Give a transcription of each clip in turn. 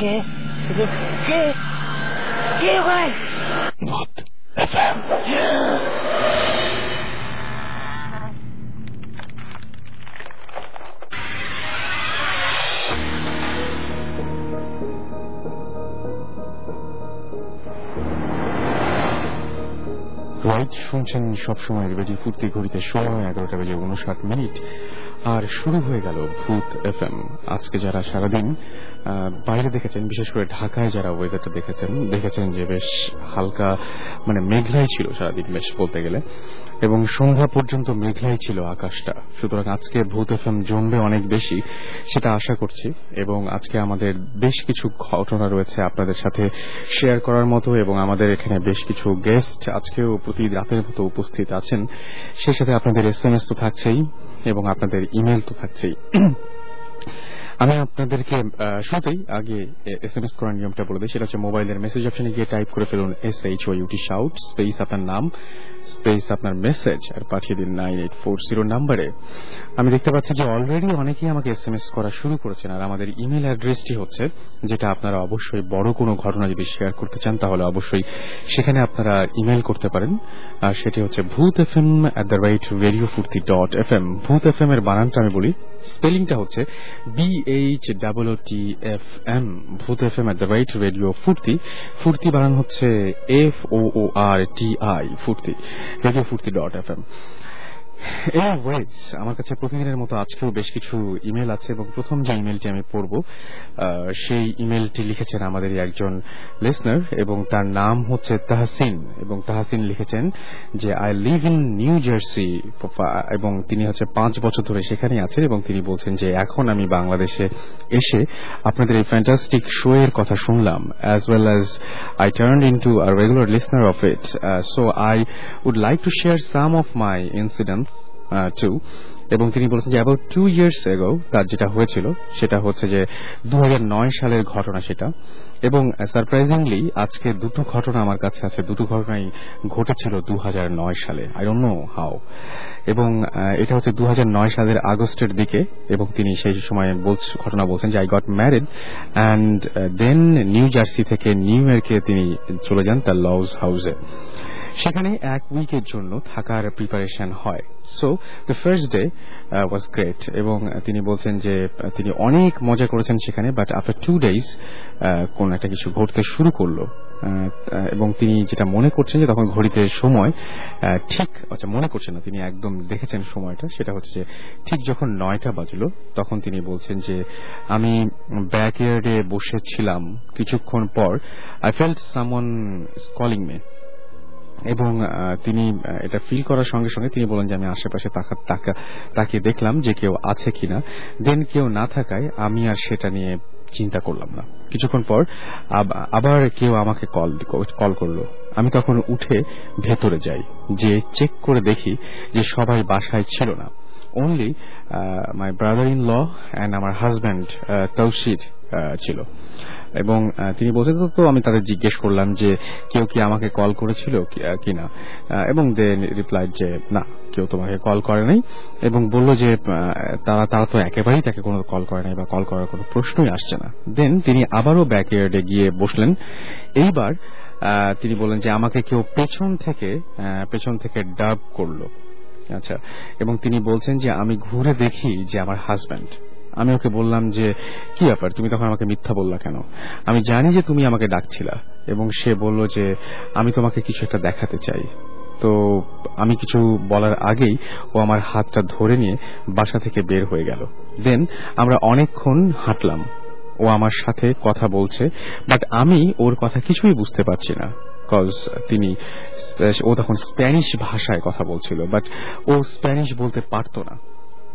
কে? কে? কে ভাই? ভূত FM right শুনছেন সবসময় রেডিও ফুর্তি ঘড়িতে সময় এগারোটা বেজে উনষাট মিনিট। আর শুরু হয়ে গেল ভূত এফ এম আজকে যারা সারাদিন বাইরে দেখেছেন, বিশেষ করে ঢাকায় যারা ওয়েদারটা দেখেছেন দেখেছেন যে বেশ হালকা মানে মেঘলাই ছিল সারাদিন, বেশ বলতে গেলে। এবং সন্ধ্যা পর্যন্ত মেঘলাই ছিল আকাশটা। সুতরাং আজকে ভূত এফ জমবে অনেক বেশি, সেটা আশা করছি। এবং আজকে আমাদের বেশ কিছু ঘটনা রয়েছে আপনাদের সাথে শেয়ার করার মতো এবং আমাদের এখানে বেশ কিছু গেস্ট আজকেও প্রতি রাতের মতো উপস্থিত আছেন। সেই সাথে আপনাদের এস এম এস তো থাকছেই এবং আপনাদের ইমেল তো থাকছেই। আমি আপনাদেরকে শুরুতেই আগে এস এম এস করার নিয়মটা বলে দিই। সেটা হচ্ছে মোবাইলের মেসেজ অপশনে গিয়ে টাইপ করে ফেলুন S H O U T shout space আপনার নাম স্পেস আপনার মেসেজ আর পাঠিয়ে দিন নাইন এইট ফোর জিরো নাম্বারে আমি দেখতে পাচ্ছি যে অলরেডি অনেকেই আমাকে এস এম এস করা শুরু করেছেন আর আমাদের ইমেল অ্যাড্রেসটি হচ্ছে যেটা আপনারা অবশ্যই বড় কোনো ঘটনা যদি শেয়ার করতে চান তাহলে অবশ্যই সেখানে আপনারা ইমেল করতে পারেন। আর সেটি হচ্ছে Bhoot F M at the right radio Furti dot F M Bhoot F M এর বানানটা আমি বলি স্পেলিংটা হচ্ছে B H double T F M Bhoot F M at the right radio Furti Furti বানান হচ্ছে F O R T I Furti. Radio M anyways আমার কাছে প্রতিদিনের মতো আজকেও বেশ কিছু ইমেল আছে এবং প্রথম যে ইমেলটি আমি পড়ব সেই ইমেলটি লিখেছেন আমাদের একজন লিসনার এবং তার নাম হচ্ছে তাহসিন এবং তাহসিন লিখেছেন যে I live in New Jersey এবং তিনি হচ্ছে পাঁচ বছর ধরে সেখানেই আছেন এবং তিনি বলছেন যে, এখন আমি বাংলাদেশে এসে আপনাদের এই ফ্যান্টাস্টিক শো এর কথা শুনলাম as well as I turn in to a regular listener of it so I would like to share some of my incidents too এবং তিনি বলেছেন যে অ্যাবাউট টু ইয়ার্স এগো তার যেটা হয়েছিল, সেটা হচ্ছে যে দু হাজার নয় সালের ঘটনা সেটা। এবং সারপ্রাইজিংলি আজকে দুটো ঘটনা আমার কাছে আছে। দুটো ঘটনাই ঘটেছিল দু হাজার নয় সালে। আই ডোন্ট নো হাউ এবং এটা হচ্ছে দু হাজার নয় সালের আগস্টের দিকে, এবং তিনি সেই সময় ঘটনা বলছেন যে I got married and then New Jersey থেকে নিউ ইয়র্কে তিনি চলে যান তার লজ হাউসে সেখানে এক উইকের জন্য থাকার প্রিপারেশন হয়। So the first day was great এবং তিনি বলছেন যে তিনি অনেক মজা করেছেন সেখানে বাট আফটার টু ডেজ কোন একটা কিছু ঘটতে শুরু করল। এবং তিনি যেটা মনে করছেন যে, তখন ঘড়িতে সময় ঠিক আচ্ছা মনে করছেন না, তিনি একদম দেখেছেন সময়টা, সেটা হচ্ছে যে, ঠিক যখন নয়টা বাজলো, তখন তিনি বলছেন যে, আমি ব্যাকয়ার্ডে বসেছিলাম কিছুক্ষণ পর I felt someone calling me এবং তিনি এটা ফিল করার সঙ্গে সঙ্গে তিনি বলেন যে, আমি আশেপাশে তাকা- দেখলাম যে কেউ আছে কিনা। দেন কেউ না থাকায় আমি আর সেটা নিয়ে চিন্তা করলাম না। কিছুক্ষণ পর আবার কেউ আমাকে কল কল করল। আমি তখন উঠে ভেতরে যাই, যে চেক করে দেখি যে সবাই বাসায় ছিল না। Only my brother in law and আমার হাজব্যান্ড তৌসির ছিল। এবং তিনি বলছেন, তো- আমি তাদের জিজ্ঞেস করলাম যে কেউ কি আমাকে কল করেছিল কিনা? এবং দে রিপ্লাই যে, না, কেউ তোমাকে কল করে নাই। এবং বলল যে তারা তারা তো একেবারেই তাকে কোনো কল করে নাই বা কল করার কোনো প্রশ্নই আসছে না। দেন তিনি আবারও ব্যাকয়ার্ডে গিয়ে বসলেন। এইবার তিনি বললেন যে, আমাকে কেউ পেছন থেকে পেছন থেকে ডাব করল। আচ্ছা এবং তিনি বলছেন যে, আমি ঘুরে দেখি যে আমার হাজব্যান্ড আমি ওকে বললাম যে, কি ব্যাপার? তুমি তখন আমাকে মিথ্যা বললা কেন? আমি জানি যে তুমি আমাকে ডাকছিলা এবং সে বলল যে, আমি তোমাকে কিছু একটা দেখাতে চাই। তো আমি কিছু বলার আগেই ও আমার হাতটা ধরে নিয়ে বাসা থেকে বের হয়ে গেল। দেন আমরা অনেকক্ষণ হাঁটলাম। ও আমার সাথে কথা বলছে বাট আমি ওর কথা কিছুই বুঝতে পারছি না কজ তিনি ও তখন স্প্যানিশ ভাষায় কথা বলছিল বাট ও স্প্যানিশ বলতে পারতো না।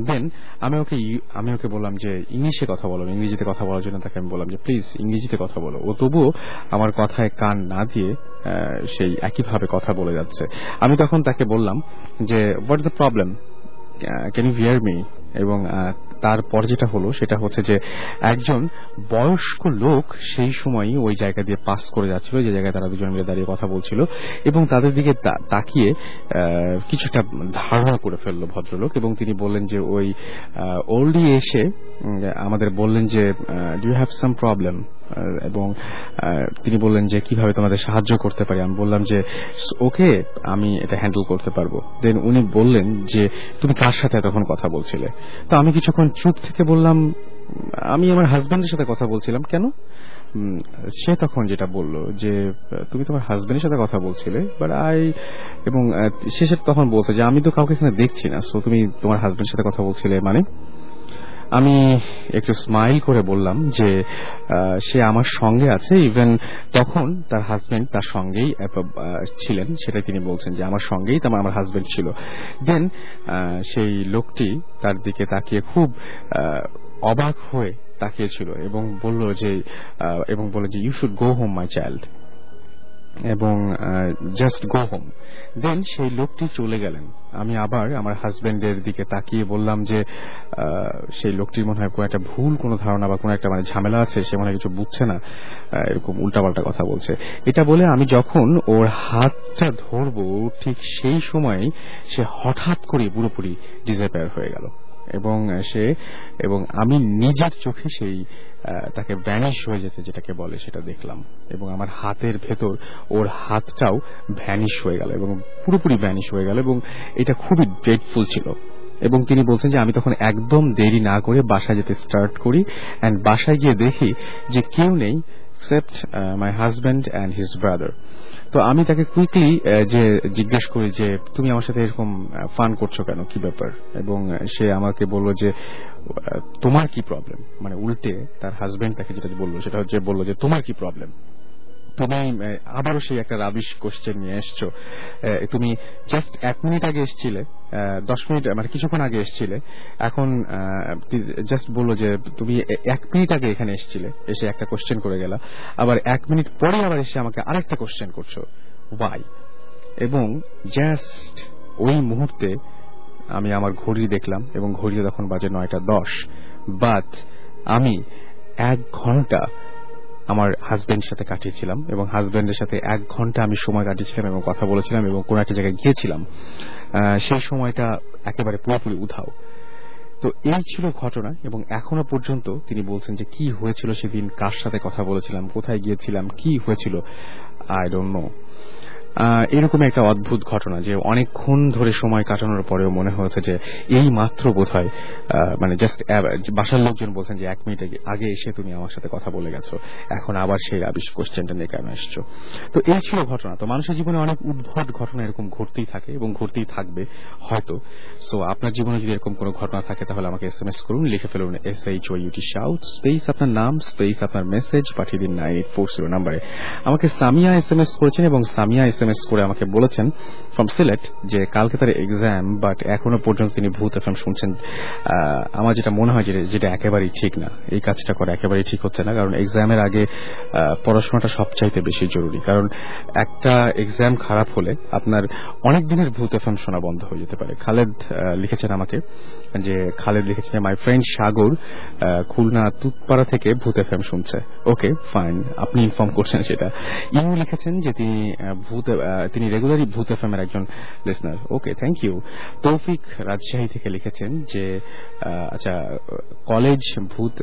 দেন আমি ওকে আমি ওকে বললাম যে, ইংলিশে কথা বলো, ইংরেজিতে কথা বলার জন্য তাকে আমি বললাম যে প্লিজ ইংরেজিতে কথা বলো। ও তবুও আমার কথায় কান না দিয়ে সেই একইভাবে কথা বলে যাচ্ছে। আমি তখন তাকে বললাম যে what the problem can you hear me এবং তারপর যেটা হলো সেটা হচ্ছে যে একজন বয়স্ক লোক সেই সময়ই ওই জায়গা দিয়ে পাস করে যাচ্ছিল যে জায়গায় তারা দুজন মিলে দাঁড়িয়ে কথা বলছিল এবং তাদের দিকে তাকিয়ে আহ, কিছুটা ধারণা করে ফেলল ভদ্রলোক এবং তিনি বললেন যে ওই ওল্ডি এসে আমাদের বললেন যে ডু হ্যাভ সাম প্রবলেম এবং তিনি বললেন যে কীভাবে তোমাদের সাহায্য করতে পারি? আমি বললাম যে, ওকে আমি এটা হ্যান্ডেল করতে পারব। দেন উনি বললেন যে, তুমি কার সাথে তখন কথা বলছিলে? তো আমি কিছুক্ষণ চুপ থেকে বললাম, আমি আমার হাজব্যান্ডের সাথে কথা বলছিলাম। কেন? সে তখন যেটা বলল যে, তুমি তোমার হাজবেন্ডের সাথে কথা বলছিলে বাট আই এবং সে তখন বলছে যে, আমি তো কাউকে এখানে দেখছি না। সো তুমি তোমার হাজবেন্ডের সাথে কথা বলছিলে মানে? আমি একটু স্মাইল করে বললাম যে সে আমার সঙ্গে আছে ইভেন তখন তার হাজবেন্ড তার সঙ্গেই ছিলেন সেটা তিনি বলছেন যে আমার সঙ্গেই তেমন আমার হাজবেন্ড ছিল। দেন সেই লোকটি তার দিকে তাকিয়ে খুব অবাক হয়ে তাকিয়েছিল এবং বলল যে এবং বলল যে you should go home my child এবং জাস্ট গো হোম দেন সেই লোকটি চলে গেলেন। আমি আবার আমার হাজবেন্ডের দিকে তাকিয়ে বললাম যে সেই লোকটির মনে হয় কোনো একটা ভুল, কোনো ধারণা বা কোনো একটা মানে ঝামেলা আছে, সে মনে কিছু বুঝছে না এরকম উল্টাপাল্টা কথা বলছে। এটা বলে আমি যখন ওর হাতটা ধরবো, ঠিক সেই সময় সে হঠাৎ করে পুরোপুরি ডিসঅ্যাপিয়ার হয়ে গেল। এবং সে, এবং আমি নিজের চোখে সেই তাকে ভ্যানিশ হয়ে যেতে যেটাকে বলে সেটা দেখলাম। এবং আমার হাতের ভেতর, ওর হাতটাও ভ্যানিশ হয়ে গেল এবং পুরোপুরি ভ্যানিশ হয়ে গেল এবং এটা খুবই ড্রেডফুল ছিল। এবং তিনি বলছেন যে, আমি তখন একদম দেরি না করে বাসায় যেতে স্টার্ট করি অ্যান্ড বাসায় গিয়ে দেখি যে কেউ নেই except my husband and his brother তো আমি তাকে কুইকলি যে জিজ্ঞেস করি যে, তুমি আমার সাথে এরকম ফান করছ কেন? কি ব্যাপার? এবং সে আমাকে বলল যে তোমার কি প্রবলেম মানে উল্টে তার হাজবেন্ড তাকে যেটা বলল, সেটা হচ্ছে বলল যে, তোমার কি প্রবলেম তুমি আবারও সেই একটা রাবিশ কোশ্চেন নিয়ে এসছো। তুমি জাস্ট এক মিনিট আগে এসছিলে দশ মিনিট মানে কিছুক্ষণ আগে এসছিলে। এখন জাস্ট বলল যে তুমি এক মিনিট আগে এখানে এসছিলে, এসে একটা কোশ্চেন করে গেলা। আবার এক মিনিট পরে আবার এসে আমাকে আরেকটা কোশ্চেন করছ। ওয়াই এবং জাস্ট ওই মুহূর্তে আমি আমার ঘড়ি দেখলাম, এবং ঘড়িতে তখন বাজে নয়টা দশ। বাট আমি এক ঘণ্টা আমার হাজবেন্ডের সাথে কাটিয়েছিলাম এবং হাজবেন্ডের সাথে এক ঘণ্টা আমি সময় কাটিয়েছিলাম এবং কথা বলেছিলাম এবং কোন একটা জায়গায় গিয়েছিলাম। সেই সময়টা একেবারে পুরোপুরি উধাও। তো এই ছিল ঘটনা এবং এখনও পর্যন্ত তিনি বলছেন যে কি হয়েছিল সেদিন, কার সাথে কথা বলেছিলাম, কোথায় গিয়েছিলাম, কি হয়েছিল আই ডোন্ট নো এরকম একটা অদ্ভুত ঘটনা যে অনেকক্ষণ ধরে সময় কাটানোর পরেও মনে হয়েছে যে এই মাত্র বোধ হয় মানে জাস্ট বাসার লোকজন বলছেন যে এক মিনিট আগে এসে তুমি আমার সাথে কথা বলে গেছো। এখন আবার সেই আবিষ কোশ্চেনটা নিয়ে কেন এসছো? তো এই ছিল ঘটনা। তো মানুষের জীবনে অনেক উদ্ভট ঘটনা এরকম ঘটতেই থাকে এবং ঘটতেই থাকবে, হয়তো। সো আপনার জীবনে যদি এরকম কোনো ঘটনা থাকে, তাহলে আমাকে এস এম এস করুন, লিখে ফেলুন S H O U T shout space আপনার নাম স্পেস আপনার মেসেজ পাঠিয়ে দিন নাইন এইট ফোর জিরো নাম্বারে আমাকে সামিয়া এস এম এস করেছেন এবং সামিয়া এস এস করে আমাকে বলেছেন ফ্রম সিলেট যে কালকে তার এক্সাম বাট এখনও পর্যন্ত তিনি ভূত এফ শুনছেন। আমার যেটা মনে হয় যেটা একেবারেই ঠিক না। এই কাজটা করা একেবারেই ঠিক হচ্ছে না, কারণ এক্সামের আগে পড়াশোনাটা সবচাইতে বেশি জরুরি। কারণ একটা এক্সাম খারাপ হলে আপনার অনেক দিনের ভূত এফ শোনা বন্ধ হয়ে যেতে পারে। খালেদ লিখেছেন আমাকে যে, খালেদ লিখেছেন মাই ফ্রেন্ড সাগর খুলনা তুতপাড়া থেকে ভূত এফ শুনছে। ওকে ফাইন আপনি ইনফর্ম করছেন সেটা। ইনু লিখেছেন যে তিনি ভূত তিনি রেগুলারই ভূত এফ এর একজন লিসনার ওকে থ্যাংক ইউ তৌফিক রাজশাহী থেকে লিখেছেন যে আচ্ছা কলেজ ভূত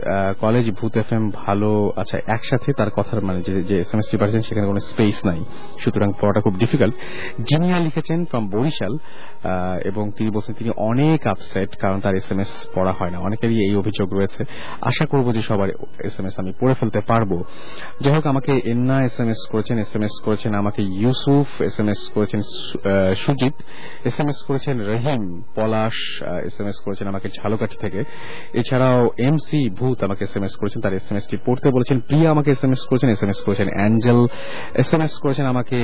কলেজ ভূত এফ এম ভালো আচ্ছা একসাথে তার কথার মানে যে এস এম এস পাঠিয়েছেন সেখানে কোনো স্পেস নাই। সুতরাং পড়াটা খুব ডিফিকাল্ট জিনিয়া লিখেছেন ফ্রম বরিশাল এবং তিনি বলছেন তিনি অনেক আপসেট কারণ তার এস এম এস পড়া হয় না। অনেকেরই এই অভিযোগ রয়েছে। আশা করব যে সবার এস এম এস আমি পড়ে ফেলতে পারব। যাই হোক, আমাকে এন্না এস এম এস করেছেন এস এম এস করেছেন আমাকে ইউসুফ এস এম এস করেছেন সুজিত এস এম এস করেছেন Rahim Palash S M S করেছেন আমাকে ঝালকাঠি থেকে এছাড়াও এম সি ভূত আমাকে এস এম এস করেছেন তার এস এম এসটি পড়তে বলেছেন প্রিয়া আমাকে এস এম এস করেছেন এস এম এস করেছেন অ্যাঞ্জেল এস এম এস করেছেন আমাকে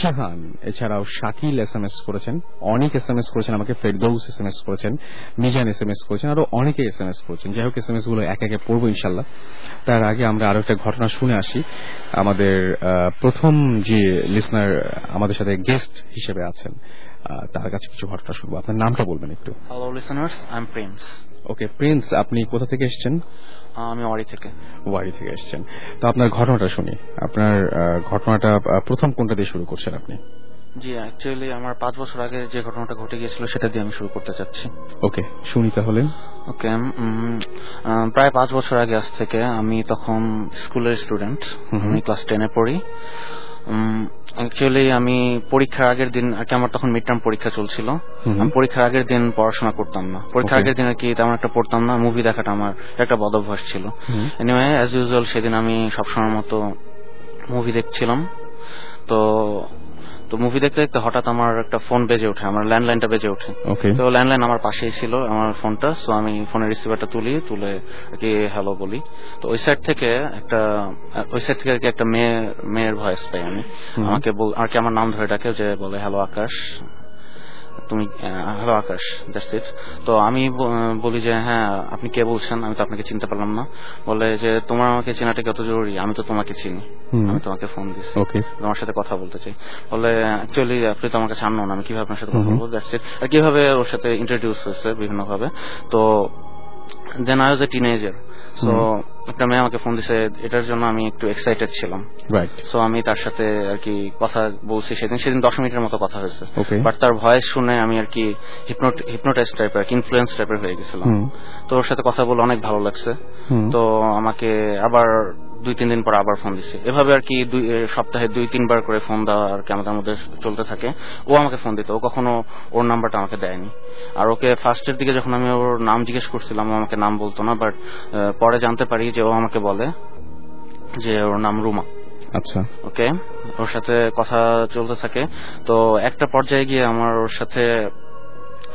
শাহান এছাড়াও শাকিল এস এম এস করেছেন অনেক এস এম এস করেছেন আমাকে ফেরদৌস এস এম এস করেছেন মিজান এস এম এস করেছেন আরও অনেকে এস এম এস করেছেন যাই হোক এস এম এসগুলো এক একে পড়ব ইনশাল্লাহ তার আগে আমরা আরও একটা ঘটনা শুনে আসি আমাদের প্রথম যে লিসনার আমাদের সাথে গেস্ট হিসেবে আছেন তার কাছে কিছু ঘটনা শুনব। আপনার নামটা বলবেন একটু। Hello listeners I am Prince okay Prince আপনি কোথা থেকে এসেছেন? আমি ওয়ারি থেকে। ওয়ারি থেকে এসেছেন। তো আপনার ঘটনাটা শুনি। আপনার ঘটনাটা প্রথম কোনটা দিয়ে শুরু করছেন আপনি? জি অ্যাকচুয়ালি আমার পাঁচ বছর আগে যে ঘটনাটা ঘটে গিয়েছিল সেটা দিয়ে আমি শুরু করতে চাচ্ছি। ওকে শুনি তাহলে। ওকে প্রায় পাঁচ বছর আগে আজ থেকে আমি তখন স্কুলের স্টুডেন্ট। আমি ক্লাস টেনে পড়ি। অ্যাকচুয়ালি আমি পরীক্ষার আগের দিন আর কি আমার তখন মিড টার্ম পরীক্ষা চলছিল। আমি পরীক্ষার আগের দিন পড়াশোনা করতাম না। পরীক্ষার আগের দিন আর কি তেমন একটা পড়তাম না। মুভি দেখাটা আমার একটা বদভ্যাস ছিল। এনিওয়ে অ্যাজ ইউজুয়াল সেদিন আমি সবসময় মতো মুভি দেখছিলাম। তো তো মুভি দেখতে দেখতে হঠাৎ আমার একটা ফোন বেজে ওঠে আমার ল্যান্ডলাইনটা বেজে ওঠে। ওকে তো ল্যান্ডলাইন আমার পাশেই ছিল আমার ফোনটা সো আমি ফোনের রিসিভারটা তুলি তুলে আর কি হ্যালো বলি। তো ওই সাইড থেকে একটা ওই সাইড থেকে আর কি একটা মেয়ে মেয়ের ভয়েস পাই আমি। আমাকে আর কি আমার নাম ধরে ডাকে যে বলে হ্যালো আকাশ। তুমি হ্যালো আকাশ দ্যাটস ইট তো আমি বলি যে হ্যাঁ আপনি কে বলছেন? আমি তো আপনাকে চিনতে পারলাম না। বলে যে তোমার আমাকে চেনাটা কত জরুরি? আমি তো তোমাকে চিনি। আমি তোমাকে ফোন দিচ্ছি ওকে তোমার সাথে কথা বলতে চাই। বলে অ্যাকচুয়ালি আপনি তো আমাকে সামনে আমি কীভাবে আপনার সাথে কথা। বলব? দ্যাটস ইট আর কীভাবে ওর সাথে ইন্ট্রোডিউস হয়েছে বিভিন্ন ভাবে? তো then I was a teenager so একটা মেয়ে আমাকে ফোন দিছে এটার জন্য আমি একটু এক্সাইটেড ছিলাম। সো আমি তার সাথে আর কি কথা বলছি সেদিন। সেদিন দশ মিনিটের মতো কথা হয়েছে। বাট তার ভয়েস শুনে আমি আর কি হিপনোটাইজ টাইপের ইনফ্লুয়েন্স টাইপের হয়ে গেছিলাম। তো ওর সাথে কথা বলে অনেক ভালো লাগছে। তো আমাকে আবার দুই তিন দিন পর আবার ফোন দিছে এভাবে আর কি দুই সপ্তাহে দুই তিনবার করে ফোন দেওয়া আর কি আমাদের মধ্যে চলতে থাকে। ও আমাকে ফোন দিত। ও কখনো ওর নাম্বারটা আমাকে দেয়নি। আর ওকে ফার্স্টের দিকে যখন আমি ওর নাম জিজ্ঞেস করছিলাম ও আমাকে নাম বলতো না বাট পরে জানতে পারি যে ও আমাকে বলে যে ওর নাম রুমা। আচ্ছা। ওকে? ওর সাথে কথা চলতে থাকে। তো একটা পর্যায়ে গিয়ে আমার ওর সাথে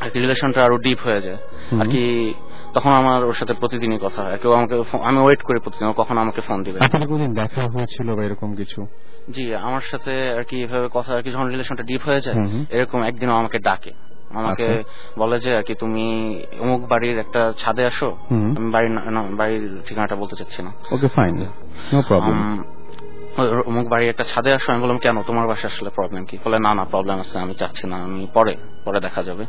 আর কি রিলেশনটা আরও ডিপ হয়ে যায়। আর কি তখন আমার ওর সাথে প্রতিদিনই কথা হয়। কেউ আমাকে আমি ওয়েট করি প্রতিদিন কখন আমাকে ফোন দিবে কোনদিন দেখা হয়েছিল বা এরকম কিছু? জি আমার সাথে আর কি এভাবে কথা আর কি যখন রিলেশনটা ডিপ হয়ে যায়। এরকম একদিনও আমাকে ডাকে। আমাকে আচ্ছা। বলে যে আর কি তুমি অমুক বাড়ির একটা ছাদে আসো। আমি বাড়ির না- না, বাড়ির ঠিকানাটা বলতে চাচ্ছি না। ওকে ফাইন নো প্রবলেম অমুক বাড়ির একটা ছাদে আসো আমি বললাম কেন? তোমার বাসা আসলে প্রবলেম কি? বলে না না প্রবলেম আছে আমি চাচ্ছি না আমি পরে পরে দেখা যাবে।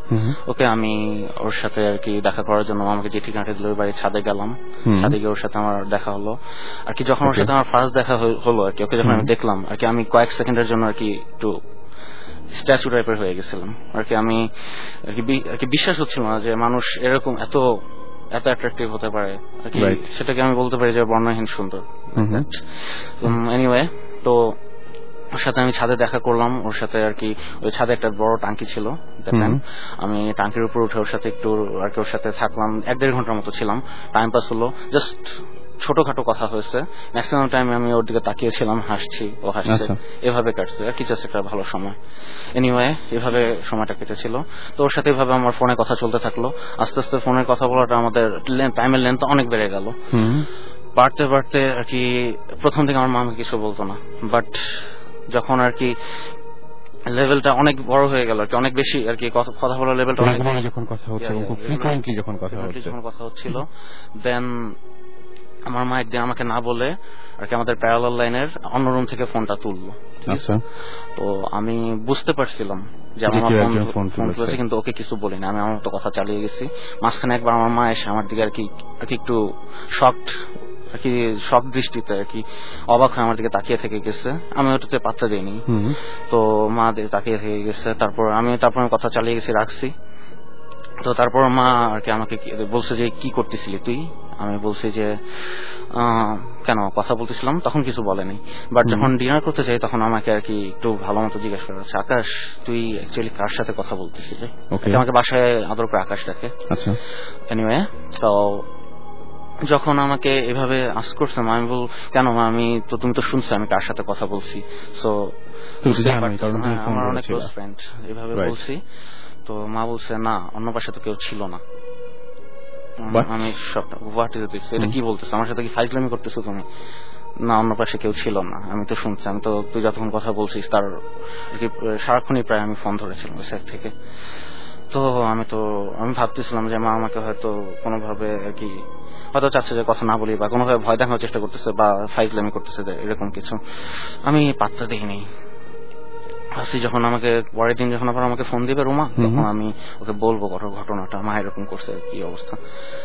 ওকে আমি ওর সাথে আর কি দেখা করার জন্য আমাকে যে ঠিকানাটা দিল ওই বাড়ির ছাদে গেলাম। ছাদে গিয়ে ওর সাথে আমার দেখা হলো। আর কি যখন ওর সাথে আমার ফার্স্ট দেখা হলো আর কি ওকে যখন আমি দেখলাম আর কি আমি কয়েক সেকেন্ডের জন্য আর কি একটু স্ট্যাচু টাইপের হয়ে গেছিলাম। আর কি আমি আর কি বিশ্বাস হচ্ছিল না যে মানুষ এরকম এত এত অ্যাট্রাকটিভ হতে পারে। আর কি সেটাকে আমি বলতে পারি যে বর্ণহীন সুন্দর। এনিওয়ে তো ওর সাথে আমি ছাদে দেখা করলাম। ওর সাথে আর কি ওই ছাদে একটা বড় টাঙ্কি ছিল দেখেন আমি টাঙ্কির উপর উঠে ওর সাথে একটু আর কি ওর সাথে থাকলাম। এক দেড় ঘণ্টার মতো ছিলাম। টাইম পাস হলো। জাস্ট ছোটখাটো কথা হয়েছে। ম্যাক্সিমাম টাইম আমি ওর দিকে তাকিয়েছিলাম হাসছি ও হাসছে। আচ্ছা। এভাবে কাটছে। আর কি জাস্ট একটা ভালো সময়। এনিওয়ে এভাবে সময়টা কেটেছিল। তো ওর সাথে এভাবে আমার ফোনে কথা চলতে থাকল। আস্তে আস্তে ফোনের কথা বলাটা আমাদের টাইমের লেন্থ অনেক বেড়ে গেল। বাড়তে বাড়তে আর কি প্রথম থেকে আমার মা আমাকে কিছু বলতো না। বাট যখন আর কি লেভেলটা অনেক বড় হয়ে গেল আর কি অনেক বেশি আর কি কথা কথা বলার লেভেলটা অনেক যখন কথা হচ্ছে খুব ফ্রিকোয়েন্টলি যখন কথা হচ্ছে। যখন কথা হচ্ছিল দেন আমার মা একদিন আমাকে না বলে আর কি আমাদের প্যারালাল লাইনের অন্য রুম থেকে ফোনটা তুললো। ঠিক আছে? আচ্ছা। তো আমি বুঝতে পারছিলাম যে আমার ফোন তুলেছে। কিন্তু ওকে কিছু বলিনি। আমি আমার মতো কথা চালিয়ে গেছি। মাঝখানে একবার আমার মা এসে আমার দিকে আর কি আর কি একটু শকড আর কি শক দৃষ্টিতে আর কি অবাক হয়ে আমার দিকে তাকিয়ে থেকে গেছে। আমি ওটাতে পাত্তা দিইনি। তো মা দিকে তাকিয়ে থেকে গেছে। তারপর আমি তারপর কথা চালিয়ে গেছি রাখছি। তো তারপর মা আর কি আমাকে বলছে যে কি করতেছিলি তুই? আমি বলছি যে কেন কথা বলতেছিলাম তখন কিছু বলেনি। বাট যখন ডিনার করতে যাই তখন আমাকে আর কি একটু ভালো মতো জিজ্ঞেস করা হচ্ছে আকাশ তুই অ্যাকচুয়ালি কার সাথে কথা বলতেছিলি? আমাকে বাসায় আদর করে আকাশ ডাকে। আচ্ছা। এনিওয়ে তো যখন আমাকে এভাবে আস করছে আমি বল কেন মা আমি তো তুমি তো শুনছো আমি কার সাথে কথা বলছি? সো কারণ আমার অনেক। ক্লোজ ফ্রেন্ড এভাবে বলছি। তো মা বলছে না অন্য পাশে তো কেউ ছিল না? আমি সব হোয়াট ইজ দিস এটা কি বলতেছো? আমার সাথে কি ফাইজলামি করতেছো তুমি? না অন্য পাশে কেউ ছিল না আমি তো শুনছি আমি তো তুই যতক্ষণ কথা বলছিস তার সারাক্ষণই প্রায় আমি ফোন ধরেছিলাম ওই সাইড থেকে। তো আমি তো আমি ভাবতেছিলাম যে মা আমাকে হয়তো কোনোভাবে আর কি হয়তো চাচ্ছে যে কথা না বলি বা কোনোভাবে ভয় দেখানোর চেষ্টা করতেছে বা ফাইজলামি করতেছে এরকম কিছু। আমি পাত্তা দিইনি। ভাবছি যখন আমাকে পরের দিন যখন আবার আমাকে ফোন দিবে রুমা তখন আমি ওকে বলব কত ঘটনাটা মা এরকম করছে কি অবস্থা?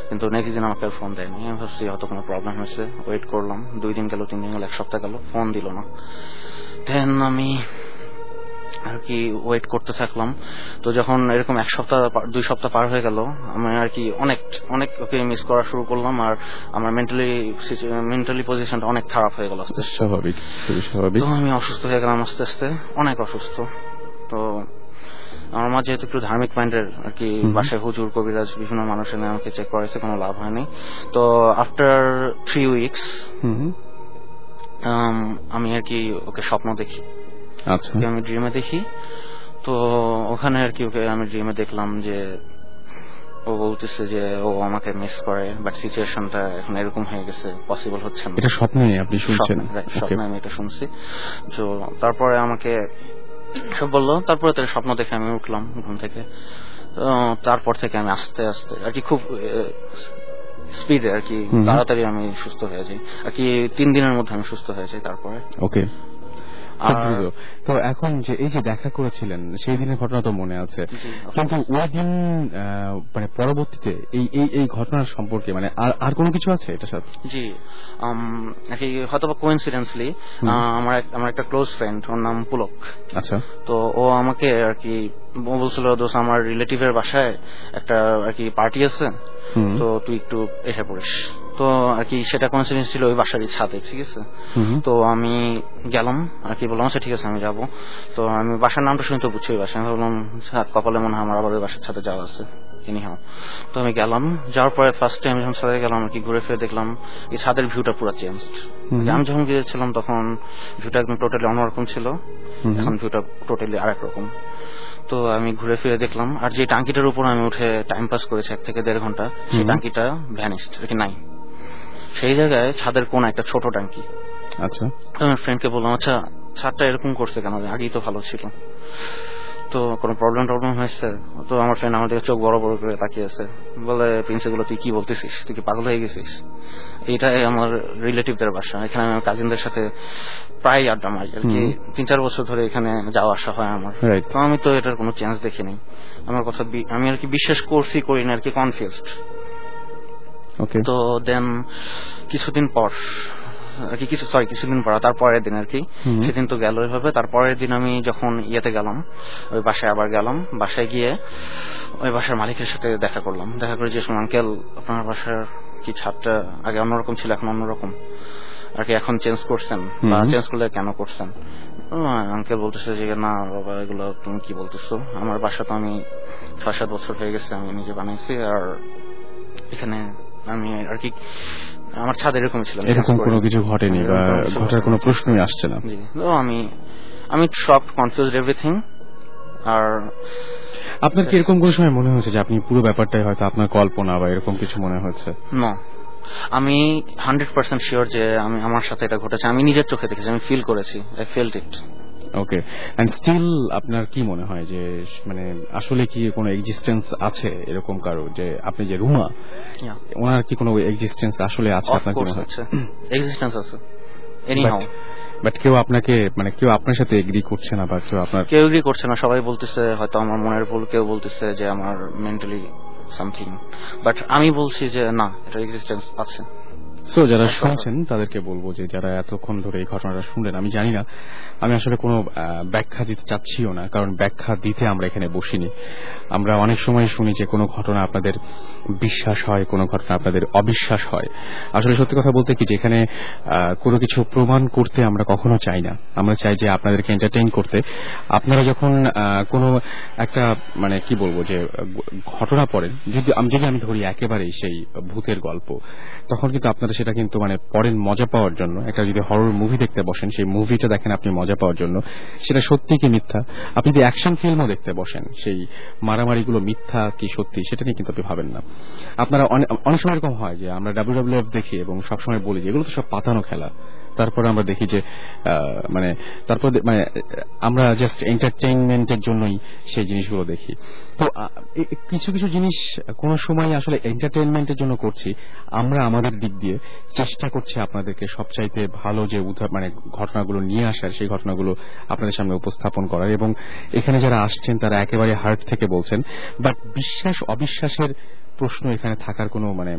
কিন্তু নেক্সট দিন আমাকে ফোন দেয়নি। আমি ভাবছি হয়তো কোনো প্রবলেম হয়েছে। ওয়েট করলাম। দুই দিন গেল তিন দিন গেল এক সপ্তাহ গেল ফোন দিল না। দেন আমি আর কি ওয়েট করতে থাকলাম। তো যখন এরকম এক সপ্তাহ দুই সপ্তাহ পার হয়ে গেল আমি আর কি অনেক অনেক ওকে মিস করা শুরু করলাম আর আমার মেন্টালি মেন্টালি পজিশনটা অনেক খারাপ হয়ে গেল আস্তে স্বাভাবিক স্বাভাবিক। তো আমি অসুস্থ হয়ে গেলাম আস্তে আস্তে অনেক অসুস্থ। তো আমার মা যেহেতু একটু ধার্মিক মাইন্ডের আর কি। বাসায় হুজুর কবিরাজ বিভিন্ন মানুষের আমাকে চেক করেছে কোনো লাভ হয়নি। তো after three weeks hmm hmm. আমি আর কি ওকে স্বপ্ন দেখি। আচ্ছা। আমি ড্রিমে দেখি। তো ওখানে আর কি ওকে আমি ড্রিমে দেখলাম যে ও বলতেছে যে ও আমাকে মিস করে বাট সিচুয়েশনটা এখন এরকম হয়ে গেছে পসিবল হচ্ছে না। এটা স্বপ্নে আপনি শুনছেন। স্বপ্নে, আমি এটা শুনছি। তো তারপরে আমাকে সব বলল তারপরে তার স্বপ্ন দেখে আমি উঠলাম ঘুম থেকে। তো তারপর থেকে আমি আস্তে আস্তে আর কি খুব স্পিডে আর কি তাড়াতাড়ি আমি সুস্থ হয়ে যাই। আর কি তিন দিনের মধ্যে আমি সুস্থ হয়ে যাই তারপরে। ওকে। তো এখন যে এই যে দেখা করেছিলেন সেই দিনের ঘটনা তো মনে আছে। কিন্তু ওই দিন মানে পরবর্তীতে এই এই এই ঘটনার সম্পর্কে মানে আর আর কোনো কিছু আছে এটার সাথে? জি হয়তো বা কোইন্সিডেন্সলি আমার আমার একটা ক্লোজ ফ্রেন্ড ওর নাম পুলক। আচ্ছা। তো ও আমাকে আর কি বলছিল দোষ আমার রিলেটিভের বাসায় একটা আর কি পার্টি আছে। তো তুই একটু এসে পড়িস। তো আর কি সেটা কোইন্সিডেন্স ছিল ওই বাসারই ছাদে ঠিক আছে? তো আমি গেলাম আর কি বললাম আচ্ছা ঠিক আছে আমি যাব। তো আমি বাসার নামটা শুনে তো বুঝছি ওই বাসা আমি ভাবলাম ছাদ কপালে মনে হয় আমার আবার ওই বাসার ছাদে যাওয়া আছে এনিহাও তো আমি গেলাম যাওয়ার পরে ফার্স্ট টাইম যখন ছাদে গেলাম আর কি ঘুরে ফিরে দেখলাম এই ছাদের ভিউটা পুরো চেঞ্জ আমি যখন গিয়েছিলাম তখন ভিউটা একদম টোটালি অন্যরকম ছিল। এখন ভিউটা টোটালি আরেক রকম। তো আমি ঘুরে ফিরে দেখলাম আর যে টাঙ্কিটার উপর আমি উঠে টাইম পাস করেছি এক থেকে দেড় ঘণ্টা সেই। টাঙ্কিটা ভ্যানিস্ট আর কি নাই। সেই জায়গায় ছাদের কোন একটা ছোট টাঙ্কি আচ্ছা। আমার ফ্রেন্ডকে বললাম আচ্ছা ছাদটা এরকম করছে কেন? আগেই তো ভালো ছিল। তো কোনো প্রবলেম টবলেম হয়েছে? তো আমার ফ্রেন্ড আমার দিকে চোখ বড় বড় করে তাকিয়ে আছে। বলে তুই কি বলতেছিস? তুই কি পাগল হয়ে গেছিস? এইটাই আমার রিলেটিভদের বাসা। এখানে আমি আমার কাজিনদের সাথে প্রায় আড্ডা মারি আর কি। তিন চার বছর ধরে এখানে যাওয়া আসা হয় আমার। তো আমি তো এটার কোনো চেঞ্জ দেখিনি। আমার কথা আমি আর কি বিশ্বাস করছি করি না আর কি কনফিউজড তো দেন কিছুদিন পর আর কি কিছু সরি কিছুদিন পর তার পরের দিন আর কি। সেদিন তো গেল ওইভাবে তার পরের দিন আমি যখন ইয়েতে গেলাম ওই বাসায় আবার গেলাম। বাসায় গিয়ে ওই বাসার মালিকের সাথে দেখা করলাম। দেখা করে যে আঙ্কেল আপনার বাসার কি ছাদটা আগে অন্যরকম ছিল এখন অন্যরকম? আর কি এখন চেঞ্জ করছেন? বা চেঞ্জ করলে কেন করছেন? আঙ্কেল বলতেছে যে না বাবা এগুলো তুমি কি বলতেছো? আমার বাসা তো আমি ছয় সাত বছর হয়ে গেছে আমি নিজে বানাইছি। আর এখানে আমি আর কি আমার ছাদ এরকম ছিল এরকম কোনো কিছু ঘটেনি বা ঘটার কোনো প্রশ্নই আসছে না। আমি আমি সব কনফিউজ এভরিথিং আর আপনার কি এরকম কোনো সময় মনে হয়েছে যে আপনি পুরো ব্যাপারটাই হয়তো আপনার কল্পনা বা এরকম কিছু মনে হচ্ছে না। আমি হান্ড্রেড পার্সেন্ট শিওর যে আমি আমার সাথে এটা ঘটেছে। আমি নিজের চোখে দেখেছি আমি ফিল করেছি I felt it okay and still আপনার কি মনে হয় যে মানে আসলে কি কোনো এক্সিস্টেন্স আছে এরকম কারও? যে আপনি যে রুমা ওনার কি কোনো এক্সিস্টেন্স আসলে আছে আপনার কি মনে হয়? এক্সিস্টেন্স আছে. এনি হাউ বাট কেউ আপনাকে মানে কেউ আপনার সাথে এগ্রি করছে না বা কেউ আপনার কেউ এগ্রি করছে না। সবাই বলতেছে হয়তো আমার মনের ভুল কেউ বলতেছে যে আমার মেন্টালি সামথিং বাট আমি বলছি যে না এটা এক্সিস্টেন্স আছে। সো যারা শুনছেন তাদেরকে বলব যে যারা এতক্ষণ ধরে এই ঘটনাটা শুনলেন আমি জানি না আমি আসলে কোনো ব্যাখ্যা দিতে চাচ্ছিও না কারণ ব্যাখ্যা দিতে আমরা এখানে বসিনি। আমরা অনেক সময় শুনি যে কোনো ঘটনা আপনাদের বিশ্বাস হয় কোনো ঘটনা আপনাদের অবিশ্বাস হয়। আসলে সত্যি কথা বলতে কি যে এখানে আহ, কোনো কিছু প্রমাণ করতে আমরা কখনো চাই না। আমরা চাই যে আপনাদেরকে এন্টারটেইন করতে। আপনারা যখন কোনো একটা মানে কি বলব যে ঘটনা পড়েন যদি আমি ধরি একেবারেই সেই ভূতের গল্প তখন কিন্তু আপনারা সেটা কিন্তু মানে পড়েন মজা পাওয়ার জন্য, একটা যদি হরর মুভি দেখতে বসেন, সেই মুভিটা দেখেন আপনি মজা পাওয়ার জন্য, সেটা সত্যি কি মিথ্যা? আপনি যদি অ্যাকশন ফিল্মও দেখতে বসেন, সেই মারামারিগুলো মিথ্যা কি সত্যি, সেটা নিয়ে কিন্তু আপনি ভাবেন না। আপনারা অনেক সময় এরকম হয় যে আমরা ডাব্লিউ দেখি এবং সবসময় বলি যে এগুলো তো সব পাতানো খেলা। তারপরে আমরা দেখি যে মানে তারপর মানে আমরা জাস্ট এন্টারটেইনমেন্টের জন্যই সেই জিনিসগুলো দেখি। তো কিছু কিছু জিনিস কোনো সময় আসলে এন্টারটেইনমেন্টের জন্য করছি, আমরা আমাদের দিক দিয়ে চেষ্টা করছি আপনাদেরকে সবচাইতে ভালো যে উদাহরণ মানে ঘটনাগুলো নিয়ে আসার, সেই ঘটনাগুলো আপনাদের সামনে উপস্থাপন করার এবং এখানে যারা আসছেন তারা একেবারে হার্ট থেকে বলছেন। বাট বিশ্বাস, অবিশ্বাসের প্রশ্ন এখানে থাকার কোনো মানে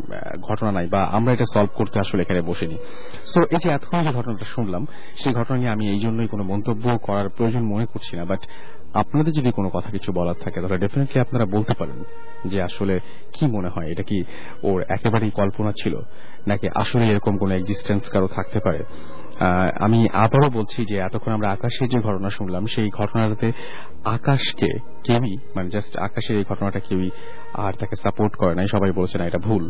ঘটনা নাই বা আমরা এটা সলভ করতে আসলে এখানে বসিনি। সো এই যে এতক্ষণ যে ঘটনাটা শুনলাম, সেই ঘটনা নিয়ে আমি এই জন্যই কোনো মন্তব্য করার প্রয়োজন মনে করছি না বাট আপনাদের যদি কোনো কথা কিছু বলার থাকে, তাহলে ডেফিনেটলি আপনারা বলতে পারেন যে আসলে কি মনে হয়, এটা কি ওর একেবারেই কল্পনা ছিল, নাকি আসলে এরকম কোনো এক্সিস্টেন্স কারও থাকতে পারে। আমি আবারও বলছি যে এতক্ষণ আমরা আকাশের যে ঘটনা শুনলাম, সেই ঘটনাটাতে আকাশকে কেউই মানে জাস্ট আকাশের এই ঘটনাটা কেউই আর তাকে সাপোর্ট করে নাই, সবাই বলছে না, এটা ভুল।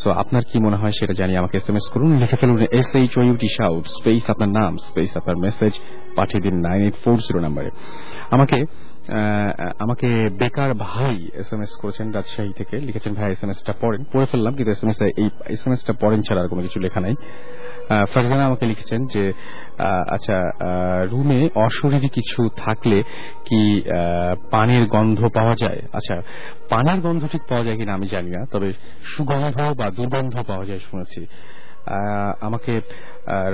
সো আপনার কি মনে হয় সেটা জানিয়ে আমাকে এস এম এস করুন, লিখে ফেলুন S H O U T shout space আপনার নাম স্পেস আপনার মেসেজ পাঠিয়ে দিন নাইন এইট ফোর জিরো নাম্বারে আমাকে আমাকে বেকার ভাই এস এম এস করেছেন রাজশাহী থেকে। লিখেছেন, ভাই এস এম এসটা পড়েন। পড়ে ফেললাম, কিন্তু এস এম এস এই এস এম এসটা পড়েন ছাড়া আর কোনো কিছু লেখা নাই। ফারজানা আমাকে লিখেছেন যে আচ্ছা রুমে অশরীরী কিছু থাকলে কি পানির গন্ধ পাওয়া যায়? আচ্ছা পানির গন্ধ ঠিক পাওয়া যায় কিনা আমি জানি না, তবে সুগন্ধ বা দুর্গন্ধ পাওয়া যায় শুনেছি। আমাকে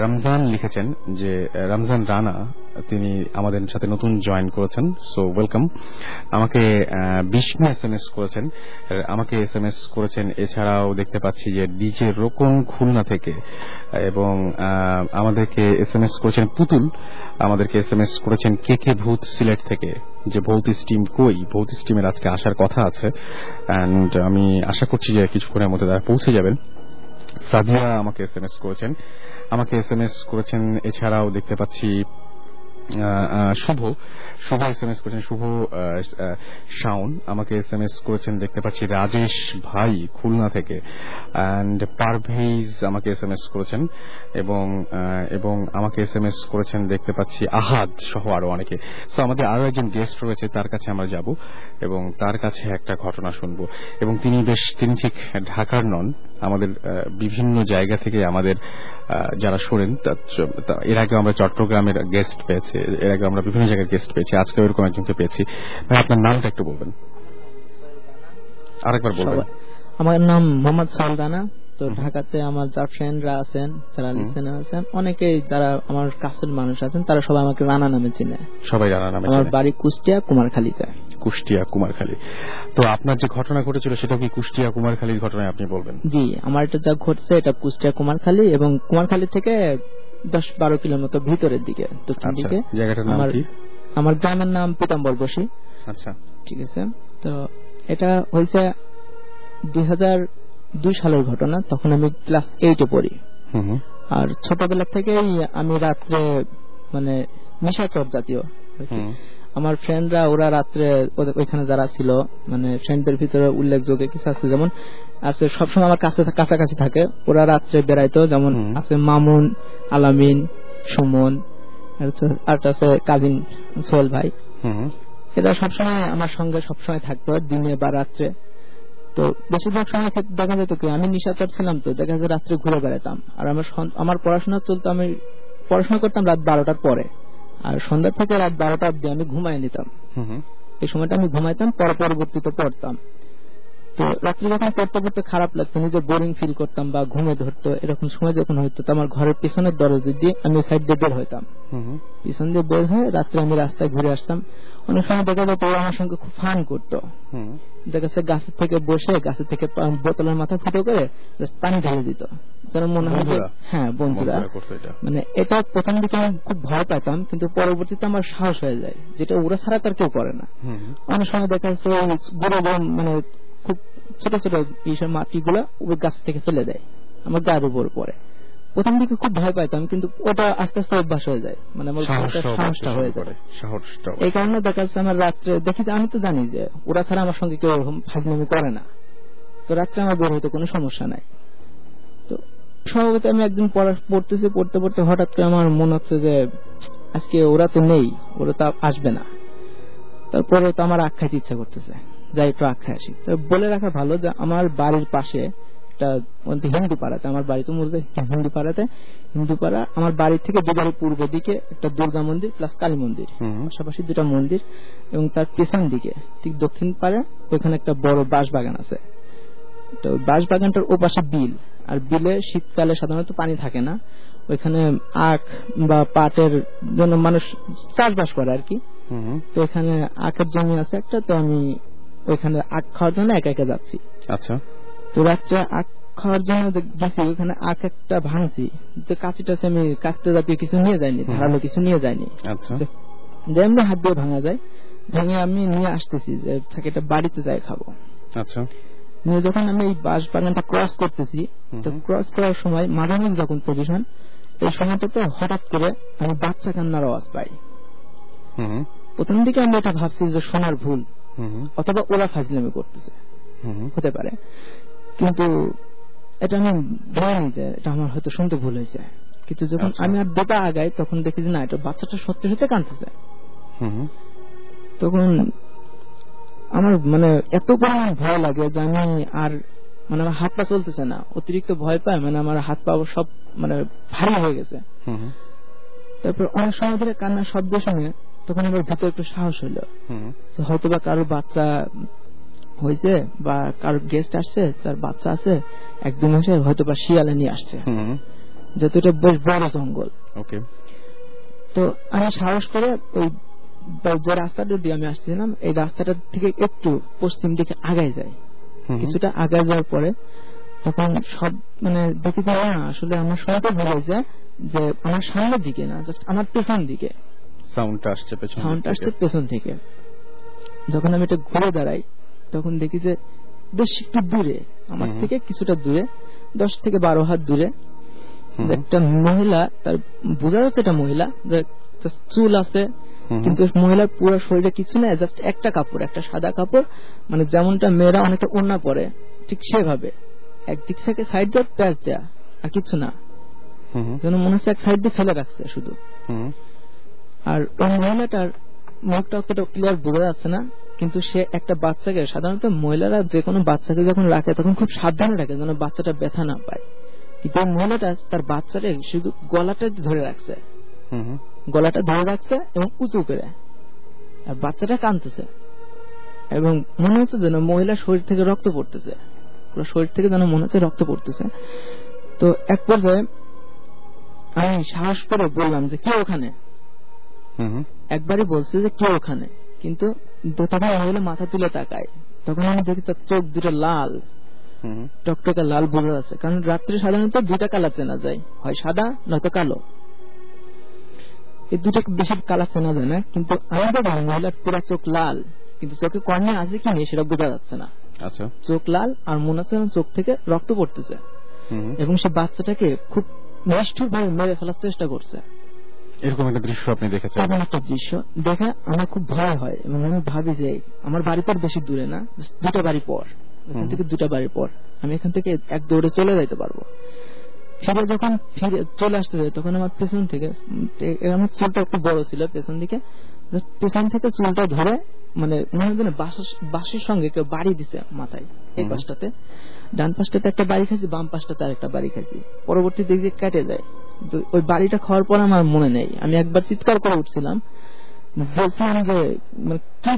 রমজান লিখেছেন যে রমজান রানা, তিনি আমাদের সাথে নতুন জয়েন করেছেন সো ওয়েলকাম আমাকে বিষ্ণু এস এম এস করেছেন আমাকে এস এম এস করেছেন, এছাড়াও দেখতে পাচ্ছি যে ডিজে রোকন খুলনা থেকে, এবং আমাদেরকে এস এম এস করেছেন পুতুল, আমাদেরকে এস এম এস করেছেন কে কে ভূত সিলেট থেকে, যে ভৌত স্টিম কই, ভৌত স্টিমের আজকে আসার কথা আছে অ্যান্ড আমি আশা করছি যে কিছুক্ষণের মধ্যে তারা পৌঁছে যাবেন। সাদিয়া আমাকে এস এম এস করেছেন। আমাকে এস এম এস করেছেন, এছাড়াও দেখতে পাচ্ছি Shuvo. Shuvo S M S করেছেন শুভ শাওন। আমাকে এস এম এস করেছেন, দেখতে পাচ্ছি, রাজেশ ভাই, খুলনা থেকে। অ্যান্ড পারভেজ আমাকে এস এম এস করেছেন এবং এবং আমাকে এস এম এস করেছেন, দেখতে পাচ্ছি, আহাদ সহ আরও অনেকে। সো আমাদের আরও একজন গেস্ট রয়েছে, তার কাছে আমরা যাব এবং তার কাছে একটা ঘটনা শুনব। এবং তিনি বেশ, তিনি ঠিক ঢাকার নন। আমাদের বিভিন্ন জায়গা থেকে আমাদের যারা শোনেন এর আগে আমরা চট্টগ্রামের গেস্ট পেয়েছি, এর আগে আমরা বিভিন্ন জায়গায় গেস্ট পেয়েছি, আজকে এরকম একজনকে পেয়েছি। ভাই, আপনার নামটা একটু বলবেন। আরেকবার বলবেন। আমার নাম মোহাম্মদ সালদানা। তো ঢাকাতে আমার যা ফ্রেন্ডরা আছেন যারা। লিসেনার আছেন অনেকেই যারা আমার কাছের মানুষ আছেন তারা সবাই আমাকে রানা নামে চিনে। সবাই জানা নামে আমার বাড়ি কুষ্টিয়া কুমারখালীতে। কুষ্টিয়া কুমারখালী। তো আপনার যে ঘটনা ঘটেছিল সেটা কি কুষ্টিয়া কুমারখালীর ঘটনায় আপনি বলবেন? জি আমার এটা যা ঘটছে এটা কুষ্টিয়া কুমারখালী এবং কুমারখালী থেকে দশ বারো কিলোমিটার ভিতরের দিকে দক্ষিণ আচ্ছা দিকে। জায়গাটার নাম কি? আমার গ্রামের নাম পিতাম্বর বসি। আচ্ছা। ঠিক আছে? তো এটা হয়েছে দুই হাজার দুই সালের ঘটনা তখন আমি ক্লাস এইটে পড়ি। আর ছোটবেলা থেকেই আমি রাত্রে মানে নিশাচর জাতীয় আমার ফ্রেন্ডরা ওরা রাত্রে ওইখানে যারা ছিল মানে ফ্রেন্ডদের ভিতরে উল্লেখযোগ্য কিছু আছে যেমন আছে সবসময় আমার কাছে কাছাকাছি থাকে। ওরা রাত্রে বেড়াইতো যেমন আছে মামুন আলামিন সুমন আর আছে কাজিন সোহেল ভাই। এরা সবসময় আমার সঙ্গে সবসময় থাকতো দিনে বা রাত্রে। তো বেশিরভাগ সময় ক্ষেত্রে দেখা যেত কি আমি নিশাচর ছিলাম তো দেখা যেত রাত্রে ঘুরে বেড়াতাম। আর আমার আমার পড়াশোনা চলতো আমি পড়াশোনা করতাম রাত বারোটার পরে। আর সন্ধ্যা থেকে রাত বারোটা অব্দি আমি ঘুমাই নিতাম। এই সময়টা আমি ঘুমাইতাম পর পরবর্তীতে পড়তাম। তো রাত্রে যখন পড়তে পড়তে খারাপ লাগতো নিজে বোরিং ফিল করতাম বা ঘুমে ধরতো এরকম সময় যখন হইতো আমার ঘরের পিছনের দরজা দিয়ে আমি সাইড দিয়ে বের হইতাম। পিছন দিয়ে বের হয়ে রাত্রে আমি রাস্তায় ঘুরে আসতাম। অনেক সময় দেখা যেত ওরা আমার সঙ্গে খুব ফান করতো। দেখা যাচ্ছে গাছের থেকে বসে গাছের থেকে বোতলের মাথা ফুটো করে পানি ঢেলে দিত। যেন মনে হয় হ্যাঁ বন্ধুরা। মানে এটা। প্রথম দিকে আমি খুব ভয় পেতাম কিন্তু পরবর্তীতে আমার সাহস হয়ে যায়। যেটা ওরা ছাড়া তার কেউ করে না। অনেক সময় দেখা যাচ্ছে বড় মানে খুব ছোট ছোট এইসব মাটিগুলো ওই গাছ থেকে ফেলে দেয় আমার গায়ের উপর পরে প্রথম দিকে খুব ভয় পাইতাম কিন্তু ওটা আস্তে আস্তে অভ্যাস হয়ে যায় মানে আমার সাহসটা হয়ে যায়। এই কারণে দেখা যাচ্ছে আমার রাত্রে দেখি আমি তো জানি যে ওরা ছাড়া আমার সঙ্গে কেউ এরকম ফাজলামি করে না। তো রাত্রে আমার বের হইতে কোনো সমস্যা নাই। তো স্বভাবত আমি একদিন পড়তেছি পড়তে পড়তে হঠাৎ করে আমার মনে হচ্ছে যে আজকে ওরা তো নেই ওরা তো আসবে না। তারপরে তো আমার আখ খাইতে ইচ্ছা করতেছে। যাই একটু আখ খাই আসি তো বলে রাখা ভালো যে আমার বাড়ির পাশে একটা হিন্দু পাড়াতে আমার বাড়ি তো মূলত হিন্দু পাড়াতে হিন্দু পাড়া আমার বাড়ি থেকে দু বাড়ি পূর্ব দিকে একটা দুর্গা মন্দির প্লাস কালী মন্দির। পাশাপাশি দুটা মন্দির এবং তার পেছন দিকে ঠিক দক্ষিণ পাড়ে ওইখানে একটা বড় বাঁশ বাগান আছে। তো বাঁশ বাগানটার ও পাশে বিল আর বিলে শীতকালে সাধারণত পানি থাকে না। ওইখানে আখ বা পাটের জন্য মানুষ চাষবাস করে আর কি। তো এখানে আখের জমি আছে একটা তো আমি ওইখানে আখ খাওয়ার জন্য একা একা যাচ্ছি। আচ্ছা। তো রাত্রে আখ খাওয়ার জন্য গেছি ওখানে আখ একটা ভাঙছি। তো আমি কাঁচতে জাতীয় কিছু নিয়ে যাইনি ধারালো কিছু নিয়ে যাইনি। আচ্ছা। যেমনি হাত দিয়ে ভাঙা যায় ভেঙে আমি নিয়ে আসতেছি যে এটা বাড়িতে যাই খাব। আচ্ছা। নিয়ে যখন আমি এই বাঁশ বাগানটা ক্রস করতেছি তো ক্রস করার সময় মাঝামাঝি যখন পজিশন এই সময়টাতে হঠাৎ করে আমি বাচ্চা কান্নার আওয়াজ পাই। প্রথম দিকে আমি এটা ভাবছি যে শোনার ভুল। অথবা ওরা ফাজলামি করতেছে। হুম, হতে পারে। কিন্তু এটা আমি ধরিনি যে এটা আমার হয়তো শুনতে ভুল হয়েছে। কিন্তু যখন আচ্ছা। আমি আর দুটা আগাই তখন দেখি যে না এটা বাচ্চাটা সত্যি সত্যি কাঁদতেছে। হুম, তখন আমার মানে এত পরিমাণ ভয় লাগে যে আমি আর মানে আমার হাত পা চলতেছে না। অতিরিক্ত ভয় পায় মানে আমার হাত পা সব মানে ভারী হয়ে গেছে। তারপর অনেক সময় ধরে কান্নার শব্দ শুনে তখন আমার ভিতরে একটু সাহস হইল। হয়তো বা কারও বাচ্চা হয়েছে বা কারও গেস্ট আসছে তার বাচ্চা আছে এক দু মাসে হয়তো বা শিয়ালে নিয়ে আসছে। যেহেতু এটা বেশ বড় জঙ্গল। ওকে। তো আমি সাহস করে ওই যে রাস্তাটা দিয়ে আমি আসছিলাম এই রাস্তাটা থেকে একটু পশ্চিম দিকে আগায় যাই। কিছুটা আগায় যাওয়ার পরে তখন সব মানে দেখি না আসলে আমার শুনতে ভুল হয়েছে যে আমার সামনের দিকে না জাস্ট আমার পেছন দিকে। সাউন্ডটা আসছে পেছন দিক সাউন্ড থেকে। আসছে পেছন থেকে যখন আমি এটা ঘুরে দাঁড়াই তখন দেখি যে বেশ একটু দূরে আমার থেকে কিছুটা দূরে দশ থেকে বারো হাত দূরে একটা মহিলা তার বোঝা যাচ্ছে এটা মহিলা চুল আছে কিন্তু মহিলার পুরো শরীরে কিছু নেই জাস্ট একটা কাপড় একটা সাদা কাপড় মানে যেমনটা মেয়েরা অনেকটা ওড়না পরে ঠিক সেভাবে। একদিক থেকে সাইড দিয়ে প্যাচ দেয়া আর কিছু না। যেন মনে হচ্ছে এক সাইড দিয়ে ফেলে রাখছে শুধু। আর ওই মহিলাটার মুখটা অতটা ক্লিয়ার বোঝা যাচ্ছে না কিন্তু সে একটা বাচ্চাকে সাধারণত মহিলারা যে কোনো বাচ্চাকে যখন রাখে তখন খুব সাবধানে রাখে যেন বাচ্চাটা ব্যথা না পায়। কিন্তু মহিলাটা তার বাচ্চাটা শুধু গলাটা ধরে রাখছে। গলাটা ধরে রাখছে এবং উঁচু করে। আর বাচ্চাটা কাঁদতেছে। এবং মনে হচ্ছে যেন মহিলা শরীর থেকে রক্ত পড়তেছে। পুরো শরীর থেকে যেন মনে হচ্ছে রক্ত পড়তেছে। তো এক পর্যায়ে আমি সাহস করে বললাম যে কে ওখানে? হুম, একবারই বলছে যে কে ওখানে? কিন্তু তখন মহিলা মাথা তুলে তাকায়। তখন আমি দেখি তার চোখ দুটো লাল। হুম, টকটকে লাল বোঝা যাচ্ছে। কারণ রাত্রে সাধারণত দুইটা কালার চেনা যায়। হয় সাদা নয়তো কালো। এই দুটো বেশি কালার চেনা যায় না। কিন্তু আমাদের মহিলার পুরো চোখ লাল। কিন্তু চোখে কর্ণে আছে কি নেই সেটা বোঝা যাচ্ছে না। আচ্ছা। চোখ লাল আর মনে হচ্ছে চোখ থেকে রক্ত পড়তেছে। হুম, এবং সে বাচ্চাটাকে খুব নিষ্ঠুর ভাবে মেরে ফেলার চেষ্টা করছে। এরকম একটা দৃশ্য আপনি দেখেছেন? এমন একটা দৃশ্য দেখে আমার খুব ভয় হয়। এবং আমি ভাবি যে আমার বাড়ি তো বেশি দূরে না দুটা বাড়ি পর। এখান থেকে দুটা বাড়ি পর। আমি এখান থেকে এক দৌড়ে চলে যাইতে পারব। ফিরে যখন ফিরে চলে আসতে যাই তখন আমার পেছন থেকে আমার চুলটা একটু বড় ছিল পেছন দিকে পেছন থেকে চুলটা ধরে মানে মনে হয় বাঁশের- বাঁশের সঙ্গে কেউ বাড়ি দিছে মাথায় এই পাশটাতে। ডান পাশটাতে একটা বাড়ি খাইছি বাম পাশটাতে আরেকটা বাড়ি খাইছি। পরবর্তী দিক দিয়ে কেটে যায়। ওই বাড়িটা খাওয়ার পর আমার মনে নেই। আমি একবার চিৎকার করে উঠছিলাম। বলছিলাম যে মানে কি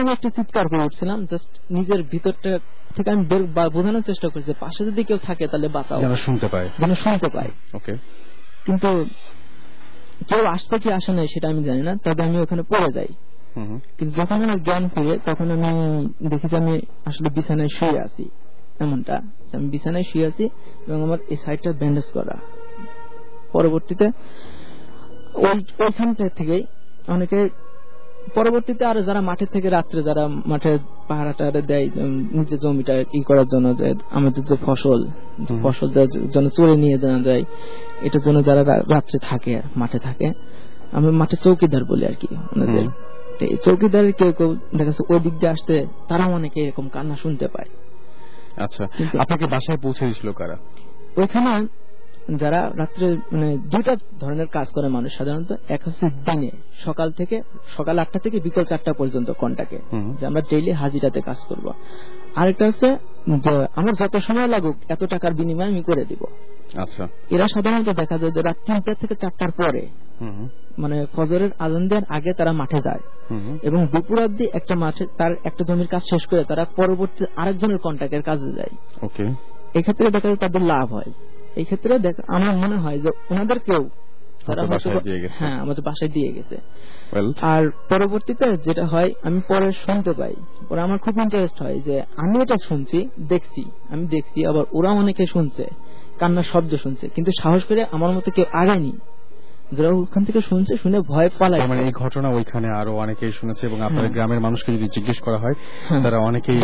আমি একটা চিৎকার করে উঠছিলাম। জাস্ট নিজের ভিতরটা থেকে আমি বোঝানোর চেষ্টা করছি পাশে যদি কেউ থাকে তাহলে বাঁচাও। যেন শুনতে পায়। যেন শুনতে পাই ওকে কিন্তু কেউ আসতে কি আসে নাই সেটা আমি জানি না তবে আমি ওখানে পড়ে যাই। কিন্তু যখন আমার জ্ঞান ফিরে তখন আমি দেখি যে আমি আসলে বিছানায় শুয়ে আছি। এমনটা আমি বিছানায় শুয়ে আছি এবং আমার এই সাইডটা ব্যান্ডেজ করা। পরবর্তীতে ওই ওইখানটা থেকেই অনেকে পরবর্তীতে আরও যারা মাঠে থেকে রাত্রে যারা মাঠে পাহারা টাহারা দেয় নিজের জমিটা ই করার জন্য যে আমাদের যে ফসল ফসল যেন চলে নিয়ে যাওয়া যায় এটার জন্য যারা রাত্রে থাকে মাঠে থাকে আমি মাঠে চৌকিদার বলি আর কি ওনাদের। চৌকিদারের কেউ কেউ দেখা যাচ্ছে ওই দিক দিয়ে আসতে তারাও অনেকে এরকম কান্না শুনতে পায়। আচ্ছা আপনাকে বাসায় পৌঁছে দিয়েছিল কারা? ওইখানে যারা রাত্রে মানে দুইটা ধরনের কাজ করে মানুষ সাধারণত এক হচ্ছে দিনে সকাল থেকে সকাল আটটা থেকে বিকেল চারটা পর্যন্ত কন্টাকে যে আমরা ডেইলি হাজিরাতে কাজ করব। আরেকটা হচ্ছে যে আমার যত সময় লাগুক এত টাকার বিনিময়ে আমি করে দিব। আচ্ছা। এরা সাধারণত দেখা যায় যে রাত তিনটা থেকে চারটার পরে মানে ফজরের আজান দেওয়ার আগে তারা মাঠে যায়। এবং দুপুর অব্দি একটা মাঠে তার একটা জমির কাজ শেষ করে তারা পরবর্তী আরেকজনের কন্ট্যাক্টের কাজে যায়। ওকে। এক্ষেত্রে দেখা যায় তাদের লাভ হয়। এই ক্ষেত্রে দেখ- আমার মনে হয় যে ওনাদের কেউ তারা হয়তো হয়তো বাসায় দিয়ে গেছে। হ্যাঁ আমাদের বাসায় দিয়ে গেছে। আর পরবর্তীতে যেটা হয় আমি পরে শুনতে পাই। পরে আমার খুব ইন্টারেস্ট হয় যে আমি এটা শুনছি দেখছি। আমি দেখছি আবার ওরা অনেকে শুনছে কান্নার শব্দ শুনছে। কিন্তু সাহস করে আমার মতো কেউ আগায়নি। যারা ওখান থেকে শুনছে শুনে ভয় পালায়। মানে এই ঘটনা ওইখানে আরও অনেকেই শুনেছে এবং আপনাদের। গ্রামের মানুষকে যদি জিজ্ঞেস করা হয়। তারা অনেকেই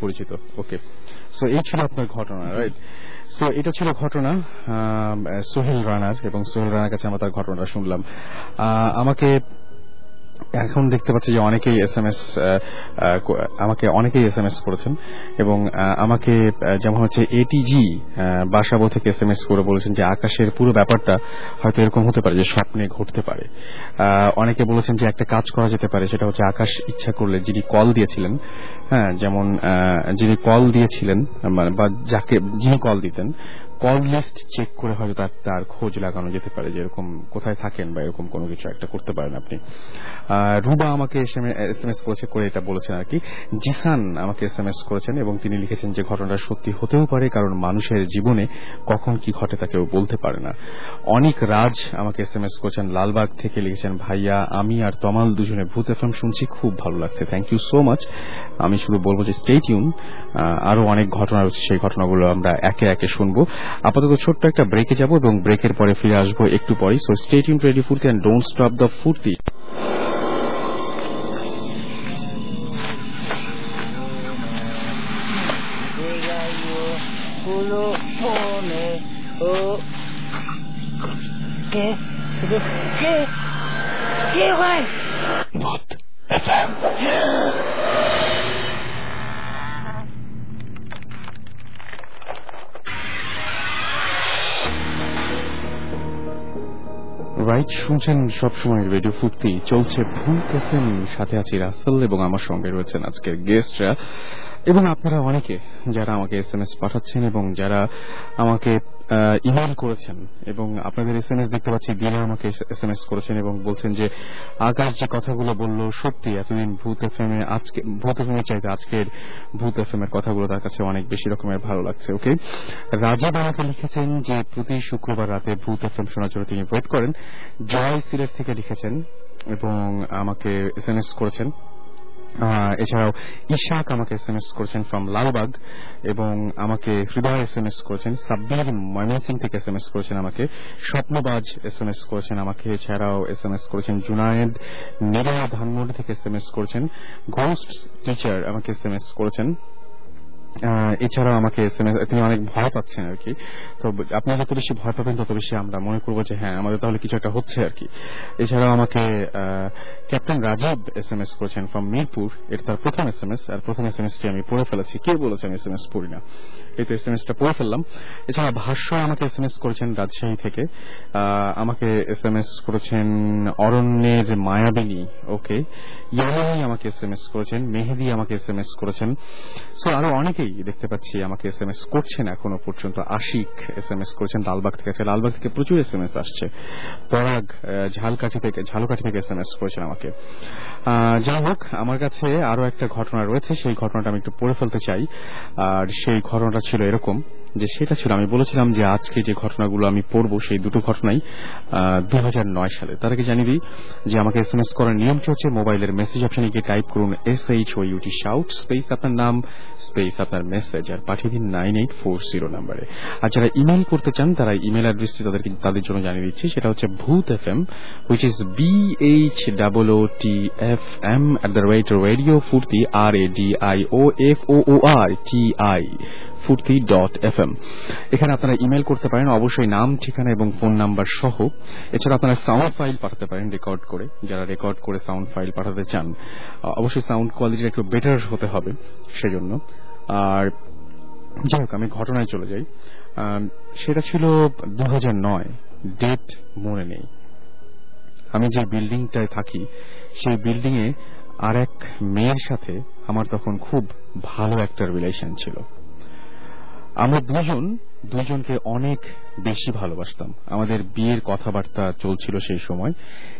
পরিচিত। ওকে সো এই ছিল আপনার ঘটনা রাইট সো এটা ছিল ঘটনা সোহেল রানার এবং সোহেল রানার কাছে আমরা তার ঘটনাটা শুনলাম। আহ, আমাকে এখন দেখতে পাচ্ছি যে অনেকেই এস এম এস আমাকে অনেকেই এস এম এস করেছেন এবং আমাকে যেমন হচ্ছে এটিজি বাসাবো থেকে এস এম এস করে বলেছেন যে আকাশের পুরো ব্যাপারটা হয়তো এরকম হতে পারে যে স্বপ্নে ঘটতে পারে। অনেকে বলেছেন যে একটা কাজ করা যেতে পারে, সেটা হচ্ছে আকাশ ইচ্ছা করলে যিনি কল দিয়েছিলেন হ্যাঁ যেমন যিনি কল দিয়েছিলেন মানে বা যাকে, যিনি কল দিতেন কল লিস্ট চেক করে হয়তো তার তার খোঁজ লাগানো যেতে পারে যে এরকম কোথায় থাকেন বা এরকম কোনো কিছু একটা করতে পারেন আপনি। রুবা আমাকে এস এম এস করেছে, করে এটা বলেছেন আর কি। জিসান আমাকে এস এম এস করেছেন এবং তিনি লিখেছেন যে ঘটনাটা সত্যি হতেও পারে, কারণ মানুষের জীবনে কখন কি ঘটে তা কেউ বলতে পারে না। অনেক রাজ আমাকে এস এম এস করেছেন, লালবাগ থেকে লিখেছেন, ভাইয়া, আমি আর তমাল দুজনে ভূত এফএম শুনছি, খুব ভালো লাগছে থ্যাংক ইউ সো মাচ আমি শুধু বলব যে স্টে টিউন আরও অনেক ঘটনা রয়েছে, সেই ঘটনাগুলো আমরা একে একে শুনব। আপাতত ছোট্ট একটা ব্রেকে যাব এবং ব্রেকের পরে ফিরে আসব একটু পরে so stay tune radio Furti and don't stop the Furti. Right শুনছেন সবসময় রেডিও ফুর্তি। চলছে ভুল এফএম। সাথে আছি রাসেল এবং আমার সঙ্গে রয়েছেন আজকের গেস্টরা এবং আপনারা অনেকে যারা আমাকে এস এম এস পাঠাচ্ছেন এবং যারা আমাকে ইমেল করেছেন এবং আপনাদের এস এম এস দেখতে পাচ্ছি দিনে আমাকে এস এম এস করেছেন এবং বলছেন যে, আকাশ যে কথাগুলো বলল সত্যি এতদিন ভূত এফ এম আজকে, ভূত এফ এম এর চাইতে আজকের ভূত এফ এম এর কথাগুলো তার কাছে অনেক বেশি রকমের ভালো লাগছে ওকে রাজীব আমাকে লিখেছেন যে, প্রতি শুক্রবার রাতে ভূত এফ এম শোনার জন্য তিনি ওয়েট করেন। জয় সিলেট থেকে লিখেছেন এবং আমাকে এস এম এস করেছেন। এছাড়াও ইশাক আমাকে এস এম এস করেছেন ফ্রম লালবাগ এবং আমাকে হৃদয় এস এম এস করেছেন, সাব্বির ময়মনসিং থেকে এস এম এস করেছেন আমাকে, স্বপ্নবাজ এস এম এস করেছেন আমাকে, এছাড়াও এস এম এস করেছেন জুনায়েদ নিরা ধানমন্ডি থেকে এস এম এস করেছেন ঘোস্ট টিচার আমাকে এস এম এস করেছেন। এছাড়াও আমাকে এসএমএস এম এস তিনি অনেক ভয় পাচ্ছেন আর কি। তো আপনারা যত বেশি ভয় পাবেন, তত বেশি আমরা মনে করব যে হ্যাঁ আমাদের তাহলে কিছু একটা হচ্ছে আর কি। এছাড়াও আমাকে captain Rajib S M S করেছেন ফ্রম মিরপুর। এটা তার প্রথম এস এম এস আর প্রথম এস এম এসটি আমি পড়ে ফেলেছি। কে বলেছেন আমি এস এম এস পড়ি না? এই তো এস এম এসটা পড়ে ফেললাম। এছাড়া ভাষ্য আমাকে এস এম এস করেছেন রাজশাহী থেকে। আমাকে এস এম এস করেছেন অরণ্যের মায়াবিনী, ওকে। ইয়ামিনী আমাকে এস এম এস করেছেন, মেহেদি আমাকে এস এম এস করেছেন। সো আরও অনেকেই দেখতে পাচ্ছি আমাকে এস এম এস করছেন এখনও পর্যন্ত। আশিক এস এম এস করেছেন, লালবাগ থেকে আছে। লালবাগ থেকে প্রচুর এস এম এস আসছে। পরাগ ঝালকাঠি থেকে ঝালকাঠি থেকে এস এম এস করেছেন আমাকে। যাই হোক, আমার কাছে আরও একটা ঘটনা রয়েছে। সেই ঘটনাটা আমি একটু পড়ে ফেলতে চাই। আর সেই ঘটনাটা ছিল এরকম। যে সেটা ছিল, আমি বলেছিলাম যে আজকে যে ঘটনাগুলো আমি পড়ব, সেই দুটো ঘটনাই দু হাজার নয় সালে। তার আগে জানিয়ে দিই যে আমাকে এস এম এস করার নিয়মটি হচ্ছে মোবাইলের মেসেজ অপশনে গিয়ে টাইপ করুন S H O U T shout space আপনার নাম স্পেস আপনার মেসেজ আর পাঠিয়ে দিন নাইন এইট ফোর জিরো নাম্বারে আর যারা ইমেল করতে চান, তারা ইমেল অ্যাড্রেসটি তাদেরকে, তাদের জন্য জানিয়ে দিচ্ছি, সেটা হচ্ছে Bhoot F M which is B H double O T F M at the rate radio Foorti R A D I O F O O R T I Foorti dot F M এখানে আপনারা email করতে পারেন, অবশ্যই নাম, ঠিকানা এবং phone number সহ। এছাড়া আপনারা সাউন্ড ফাইল পাঠাতে পারেন রেকর্ড করে, যারা রেকর্ড করে সাউন্ড ফাইল পাঠাতে চান। অবশ্যই সাউন্ড কোয়ালিটিটা একটু বেটার হতে হবে সেজন্য। আর যাই হোক, আমি ঘটনায় চলে যাই। সেটা ছিল দু হাজার নয়, ডেট মনে নেই। আমি যে বিল্ডিংটায় থাকি, সেই বিল্ডিং এ আর এক মেয়ের সাথে আমার তখন খুব ভালো একটা রিলেশন ছিল। আমরা দুজন দুজনকে অনেক বেশি ভালোবাসতাম। আমাদের বিয়ের কথাবার্তা চলছিল সেই সময়।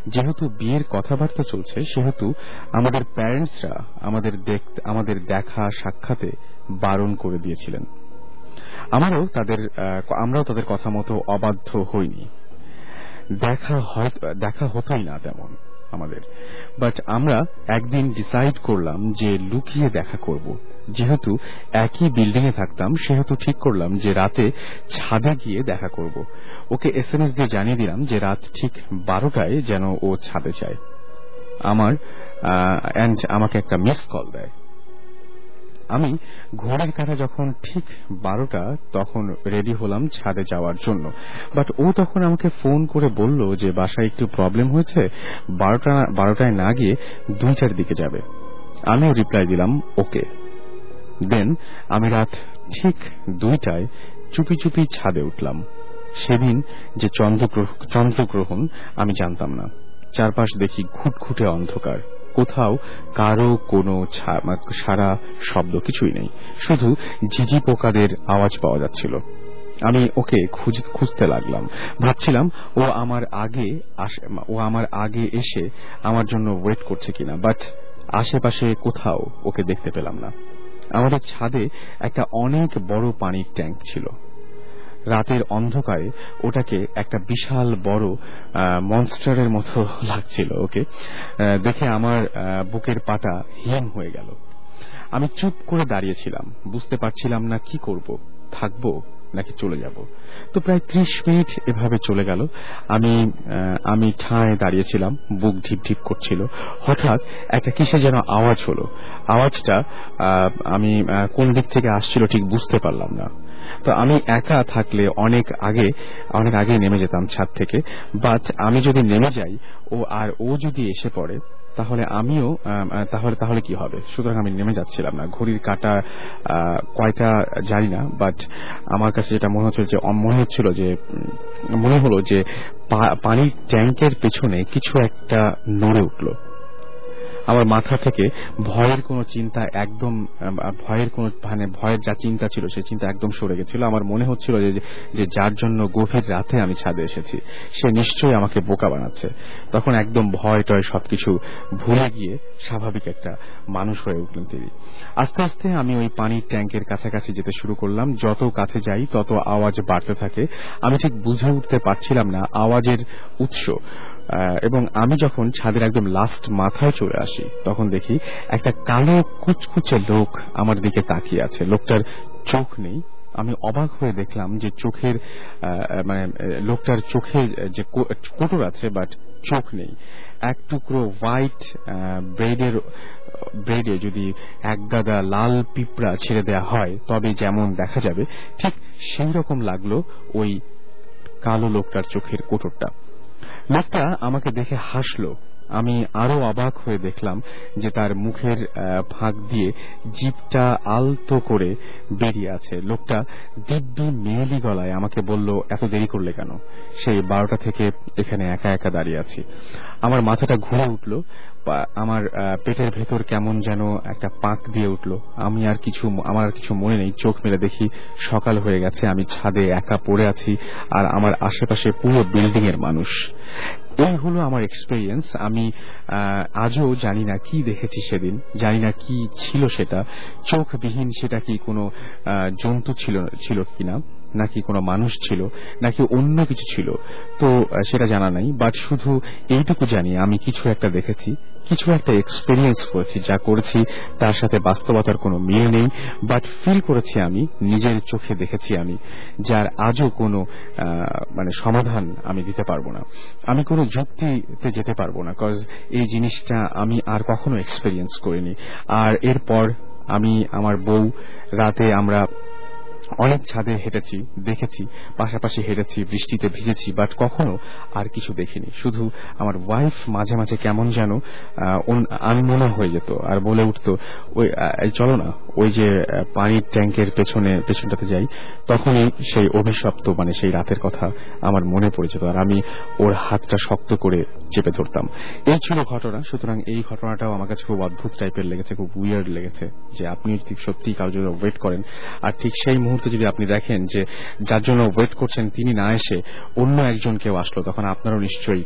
যেহেতু বিয়ের কথাবার্তা চলছে, সেহেতু আমাদের প্যারেন্টসরা আমাদের আমাদের দেখা সাক্ষাতে বারণ করে দিয়েছিলেন। আমারও তাদের আমরাও তাদের কথা মতো অবাধ্য হইনি। দেখা দেখা হতোই না তেমন আমাদের। বাট আমরা একদিন ডিসাইড করলাম যে লুকিয়ে দেখা করব। যেহেতু একই বিল্ডিং এ থাকতাম, সেহেতু ঠিক করলাম যে রাতে ছাদে গিয়ে দেখা করব। ওকে এস এম এস দিয়ে জানিয়ে দিলাম যে রাত ঠিক বারোটায় যেন ও ছাদে চায় আমার আমাকে একটা মিস কল দেয়। আমি ঘোড়ার কাটা যখন ঠিক বারোটা, তখন রেডি হলাম ছাদে যাওয়ার জন্য। বাট ও তখন আমাকে ফোন করে বলল যে বাসায় একটু প্রবলেম হয়েছে, বারোটা, বারোটায় না গিয়ে দুইটার দিকে যাবে। আমিও রিপ্লাই দিলাম, ওকে। দেন আমি রাত ঠিক দুইটায় চুপি চুপি ছাদে উঠলাম। সেদিন যে চন্দ্রগ্রহণ আমি জানতাম না। চারপাশ দেখি ঘুটঘুটে অন্ধকার। কোথাও কারও কোনো সারা শব্দ কিছুই নেই। শুধু ঝিঝি পোকাদের আওয়াজ পাওয়া যাচ্ছিল। আমি ওকে খুঁজতে লাগলাম। ভাবছিলাম, ও আমার আগে ও আমার আগে এসে আমার জন্য ওয়েট করছে কিনা, বাট আশেপাশে কোথাও ওকে দেখতে পেলাম না। আমাদের ছাদে একটা অনেক বড় পানির ট্যাঙ্ক ছিল। রাতের অন্ধকারে ওটাকে একটা বিশাল বড় মনস্টারের মতো লাগছিল, ওকে? দেখে আমার বুকের পাটা হিম হয়ে গেল। আমি চুপ করে দাঁড়িয়েছিলাম, বুঝতে পারছিলাম না কি করব, থাকব? নাকি চলে যাব। তো প্রায় ত্রিশ মিনিট এভাবে চলে গেল। আমি আমি ঠায় দাঁড়িয়েছিলাম, বুক ঢিপ ঢিপ করছিল। হঠাৎ একটা কিসে যেন আওয়াজ হলো। আওয়াজটা আমি কোন দিক থেকে আসছিল ঠিক বুঝতে পারলাম না। তো আমি একা থাকলে অনেক আগে অনেক আগে নেমে যেতাম ছাদ থেকে। বাট আমি যদি নেমে যাই, ও আর ও যদি এসে পড়ে তাহলে আমিও তাহলে তাহলে কি হবে? সুতরাং আমি নেমে যাচ্ছিলাম না। ঘড়ির কাটা কয়টা জানি না বাট আমার কাছে যেটা মনে হচ্ছিল যে মনে হচ্ছিল যে মনে হলো যে পানির ট্যাঙ্কের পেছনে কিছু একটা নড়ে উঠল। আমার মাথা থেকে ভয়ের কোনো চিন্তা একদম ভয়ের কোনো মানে ভয়ের যা চিন্তা ছিল সেই চিন্তা একদম সরে গেছিল। আমার মনে হচ্ছিল যে যার জন্য গভীর রাতে আমি ছাদে এসেছি, সে নিশ্চয়ই আমাকে বোকা বানাচ্ছে। তখন একদম ভয় টয় সবকিছু ভুলে গিয়ে স্বাভাবিক একটা মানুষ হয়ে উঠলেন তিনি। আস্তে আস্তে আমি ওই পানির ট্যাঙ্কের কাছাকাছি যেতে শুরু করলাম। যত কাছে যাই, তত আওয়াজ বাড়তে থাকে। আমি ঠিক বুঝে উঠতে পারছিলাম না আওয়াজের উৎস। এবং আমি যখন ছাদের একদম লাস্ট মাথায় চলে আসি, তখন দেখি একটা কালো কুচকুচে লোক আমার দিকে তাকিয়ে আছে। লোকটার চোখ নেই। আমি অবাক হয়ে দেখলাম যে চোখের মানে লোকটার চোখে যে কোটর আছে বাট চোখ নেই। এক টুকরো হোয়াইট ব্রেডের ব্রেডে যদি এক গাদা লাল পিঁপড়া ছেড়ে দেওয়া হয়, তবে যেমন দেখা যাবে, ঠিক সেই রকম লাগল ওই কালো লোকটার চোখের কোটরটা। লোকটা আমাকে দেখে হাসলো। আমি আরও অবাক হয়ে দেখলাম যে তার মুখের ফাঁক দিয়ে জিপটা আলতো করে বেরিয়ে আছে। লোকটা দিব্যি মেয়েলি গলায় আমাকে বলল, এত দেরি করলে কেন? সেই বারোটা থেকে এখানে একা একা দাঁড়িয়ে আছি। আমার মাথাটা ঘুরে উঠল। আমার পেটের ভেতর কেমন যেন একটা পাক দিয়ে উঠল। আমি আর কিছু, আমার আর কিছু মনে নেই। চোখ মেলে দেখি সকাল হয়ে গেছে, আমি ছাদে একা পড়ে আছি আর আমার আশেপাশে পুরো বিল্ডিং এর মানুষ। এই হলো আমার এক্সপেরিয়েন্স আমি আজও জানি না কি দেখেছি সেদিন, জানি না কি ছিল সেটা। চোখবিহীন সেটা কি কোনো জন্তু ছিল ছিল কিনা। নাকি কোনো মানুষ ছিল, নাকি অন্য কিছু ছিল, তো সেটা জানা নাই বাট শুধু এইটুকু জানি, আমি কিছু একটা দেখেছি, কিছু একটা এক্সপেরিয়েন্স করেছি, যা করেছি, তার সাথে বাস্তবতার কোনো মিল নেই বাট ফিল করেছি আমি, নিজের চোখে দেখেছি আমি, যার আজও কোনো মানে সমাধান আমি দিতে পারব না। আমি কোনো যুক্তিতে যেতে পারব না কজ এই জিনিসটা আমি আর কখনো এক্সপেরিয়েন্স করিনি। আর এরপর আমি, আমার বউ, রাতে আমরা অনেক ছাদে হেঁটেছি, দেখেছি, পাশাপাশি হেঁটেছি, বৃষ্টিতে ভিজেছি বাট কখনো আর কিছু দেখিনি। শুধু আমার ওয়াইফ মাঝে মাঝে কেমন যেন আমি মনে হয়ে যেত আর বলে উঠত, ওই চলো না। ওই যে পানির ট্যাঙ্কের পেছনে, পেছনটাতে যাই, তখনই সেই অভিশপ্ত মানে সেই রাতের কথা আমার মনে পড়ে যেত আর আমি ওর হাতটা শক্ত করে চেপে ধরতাম। এই ছিল ঘটনা, সুতরাং এই ঘটনাটাও আমার কাছে খুব অদ্ভুত টাইপের লেগেছে, খুব উইয়ার্ড লেগেছে যে আপনি ঠিক সত্যি কারোর জন্য ওয়েট করেন। আর ঠিক সেই মুহূর্তে যদি আপনি দেখেন যে যার জন্য ওয়েট করছেন, তিনি না এসে অন্য একজন কেউ আসলো, তখন আপনারও নিশ্চয়ই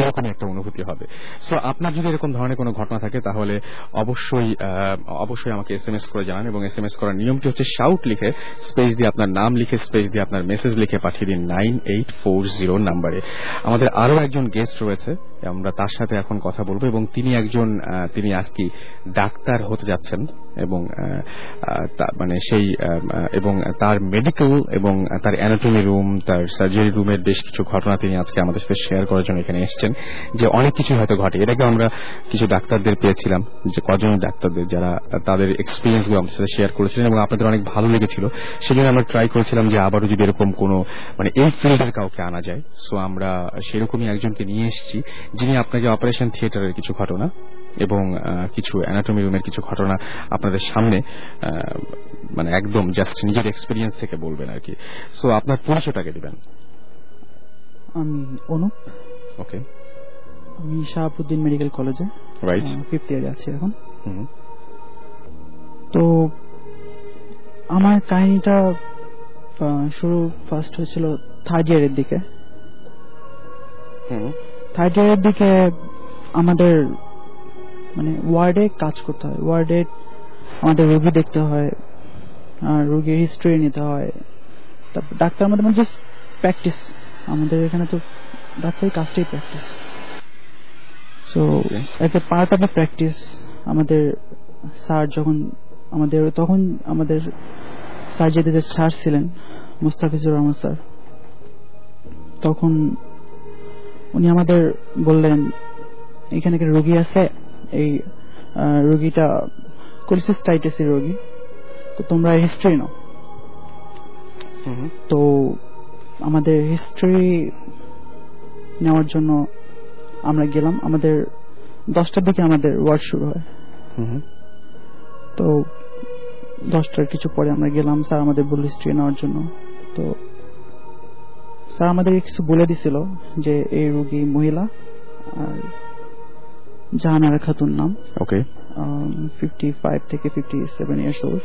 এরকমই একটা অনুভূতি হবে। সো আপনার যদি এরকম ধরনের কোনো ঘটনা থাকে, তাহলে অবশ্যই অবশ্যই আমাকে এস এম এস করে জানান এবং এস এম এস করার নিয়মটি হচ্ছে শাউট লিখে স্পেস দিয়ে আপনার নাম লিখে স্পেস দিয়ে আপনার মেসেজ লিখে পাঠিয়ে দিন নাইন এইট ফোর জিরো নাম্বারে আমাদের আরও একজন গেস্ট রয়েছে, আমরা তার সাথে এখন কথা বলব এবং তিনি একজন তিনি আজকে ডাক্তার হতে যাচ্ছেন। এবং মানে সেই এবং তার মেডিকেল এবং তার অ্যানাটমি রুম তার সার্জারি রুমের বেশ কিছু ঘটনা তিনি আজকে আমাদের সাথে শেয়ার করার জন্য এখানে এসেছেন, যে অনেক কিছু হয়তো ঘটে। এর আগে আমরা কিছু ডাক্তারদের পেয়েছিলাম, যে কজন ডাক্তারদের যারা তাদের এক্সপিরিয়েন্সগুলো আমাদের সাথে শেয়ার করেছিলেন এবং আপনাদের অনেক ভালো লেগেছিল। সেই জন্য আমরা ট্রাই করেছিলাম যে আবারও যদি এরকম কোনো মানে এই ফিল্ডের কাউকে আনা যায়। সো আমরা সেরকমই একজনকে নিয়ে এসেছি, যিনি আপনাকে অপারেশন থিয়েটারের কিছু ঘটনা এবং কিছু অ্যানাটমি রুমের কিছু ঘটনা আপনাদের সামনে মানে একদম জাস্ট নিজের এক্সপিরিয়েন্স থেকে বলবেন আর কি। সো আপনার পরিচয়টাকে দিবেন। আমি অনুপ ওকে আমি শাহাবুদ্দিন মেডিকেল কলেজে। রাইট ফিফথ ইয়ারে আছি এখন। তো আমার কাহিনীটা শুরু ফার্স্ট হয়েছিল থার্ড ইয়ারের দিকে। থার্ড ইয়ারের দিকে আমাদের মানে ওয়ার্ডে কাজ করতে হয়। ওয়ার্ডে আমাদের রোগী দেখতে হয় আর রোগীর হিস্ট্রি নিতে হয়। তারপর ডাক্তার আমাদের মানে জাস্ট প্র্যাকটিস আমাদের এখানে তো ডাক্তারি কাজটাই practice so. As a part of a practice আমাদের স্যার যখন আমাদের তখন আমাদের স্যার যেতে যে স্যার ছিলেন মুস্তাফিজুর রহমান স্যার তখন উনি আমাদের বললেন এখানে একটা রোগী আছে? এই রোগীটা কোলিসিস্টাইটিসের রোগী। তো তোমরা হিস্ট্রি নাও। তো আমাদের হিস্ট্রি নেওয়ার জন্য আমরা গেলাম। আমাদের দশটার দিকে আমাদের ওয়ার্ড শুরু হয়। তো দশটার কিছু পরে আমরা গেলাম স্যার আমাদের বলল হিস্ট্রি নেওয়ার জন্য। তো স্যার আমাদের কিছু বলে দিছিল যে এই রোগী মহিলা আর জাহানারা খাতুন নাম। ওকে ফিফটি ফাইভ থেকে ফিফটি সেভেন ইয়ার্স ওল্ড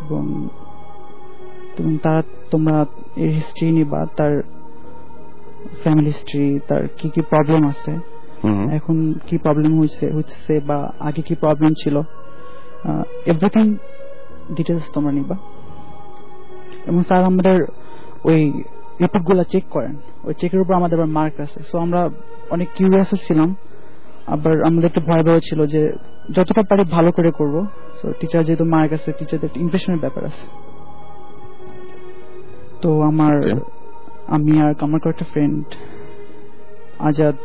এবং এবং তার তোমরা এর হিস্ট্রি নিবা তার ফ্যামিলি হিস্ট্রি তার কি কি প্রবলেম আছে। এখন কি প্রবলেম হয়েছে হচ্ছে বা আগে কি প্রবলেম ছিল এভরিথিং ডিটেলস তোমরা নিবা। এবং স্যার আমাদের ওই রিপোর্টগুলা চেক করেন। ওই চেকের উপর আমাদের আবার মার্ক আছে। সো আমরা অনেক কিউরিয়াস ছিলাম। আবার আমাদের একটু ভয় ভয় ছিল যে যতটা পারি ভালো করে করব। তো টিচার যেহেতু মার্ক আছে টিচারদের ইমপ্রেশনের ব্যাপার আছে। তো আমার আমি আর আমার কয়েকটা ফ্রেন্ড আজাদ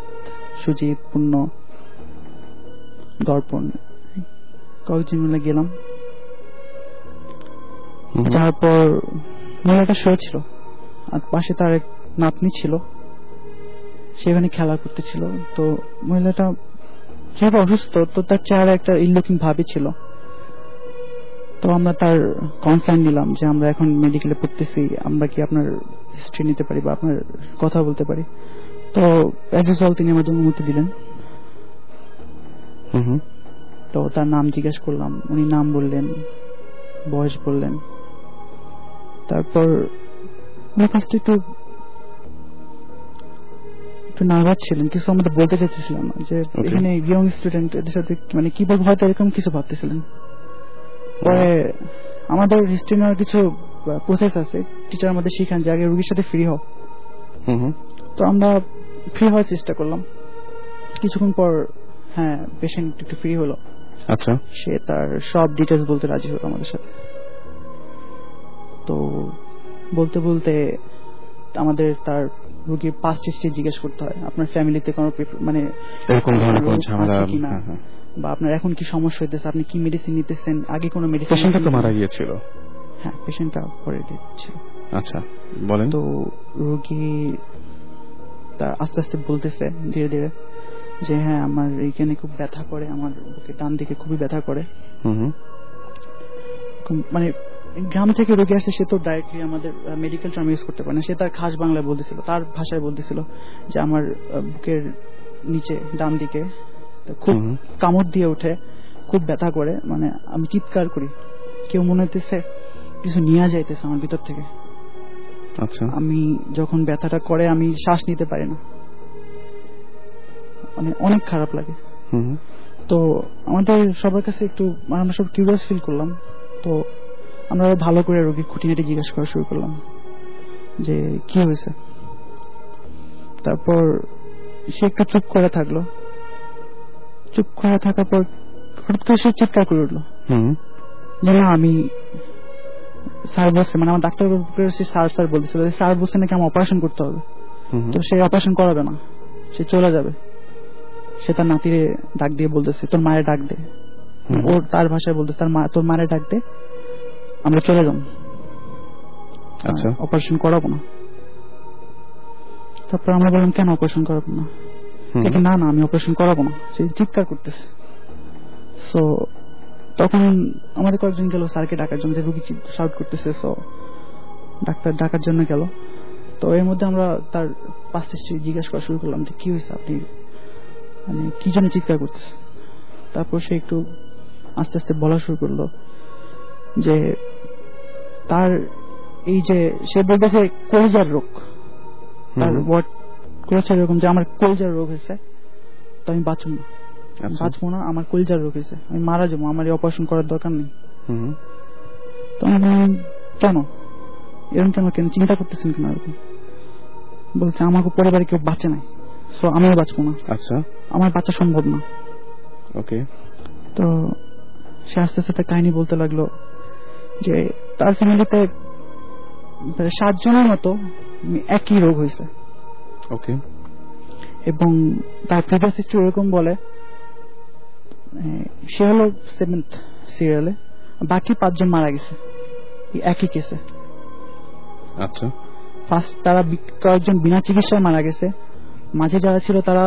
সুজিত পূর্ণ দর্পণ কয়েকজন মিলে গেলাম। তারপর একটা শো ছিল। আর পাশে তার এক নাতনি ছিল। সেখানে খেলা করতেছিল। তো মহিলাটা যেহেতু অসুস্থ। তো তার চেহারা একটা ইনলুকিং ভাবই ছিল। তো আমরা তার কনসার্ন নিলাম যে আমরা এখন মেডিকেলে পড়তেছি। আমরা কি আপনার হিস্ট্রি নিতে পারি বা আপনার কথা বলতে পারি? তো অ্যাজ ইউজুয়াল তিনি আমাদের অনুমতি দিলেন। তো তার নাম জিজ্ঞেস করলাম। উনি নাম বললেন বয়স বললেন। তারপর ফার্স্ট একটু একটু নার্ভাস ছিলেন কিছু আমাদের বলতে চাইতেছিলাম যে এখানে ইয়ং স্টুডেন্ট এদের সাথে মানে কীভাবে হয়তো এরকম কিছু ভাবতেছিলেন। পরে আমাদের হিস্ট্রি নেওয়ার কিছু প্রসেস আছে টিচার আমাদের শিখান যে আগে রুগীর সাথে ফ্রি হও। তো আমরা ফ্রি হওয়ার চেষ্টা করলাম। কিছুক্ষণ পর হ্যাঁ পেশেন্ট একটু ফ্রি হলো। আচ্ছা। সে তার সব ডিটেলস বলতে রাজি হলো আমাদের সাথে। তো বলতে বলতে আমাদের তার রোগীর পাস্ট হিস্ট্রি জিজ্ঞেস করতে হয় আপনার ফ্যামিলিতে কোনো মানে এরকম ধরনের কোনো ঝামেলা হ্যাঁ, হ্যাঁ। বা আপনার এখন কি সমস্যা হইতেছে? আপনি কি মেডিসিন নিতেছেন? আগে কোনো মেডিসিন পেশেন্টটা তো মারা গিয়েছিল। হ্যাঁ পেশেন্টটা পরে dead ছিল। আচ্ছা বলেন। তো রোগী তার আস্তে আস্তে বলতেছে ধীরে ধীরে যে হ্যাঁ আমার এইখানে খুব ব্যথা করে আমার বুকে ডান দিকে খুবই ব্যথা করে। মানে গ্রাম থেকে রোগী আসে সে তো ডাইরেক্টলি আমাদের মেডিকেল টার্ম ইউজ করতে পারে না। সে তার খাস বাংলায় বলতেছিল তার ভাষায় বলতেছিল যে আমার বুকের নিচে ডান দিকে খুব কামড় দিয়ে ওঠে খুব ব্যথা করে মানে আমি চিৎকার করি। কেউ মনে হইতেছে কিছু নিয়ে যাইতেছে আমার ভিতর থেকে। আচ্ছা। আমি যখন ব্যথাটা করে আমি শ্বাস নিতে পারি না। মানে অনেক খারাপ লাগে। হুম। তো আমাদের সবার কাছে একটু মানে আমরা সব কিউরিয়াস ফিল করলাম। তো আমরা ভালো করে রোগীর খুঁটিনাটি জিজ্ঞাসা করা শুরু করলাম যে কি হয়েছে? তারপর সে একটু চুপ করে থাকল। চুপ করে থাকার পর হঠাৎ করে সে চিৎকার করে উঠল। হুম। যে না আমি স্যার বলছে মানে আমার ডাক্তার স্যার স্যার বলতেছিল যে স্যার বলছে নাকি আমার অপারেশন করতে হবে। তো সে অপারেশন করাবে না সে চলে যাবে। সে তার নাতিরে ডাক দিয়ে বলতেছে তোর মায়ের ডাক দে। ওর তার ভাষায় বলতেছে তার মা তোর মায়ের ডাক দে। আমরা চলে যাব। আচ্ছা। অপারেশন করাবো না। তারপর আমরা বললাম কেন অপারেশন করাবো না? না না আমি অপারেশন করাবো না। সে চিৎকার করতেছে। সো তখন আমাদের কয়েকজন গেল স্যারকে ডাকার জন্য যে রুগী শাউট করতেছে। সো ডাক্তার ডাকার জন্য গেল। তো এর মধ্যে আমরা তার পাশে জিজ্ঞাসা করা শুরু করলাম যে কি হয়েছে আপনি? মানে কি জন্য চিৎকার করতেছে? তারপর সে একটু আস্তে আস্তে বলা শুরু করল যে তার এই যে সে বলতেছে কলিজার রোগ। তার ওয়ার্ড করেছে এরকম যে আমার কলিজার রোগ হয়েছে তো আমি বাঁচব না। আচ্ছা। বাঁচবো না আমার কলিজার রোগ হয়েছে আমি মারা যাব আমার এই অপারেশন করার দরকার নেই। তো আমি কেন? এরকম কেন কেন? চিন্তা করতেছেন কেন এরকম? বলছে আমাকে পরিবারে কেউ বাঁচে নাই সো আমিও বাঁচবো না। আচ্ছা। আমার বাঁচা সম্ভব না। ওকে। তো সে আস্তে আস্তে কাহিনী বলতে লাগল যে তার ফ্যামিলিতে সাতজনের মতো একই রোগ হয়েছে। ওকে এবং তার প্রিভিয়াস হিস্ট্রি এরকম বলে সে হলো সেভেন্থ সিরিয়ালে বাকি পাঁচজন মারা গেছে একই কেসে আচ্ছা। ফার্স্ট তারা কয়েকজন বিনা চিকিৎসায় মারা গেছে মাঝে যারা ছিল তারা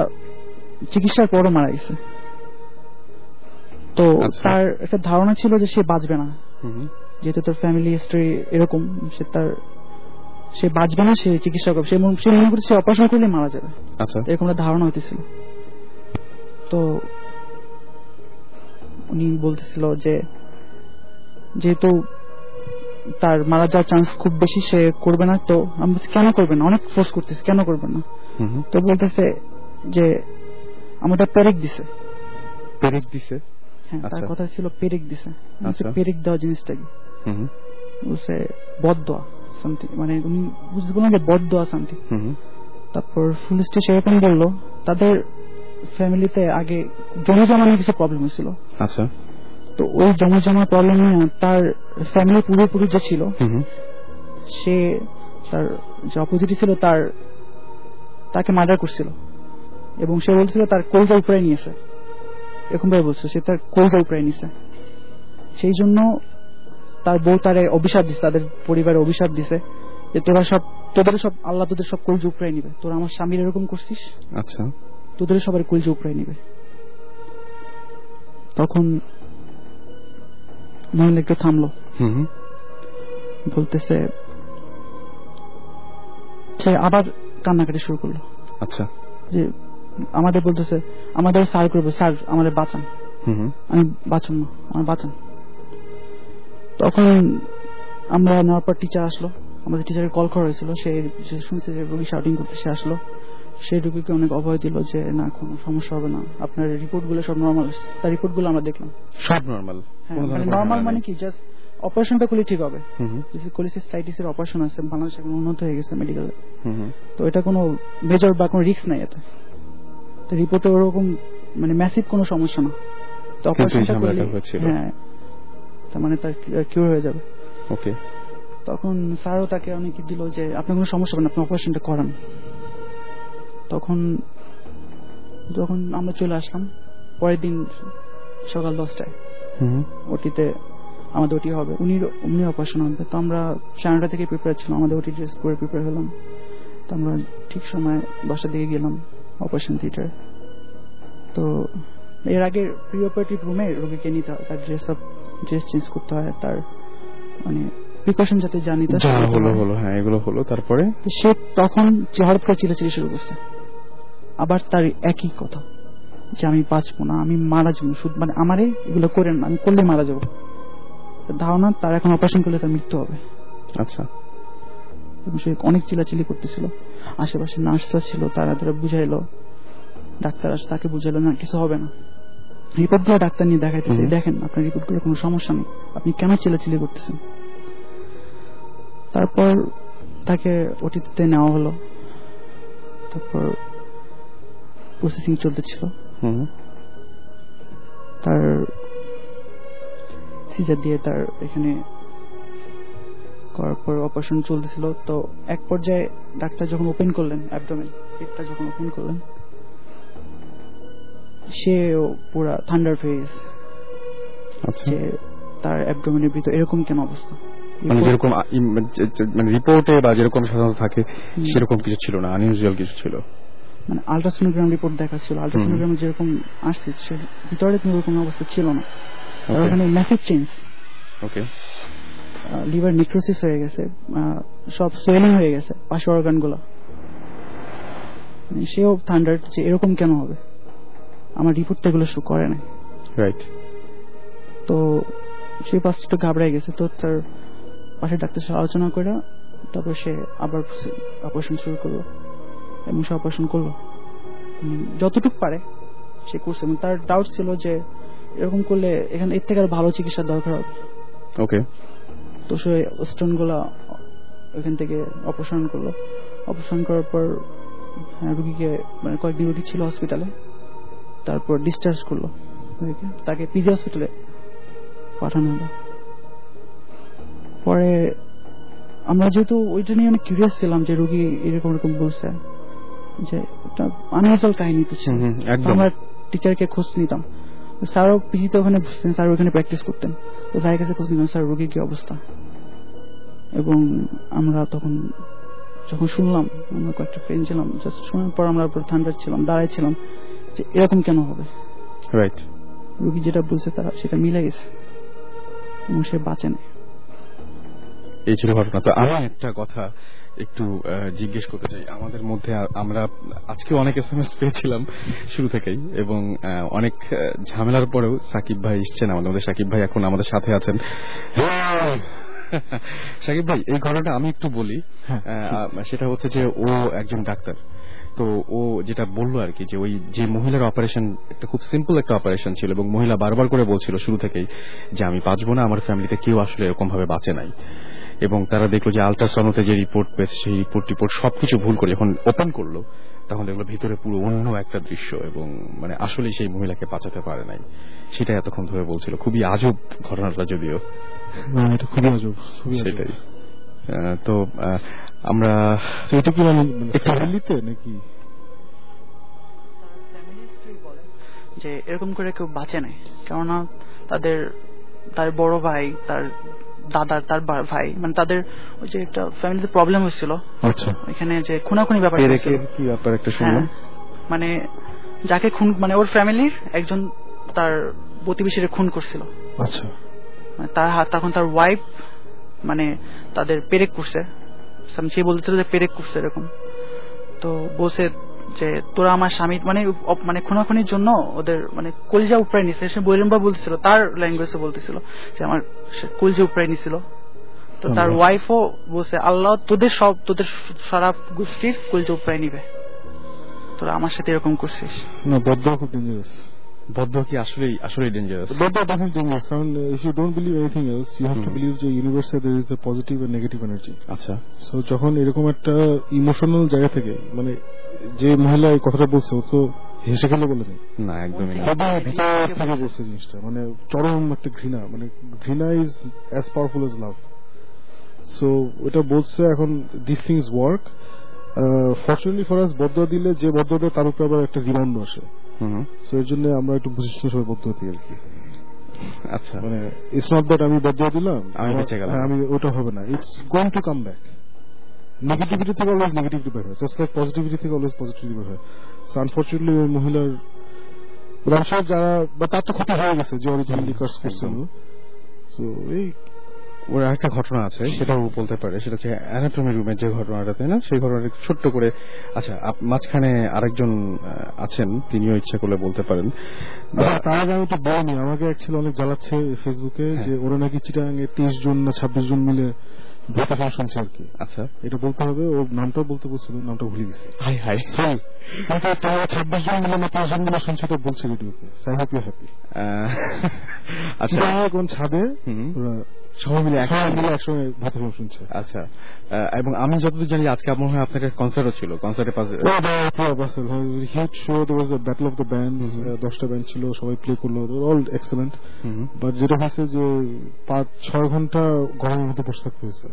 চিকিৎসার পরও মারা গেছে। তো আচ্ছা। তার একটা ধারণা ছিল যে সে বাঁচবে না। যেহেতু তার ফ্যামিলি হিস্ট্রি এরকম সে তার সে বাঁচবে না সে চিকিৎসা করবে সে সে মনে করছে সে অপারেশন করলে মারা যাবে। আচ্ছা। এরকম একটা ধারণা হইতেছিল। তো উনি বলতেছিল যে যেহেতু তার মারা যাওয়ার চান্স খুব বেশি সে করবে না তো আমি বলছি, কেন করবে না? অনেক ফোর্স করতেছে কেন করবে না? তো বলতেছে যে আমাদের পেরেক দিছে। পেরেক দিছে? হ্যাঁ তার আচ্ছা। কথা ছিল পেরেক দিছে। আচ্ছা। পেরেক দেওয়া জিনিসটা কি? বলছে বদোয়া সামথিং মানে উনি বুঝতে বললেন যে বদোয়া সামথিং তারপর ফুল স্টেজ এরকম বলল তাদের ফ্যামিলিতে আগে জমি জমা নিয়ে কিছু প্রবলেম হয়েছিল। আচ্ছা। তো ওই জমি জমা প্রবলেম তার ফ্যামিলি পুরোপুরি যে ছিল সে তার যে অপোজিটে ছিল তার তাকে মার্ডার করছিল। এবং সে বলছিল তার কলজা উপরে নিয়েছে এরকম ভাবে বলছে সে তার কলজা উপরে নিয়েছে। সেই জন্য তার বউ তার অভিশাপ দিছে তাদের পরিবারে অভিশাপ দিছে যে তোরা সব তোদের সব আল্লাহ তোদের সব কলজা উপরে নিবে। তোরা আমার স্বামীর এরকম করছিস? আচ্ছা। তোদের সবার কলজা উপরে নিবে। তখন মহিলা একটু থামলো বলতেছে সে আবার কান্নাকাটি শুরু করল। আচ্ছা। যে আমাদের বলতেছে আমাদের স্যার করবে স্যার আমাদের বাঁচান। হুম। আমি বাঁচান না আমার বাঁচান। তখন আমরা নেওয়ার পর টিচার আসলো। আমাদের টিচারের কল করা হয়েছিল। সে শুনছে যে রোগী শাউটিং করতে সে আসলো। সেই রোগীকে অনেক অভয় দিল যে না কোনো সমস্যা হবে না। আপনার রিপোর্টগুলো সব নর্মাল তার রিপোর্টগুলো আমরা দেখলাম। সব নর্মাল হ্যাঁ মানে নর্মাল মানে কি? জাস্ট অপারেশনটা করলে ঠিক হবে। কোলিসিস্টাইটিস এর অপারেশন আছে বাংলাদেশ এখন উন্নত হয়ে গেছে মেডিকেলে হুম তো এটা কোনো মেজর বা কোনো রিস্ক নাই এতে। তো রিপোর্টে ওরকম মানে ম্যাসিভ কোনো সমস্যা না। তো অপারেশনটা করলে হ্যাঁ তার মানে তার কিউর হয়ে যাবে। ওকে তখন স্যারও তাকে অনেক দিল যে আপনার কোনো সমস্যা হবে না আপনি অপারেশনটা করান। তখন যখন আমরা চলে আসলাম পরের দিন সকাল দশটায় ওটিতে আমাদের ওটি হবে। উনি উনি অপারেশন হবে। তো আমরা সাড়ে থেকে প্রিপেয়ার ছিলাম আমাদের ওটি ড্রেস করে প্রিপেয়ার হলাম। তো আমরা ঠিক সময় দশটার দিকে গেলাম অপারেশন থিয়েটার তো এর আগে প্রি অপারেটিভ রুমে রোগীকে নিতে হয় তার ড্রেস আপ ড্রেস চেঞ্জ করতে হয় তার মানে প্রিকশন যাতে জানি হলো হলো হ্যাঁ। এগুলো হলো। তারপরে? সে তখন হঠাৎ করে চিলেচিলি শুরু করছে। আবার তার একই কথা যে আমি বাঁচবো না আমি মারা যাব শুধু মানে আমারে এগুলো করেন না আমি করলে মারা যাব। ধারণা তার এখন অপারেশন করলে তার মৃত্যু হবে। আচ্ছা। সে অনেক চিলাচিলি করতেছিল। আশেপাশে নার্সরা ছিল তারা তারা বুঝাইলো ডাক্তার আসে তাকে বুঝালো না কিছু হবে না। রিপোর্টগুলো ডাক্তার নিয়ে দেখাইতেছে দেখেন আপনার রিপোর্টগুলো কোনো সমস্যা নেই। আপনি কেন চিলাচিলি করতেছেন? তারপর তাকে ওটিতে নেওয়া হলো। তারপর প্রসেসিং চলতেছিল। তার সিজার দিয়ে তার এখানে করার পর অপারেশন চলতেছিল। তো এক পর্যায়ে ডাক্তার যখন ওপেন করলেন অ্যাবডোমেন পেটটা যখন ওপেন করলেন সে পুরা থান্ডার হয়ে গেছে যে তার অ্যাবডোমেনের ভিতর এরকম কেন অবস্থা? মানে যেরকম মানে রিপোর্টে বা যেরকম সাধারণত থাকে সেরকম কিছু ছিল না আনইউজুয়াল কিছু ছিল। মানে আলট্রাসোনোগ্রাম রিপোর্ট দেখাচ্ছিল আলট্রাসোনোগ্রামে যেরকম আসছে সে ভিতরে কোনো ওরকম অবস্থা ছিল না। ওখানে massive change okay liver necrosis হয়ে গেছে সব সোয়েলিং হয়ে গেছে পাশে অর্গানগুলো। সেও থান্ডার যে এরকম কেন হবে? আমার রিপোর্ট তো এগুলো শো করে না রাইট তো সে ফার্স্ট একটু ঘাবড়াই গেছে তো তার পাশে ডাক্তার সাথে আলোচনা করে তারপর সে আবার অপারেশন শুরু করল এবং সে অপারেশন করল। যতটুকু পারে সে করছে এবং তার ডাউট ছিল যে এরকম করলে এখানে এর থেকে আর ভালো চিকিৎসার দরকার হবে। ওকে তো সে স্টোনগুলা ওইখান থেকে অপারেশন করল। অপারেশন করার পর হ্যাঁ, রুগীকে মানে কয়েকদিন রুগী ছিল হসপিটালে তারপর ডিসচার্জ করল। তাকে পিজি হসপিটালে পাঠানো হলো। পরে আমরা যেহেতু ওইটা নিয়ে অনেক কিউরিয়াস ছিলাম যে রুগী এরকম এরকম বলছে যে কাহিনী তো। আমরা টিচারকে খোঁজ নিতাম। স্যারও পিজিতে ওখানে বসতেন স্যার ওখানে প্র্যাকটিস করতেন। তো স্যারের কাছে খোঁজ নিতাম স্যার রোগীর কি অবস্থা? এবং আমরা তখন যখন শুনলাম আমরা কয়েকটা ফ্রেন্ড ছিলাম জাস্ট শোনার পর আমরা পুরো ঠান্ডার ছিলাম দাঁড়াই ছিলাম। যে এরকম কেন হবে? রাইট রুগী যেটা বলছে তারা সেটা মিলে গেছে। এবং সে বাঁচে না এই ছিল ঘটনা। তো আমি একটা কথা একটু জিজ্ঞেস করতে চাই। আমাদের মধ্যে আমরা আজকে অনেক এস এম এস পেয়েছিলাম শুরু থেকেই এবং আহ, অনেক ঝামেলার পরেও সাকিব ভাই এসছেন আমাদের মধ্যে। সাকিব ভাই এখন আমাদের সাথে আছেন। সাকিব ভাই এই ঘটনাটা আমি একটু বলি। হ্যাঁ, আহ, সেটা হচ্ছে যে ও একজন ডাক্তার। তো ও যেটা বলল আর কি যে ওই যে মহিলার অপারেশন একটা খুব সিম্পল একটা অপারেশন ছিল এবং মহিলা বারবার করে বলছিল শুরু থেকেই যে আমি বাঁচবো না আমার ফ্যামিলিতে কেউ আসলে এরকম ভাবে বাঁচে নাই। এবং তারা দেখল যে আলট্রাসাউন্ডতে যে রিপোর্ট পেয়েছে সেই রিপোর্ট টিপোর্ট সবকিছু ভুল করে যখন ওপেন করল তখন দেখল ভিতরে পুরো অন্য একটা দৃশ্য এবং মানে আসলে সেই মহিলাকে বাঁচাতে পারে নাই। সেটা এতক্ষণ ধরে বলছিল। খুবই আজব ঘটনাটা যদিও। এটা খুবই আজব খুবই সেটাই। তো আহ, আমরা এটা কি মানে একটু- ফ্যামিলিতে নাকি? যে এরকম করে কেউ বাঁচে নাই। কেননা তাদের তার বড় ভাই তার দাদার তার ভাই মানে তাদের ওই যে একটা ফ্যামিলিতে প্রবলেম হয়েছিল আচ্ছা। এখানে যে খুনাখুনি ব্যাপার কি ব্যাপার একটা শুনলাম। হ্যাঁ, মানে যাকে খুন মানে ওর ফ্যামিলির একজন তার প্রতিবেশীরে খুন করছিল। আচ্ছা। মানে তার হাত তখন তার ওয়াইফ মানে তাদের পেরেক করছে। সে বলতেছিল যে পেরেক করছে এরকম। তো বসে যে তোরা আমার স্বামী মানে মানে খুনাখুনির জন্য ওদের মানে কলজা উপড়াই নিছে। সে বৈরম্বা বলতেছিল তার ল্যাঙ্গুয়েজে বলতেছিল যে আমার কলজা উপড়াই নিছিল। তো তার। ওয়াইফও বলছে আল্লাহ তোদের সব তোদের সারা গোষ্ঠীর কলজা উপড়াই নিবে। তোরা আমার সাথে এরকম করছিস। না বদ্ধ খুব ডেঞ্জারাস বদ্ধ কি আসলেই আসলেই ডেঞ্জারাস বদ্ধ ডেফিনেটলি ডেঞ্জারাস কারণ if you don't believe anything else you have to believe যে ইউনিভার্সে there is a positive and negative energy আচ্ছা। সো যখন এরকম একটা ইমোশনাল জায়গা থেকে মানে যে মহিলা এই কথাটা বলছে ও তো হেসে খেলে বলে নেই। না একদমই না। ভিতর থেকে বলছে জিনিসটা মানে চরম একটা ঘৃণা মানে ঘৃণা is as powerful as love so ওটা বলছে এখন this things work fortunately for us বদ্ধ দিলে যে বদ্ধ দেয় তার উপরে আবার একটা রিমাউন্ড আসে। সো এর জন্য আমরা একটু বুঝিয়ে সবাই বদ্ধ দিই আর কি। আচ্ছা। মানে ইটস নট দ্যাট আমি বদ্ধ দিলাম আমি বেঁচে গেলাম। হ্যাঁ, আমি ওটা হবে না। It's going to come back negativity থেকে অলওয়েজ নেগেটিভিটি বের হয়। জাস্ট লাইক পজিটিভিটি থেকে অলওয়েজ পজিটিভিটি বের হয়। সো আনফর্চুনেটলি ওই মহিলার ব্যবসা যারা বা তার তো ক্ষতি হয়ে গেছে যে অরিজিনালি কাজ করছিল। সো এই ওর একটা ঘটনা আছে সেটাও ও বলতে পারে। সেটা হচ্ছে অ্যানাটমি রুমের যে ঘটনাটা তাই না? সেই ঘটনাটা ছোট্ট করে আচ্ছা মাঝখানে আরেকজন আছেন তিনিও ইচ্ছা করলে বলতে পারেন। তার আগে আমি তো বলিনি। আমাকে অ্যাকচুয়ালি অনেক জ্বালাচ্ছে ফেসবুকে হ্যাঁ। যে ওরা নাকি তেইশ জন না ছাব্বিশ জন মিলে ভূত আর কি আচ্ছা। এটা বলতে হবে ওর নামটা বলতে বলছিল নামটা ভুলে গেছি। হাই হাই সরি ছাব্বিশ জন মিলে না পাঁচ জন মিলে শুনছে এটা বলছে রেডিওতে আই হোপ ইউ হ্যাপি আচ্ছা। কোন ছাদে সবাই মিলে সবাই মিলে একসঙ্গে ভূত শুনছে। আচ্ছা এবং আমি যতদূর জানি আজকে আমার হয় আপনার কনসার্টও ছিল কনসার্টের পাশে huge show there was battle of the band দশটা ব্যান্ড ছিল সবাই প্লে করল অল এক্সেলেন্ট বাট যেটা হয়েছে যে পাঁচ ছয় ঘণ্টা গরমের মধ্যে বসে থাকতে হয়েছে।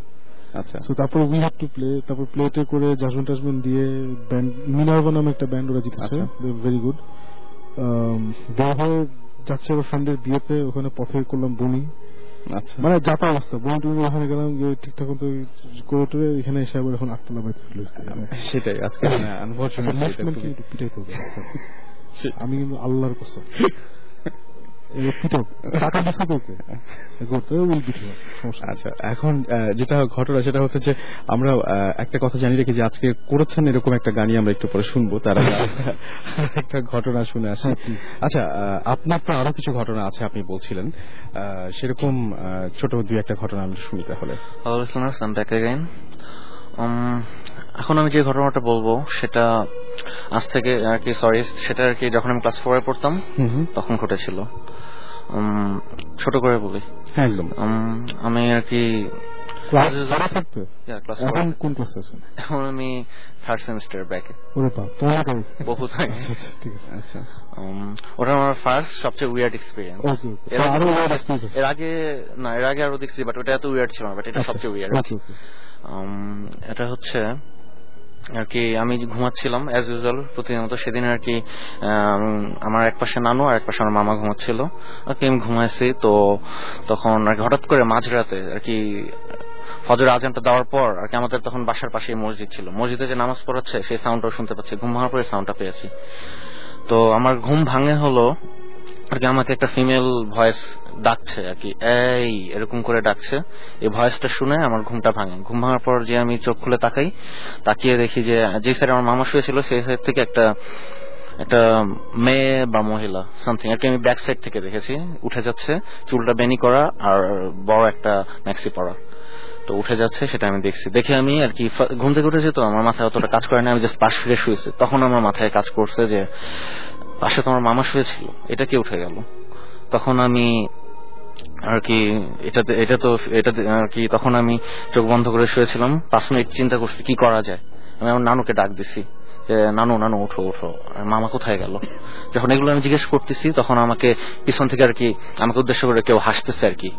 আচ্ছা। তারপর উই হ্যাভ টু প্লে তারপর প্লেটে করে জাজমেন্ট টাজমেন্ট দিয়ে ব্যান্ড মিনার্ভা নামে একটা ব্যান্ড ওরা জিতেছে আচ্ছা। ভেরি গুড বের হয়ে যাচ্ছে আমার ফ্রেন্ডের বিয়েতে ওখানে পথে করলাম বমি। আচ্ছা মানে যাতা অবস্থা বমি টমি ওখানে গেলাম ঠিকঠাক মতো করে এখানে এসে আবার এখন আটতলা ফেলে সেটাই আজকে আনফর্চুনেটলি পিটাইতে হবে আমি কিন্তু আল্লাহর কসম। আচ্ছা এখন যেটা ঘটনা সেটা হচ্ছে যে আমরা একটা কথা জানি রেখে যে আজকে করেছেন এরকম একটা গানই আমরা একটু পরে শুনব তার আগে একটা ঘটনা শুনে আসি। হ্যাঁ, আচ্ছা আহ, আপনার তো আরও কিছু ঘটনা আছে আপনি বলছিলেন। আহ, সেরকম আহ, ছোট দুই একটা ঘটনা আমি শুনি তাহলে। আই ব্যাক অ্যাগেইন Um, এখন আমি যে ঘটনাটা বলব সেটা আজ থেকে আর কি সরি সেটা আর কি যখন আমি ক্লাস ফোরে পড়তাম তখন ঘটেছিল। উম, ছোট করে বলি। হ্যাঁ একদম। আমি আর কি ক্লাস থাকতে এখন কোন ক্লাসে আছেন এখন আমি থার্ড সেমিস্টার ব্যাকে ওরে তোমার কাছে বহুত আগে আচ্ছা আচ্ছা ঠিক আছে। আচ্ছা ওটা আমার ফার্স্ট সবচেয়ে উইয়ার্ড এক্সপিরিয়েন্স এর আগে এক্সপেরিয়েন্স এর আগে না এর আগে আরও দেখছি বাট ওটা এত উইয়ার্ড ছিল না বাট এটা সবচেয়ে উইয়ার্ড এটা হচ্ছে আর কি আমি ঘুমাচ্ছিলাম অ্যাজ ইউজুয়াল প্রতিনিয়ত সেদিন আর কি আমার এক পাশে নানু আর এক পাশে আমার মামা ঘুমাচ্ছিল। আর কি আমি ঘুমাইছি তো তখন আর কি হঠাৎ করে মাঝরাতে আর কি ফজর আজানটা দেওয়ার পর আর কি আমাদের তখন বাসার পাশেই মসজিদ ছিল। মসজিদে যে নামাজ পড়াচ্ছে, সেই সাউন্ডটাও শুনতে পাচ্ছি। ঘুম ভাঙার পরে সাউন্ডটা পেয়েছি। তো আমার ঘুম ভাঙে হলো আর কি আমাকে একটা ফিমেল ভয়েস ডাকছে আর কি, এই, এরকম করে ডাকছে। এই ভয়েসটা শুনে আমার ঘুমটা ভাঙে। ঘুম ভাঙার পর যে আমি চোখ খুলে তাকাই, তাকিয়ে দেখি যে যে সাইডে আমার মামা শুয়েছিল, সেই সাইড থেকে একটা একটা মেয়ে বা মহিলা সামথিং আর কি আমি ব্যাক সাইড থেকে দেখেছি। উঠে যাচ্ছে, চুলটা বেনি করা আর বড় একটা ম্যাক্সি পরা। তো উঠে যাচ্ছে, সেটা আমি দেখছি। দেখে আমি আর কি ঘুম থেকে উঠেছি তো আমার মাথায় অতটা কাজ করে না, আমি জাস্ট পাশ ফিরে শুয়েছি। তখন আমার মাথায় কাজ করছে যে, পাশে তো আমার মামা শুয়েছিল, এটা কে উঠে গেল? তখন আমি আর কি, এটা এটা তো এটা আর কি, তখন আমি চোখ বন্ধ করে শুয়েছিলাম। পাঁচ মিনিট চিন্তা করছি, কি করা যায়? আমি আমার নানুকে ডাক দিছি নানু নানু, উঠো উঠো মামা কোথায় গেল? যখন এগুলো আমি জিজ্ঞেস করতেছি, তখন আমাকে পিছন থেকে আর কি, আমাকে উদ্দেশ্য করে কেউ হাসতেছে আর কি।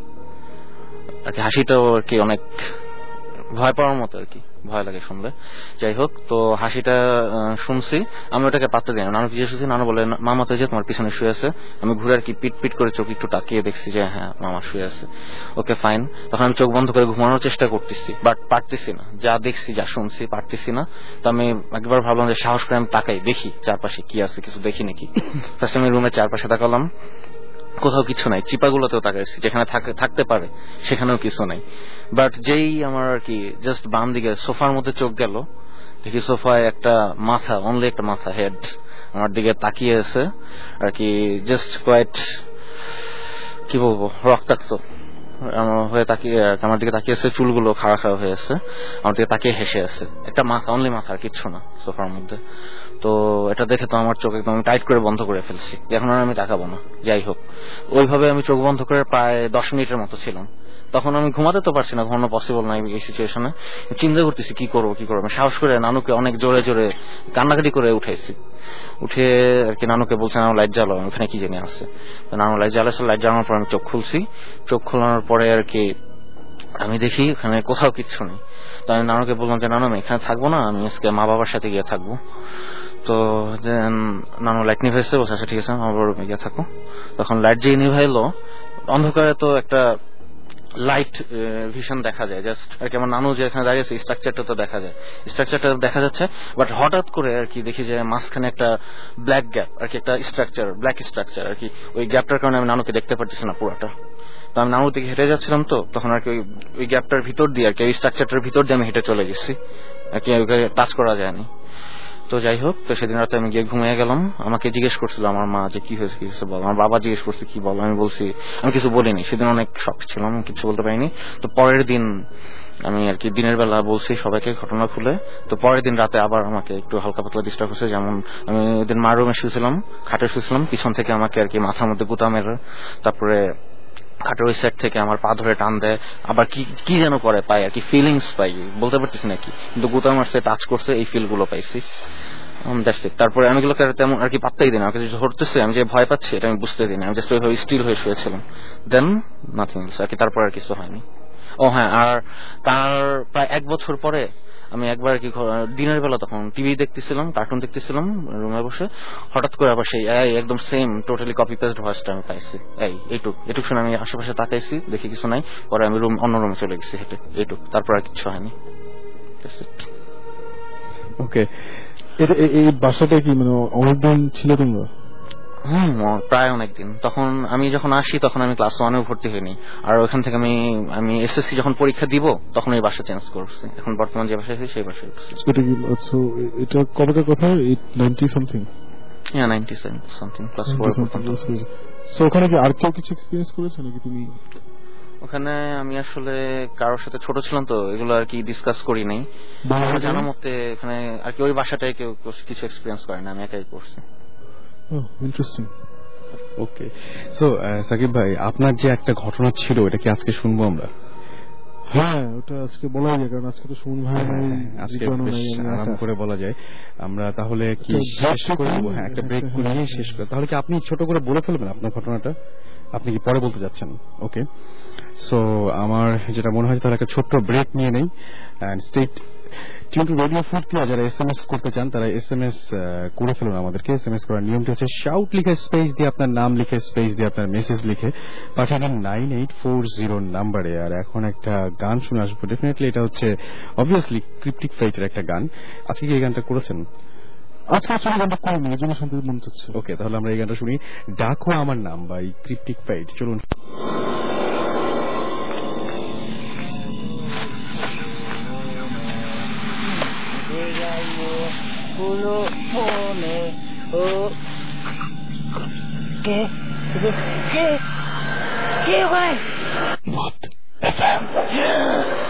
আর কি হাসিটাও আর কি অনেক ভয় পাওয়ার মতো আর কি ভয় লাগে শুনলে। যাই হোক তো হাসিটা শুনছি। আমি ওটাকে পাত্তা দিই। নানু জিজ্ঞেস করছি নানু বলে মামা তো যে তোমার পিছনে শুয়ে আছে আমি ঘুরে আর কি পিট পিট করে চোখ একটু তাকিয়ে দেখছি যে হ্যাঁ মামা শুয়ে আছে। ওকে ফাইন তখন আমি চোখ বন্ধ করে ঘুমানোর চেষ্টা করতেছি বাট পারতেছি না। যা দেখছি যা শুনছি পারতেছি না। তো আমি একবার ভাবলাম যে সাহস করে আমি তাকাই দেখি চারপাশে কি আছে কিছু দেখি নাকি। ফার্স্ট আমি রুমের চারপাশে তাকালাম। কোথাও কিছু নাই। চিপাগুলোতেও তাকাইছি, যেখানে থাকতে পারে, সেখানেও কিছু নাই। বাট যেই আমার আর কি জাস্ট বাম দিকে, সোফার মধ্যে চোখ গেল, দেখি সোফায় একটা মাথা অনলি একটা মাথা হেড আমার দিকে তাকিয়ে আছে, আর কি জাস্ট কোয়াইট কি বলব, রক্তাক্ত। হয়ে তাকিয়ে আমার দিকে তাকিয়ে আছে, চুলগুলো খাড়া খাড়া হয়ে আছে, আমার দিকে তাকিয়ে হেসে আছে। একটা মাথা অনলি মাথা আর কিচ্ছু না সোফার মধ্যে। তো এটা দেখে তো আমার চোখ একদম টাইট করে বন্ধ করে ফেলছি। এখন আর আমি তাকাবো না, যাই হোক। ওইভাবে আমি চোখ বন্ধ করে প্রায় দশ মিনিটের মতো ছিলাম। তখন আমি ঘুমাতে তো পারছি না, ঘুমানো পসিবল নাই এই সিচুয়েশনে চিন্তা করতেছি, কি করব কি করব? সাহস করে নানুকে অনেক জোরে জোরে কান্নাকাটি করে উঠেছি উঠে আর কি নানুকে বলছে, নানু লাইট জ্বালো ওখানে কি জেনে তো নানু লাইট জ্বালাচ্ছে লাইট জ্বালানোর পর আমি চোখ খুলছি। চোখ খোলানোর পরে আর কি আমি দেখি ওখানে কোথাও কিচ্ছু নেই। তো আমি নানুকে বললাম যে, নানু, আমি এখানে থাকব না, আমি আজকে মা বাবার সাথে গিয়ে থাকব। তো নানু লাইট নিভাইছে বলছে আচ্ছা ঠিক আছে আমার বাবার গিয়ে থাকো। তখন লাইট যে নিভাইলো, অন্ধকারে তো একটা লাইট ভিশন দেখা যায়। জাস্ট আর কি আমার নানু যে এখানে দাঁড়িয়েছে স্ট্রাকচারটা তো দেখা যায়। স্ট্রাকচারটা দেখা যাচ্ছে বাট হঠাৎ করে আর কি দেখি যে মাঝখানে একটা ব্ল্যাক গ্যাপ আর কি একটা স্ট্রাকচার ব্ল্যাক স্ট্রাকচার আর কি ওই গ্যাপটার কারণে আমি নানুকে দেখতে পারতেছি না পুরাটা। তো আমি নানুর দিকে হেঁটে যাচ্ছিলাম তো, তখন আর কি ওই- গ্যাপটার ভিতর দিয়ে আর কি, ওই স্ট্রাকচারটার ভিতর দিয়ে আমি হেঁটে চলে গেছি। আর কি টাচ করা যায়নি। তো যাই হোক, তো সেদিন রাতে আমি গিয়ে ঘুমিয়ে গেলাম। আমাকে জিজ্ঞেস করছিল, আমার মা যে কি হয়েছে কি হয়েছে বল? আমার বাবা জিজ্ঞেস করছে, কি বল? আমি বলছি, আমি কিছু বলিনি। সেদিন অনেক শখ ছিলাম কিছু বলতে পারিনি। তো পরের দিন আমি আর কি দিনের বেলা বলছি সবাইকে ঘটনা খুলে। তো পরের দিন রাতে আবার আমাকে একটু হালকা পাতলা ডিস্টার্ব হচ্ছে যেমন আমি ওই দিন মার রুমে শুয়েছিলাম, খাটে শুয়েছিলাম। পিছন থেকে আমাকে আর কি মাথার মধ্যে গুতা মেরে, তারপরে খাটের ওই সেট থেকে আমার পা ধরে টান দেয়। আবার কি কি যেন করে পাই, আর কি ফিলিংস পাই, বলতে পারতেছি নাকি কিন্তু গুতা মারছে টাচ করছে, এই ফিলগুলো পাইছি. তারপরে আমি এগুলোকে তেমন আর কি পাত্তাই দিই না, আমাকে ধরতেছে আমি যে ভয় পাচ্ছি এটা আমি বুঝতে দিই আমি জাস্ট ওইভাবে স্টিল হয়ে শুয়েছিলাম। দেন নাথিং আর কি তারপর আর কিছু হয়নি। ও হ্যাঁ আর তার প্রায় এক বছর পরে আমি একবার কি দিনের বেলা তখন টিভি দেখতেছিলাম কার্টুন দেখতেছিলাম, রুমে বসে, হঠাৎ করে আবার সেই একদম সেম টোটালি কপি পেস্ট ভয়েসটা আমি পাইছি। এই, এইটুক এটুক শুনে আমি আশেপাশে তাকাইছি, দেখি কিছু নাই, পরে আমি রুম, অন্য রুমে চলে গেছি হেঁটে, এইটুক, তারপর আর কিছু হয়নি। ওকে এটা এই বাসাটা কি মানে অনেকদিন ছিল তোমরা? হুম প্রায় অনেকদিন। তখন আমি যখন আসি তখন আমি ক্লাস ওয়ানেও ভর্তি হইনি। আর ওখান থেকে আমি আমি এসএসসি যখন পরীক্ষা দিব তখন এই বাসা চেঞ্জ করছি। এখন বর্তমান যে বাসায় আছি সেই বাসায় এটা কি আচ্ছা এটা কবেকার কথা এইট নাইনটি সামথিং হ্যাঁ ninety seven something class four so ওখানে কি আর কেউ কিছু এক্সপিরিয়েন্স করেছে নাকি তুমি? ওখানে আমি আসলে কারোর সাথে ছোট ছিলাম তো এগুলো আর কি ডিসকাস করি নাই। জানার মতে এখানে আর কি ওই বাসাটায় কেউ কিছু এক্সপিরিয়েন্স করে না আমি একাই করছি। ইন্টারেস্টিং ওকে সো সাকিব ভাই আপনার যে একটা ঘটনা ছিল এটা কি আজকে শুনব আমরা? হ্যাঁ ওটা আজকে বলা যায় কারণ আজকে তো সুমন ভাই হ্যাঁ, আজকে নাই, আমি আরাম করে বলা যায়। আমরা তাহলে কি শেষ? হ্যাঁ একটা ব্রেক করে হ্যাঁ, নিয়ে শেষ করে তাহলে কি আপনি ছোট করে বলে ফেলবেন আপনার ঘটনাটা? আপনি কি পরে বলতে যাচ্ছেন? ওকে সো আমার যেটা মনে হয় তাহলে একটা ছোট্ট ব্রেক নিয়ে নেই অ্যান্ড স্টেট কিন্তু রেডিও ফুর্তি যারা এস এম এস করতে চান, তারা এস এম এস করে ফেলুন আমাদেরকে। এস এম এস করার নিয়মটি হচ্ছে শাউট লিখে স্পেস দিয়ে আপনার নাম লিখে স্পেস দিয়ে আপনার মেসেজ লিখে পাঠাবেন নাইন এইট ফোর জিরো নাম্বারে আর এখন একটা গান শুনে আসব। ডেফিনেটলি এটা হচ্ছে অবভিয়াসলি ক্রিপ্টিক ফাইটের একটা গান। আজকে কি এই গানটা করেছেন? আজকে আসলে গানটা করিনি এই জন্য শুনতে মন চাচ্ছে ওকে তাহলে আমরা এই গানটা শুনি ডাকো আমার নাম বা এই ক্রিপ্টিক ফাইট চলুন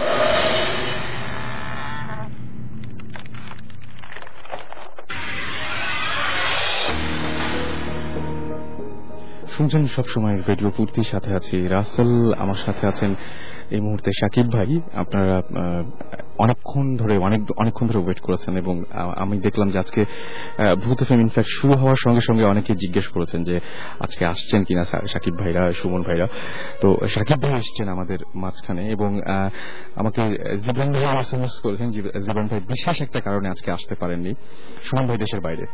শুনছেন সবসময় রেডিও পূর্তির সাথে আছি রাসেল, আমার সাথে আছেন এই মুহূর্তে সাকিব ভাই। আপনারা অনেকক্ষণ ধরে, অনেক, অনেকক্ষণ ধরে ওয়েট করেছেন এবং আমি দেখলাম যে আজকে ভূত এফএম ইনফ্যাক্ট শুরু হওয়ার সঙ্গে সঙ্গে অনেকে জিজ্ঞেস করেছেন যে আজকে আসছেন কিনা সাকিব ভাইরা, সুমন ভাইরা। তো সাকিব ভাই আসছেন আমাদের মাঝখানে এবং আমাকে জীবন ভাই এস এম এস করেছেন জীবন ভাই বিশেষ একটা কারণে আজকে আসতে পারেননি। সুমন ভাই দেশের বাইরে।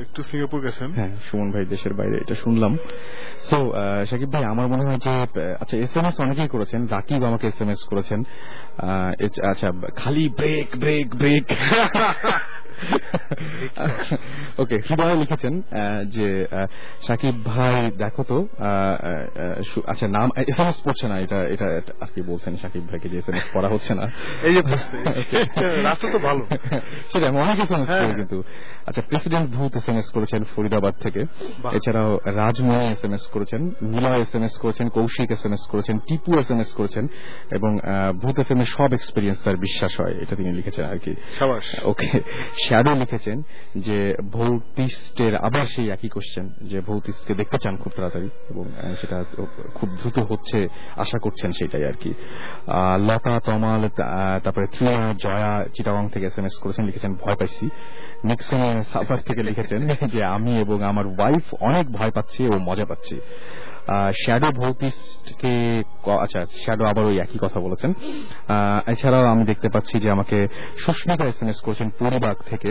একটু সিঙ্গাপুর গেছেন? হ্যাঁ সুমন ভাই দেশের বাইরে এটা শুনলাম। সো সাকিব ভাই আমার মনে হয় যে আচ্ছা এস এম এস অনেকেই করেছেন রাকিব আমাকে এস এম এস করেছেন আচ্ছা খালি break break break okay Hridoy লিখেছেন যে সাকিব ভাই দেখো তো আচ্ছা নাম এস এম এস পড়ছে না এটা এটা আর কি বলছেন সাকিব ভাইকে যে এস এম এস পড়া হচ্ছে না। এই যে পড়ছে। তো ভালো। সেটা অনেক এস এম এস। কিন্তু। আচ্ছা প্রেসিডেন্ট ভূত এস এম এস করেছেন ফরিদাবাদ থেকে। এছাড়াও রাজমণি এস এম এস করেছেন নীলা এস এম এস করেছেন কৌশিক এস এম এস করেছেন টিপু এস এম এস করেছেন এবং ভূত এফ এম এর সব এক্সপিরিয়েন্স তার বিশ্বাস হয় এটা তিনি লিখেছেন আর কি। ওকে শ্যাডো লিখেছেন যে ভৌতিস্টের আবার সেই একই কোশ্চেন যে ভৌতিস্টকে দেখতে চান খুব তাড়াতাড়ি এবং সেটা খুব দ্রুত হচ্ছে আশা করছেন সেটাই আর কি। লতা তমাল তারপরে ত্রিয়া জয়া চিটাগং থেকে এস এম এস করেছেন লিখেছেন ভয় পাইছি। নিক্সন সাফার থেকে লিখেছেন যে আমি এবং আমার ওয়াইফ অনেক ভয় পাচ্ছি ও মজা পাচ্ছি। শ্যাডো ভৌতিস্টকে আচ্ছা শ্যাডো আবার ওই একই কথা বলেছেন। এছাড়াও আমি দেখতে পাচ্ছি যে আমাকে সুস্মিতা এস এম এস করেছেন পরিবাগ থেকে।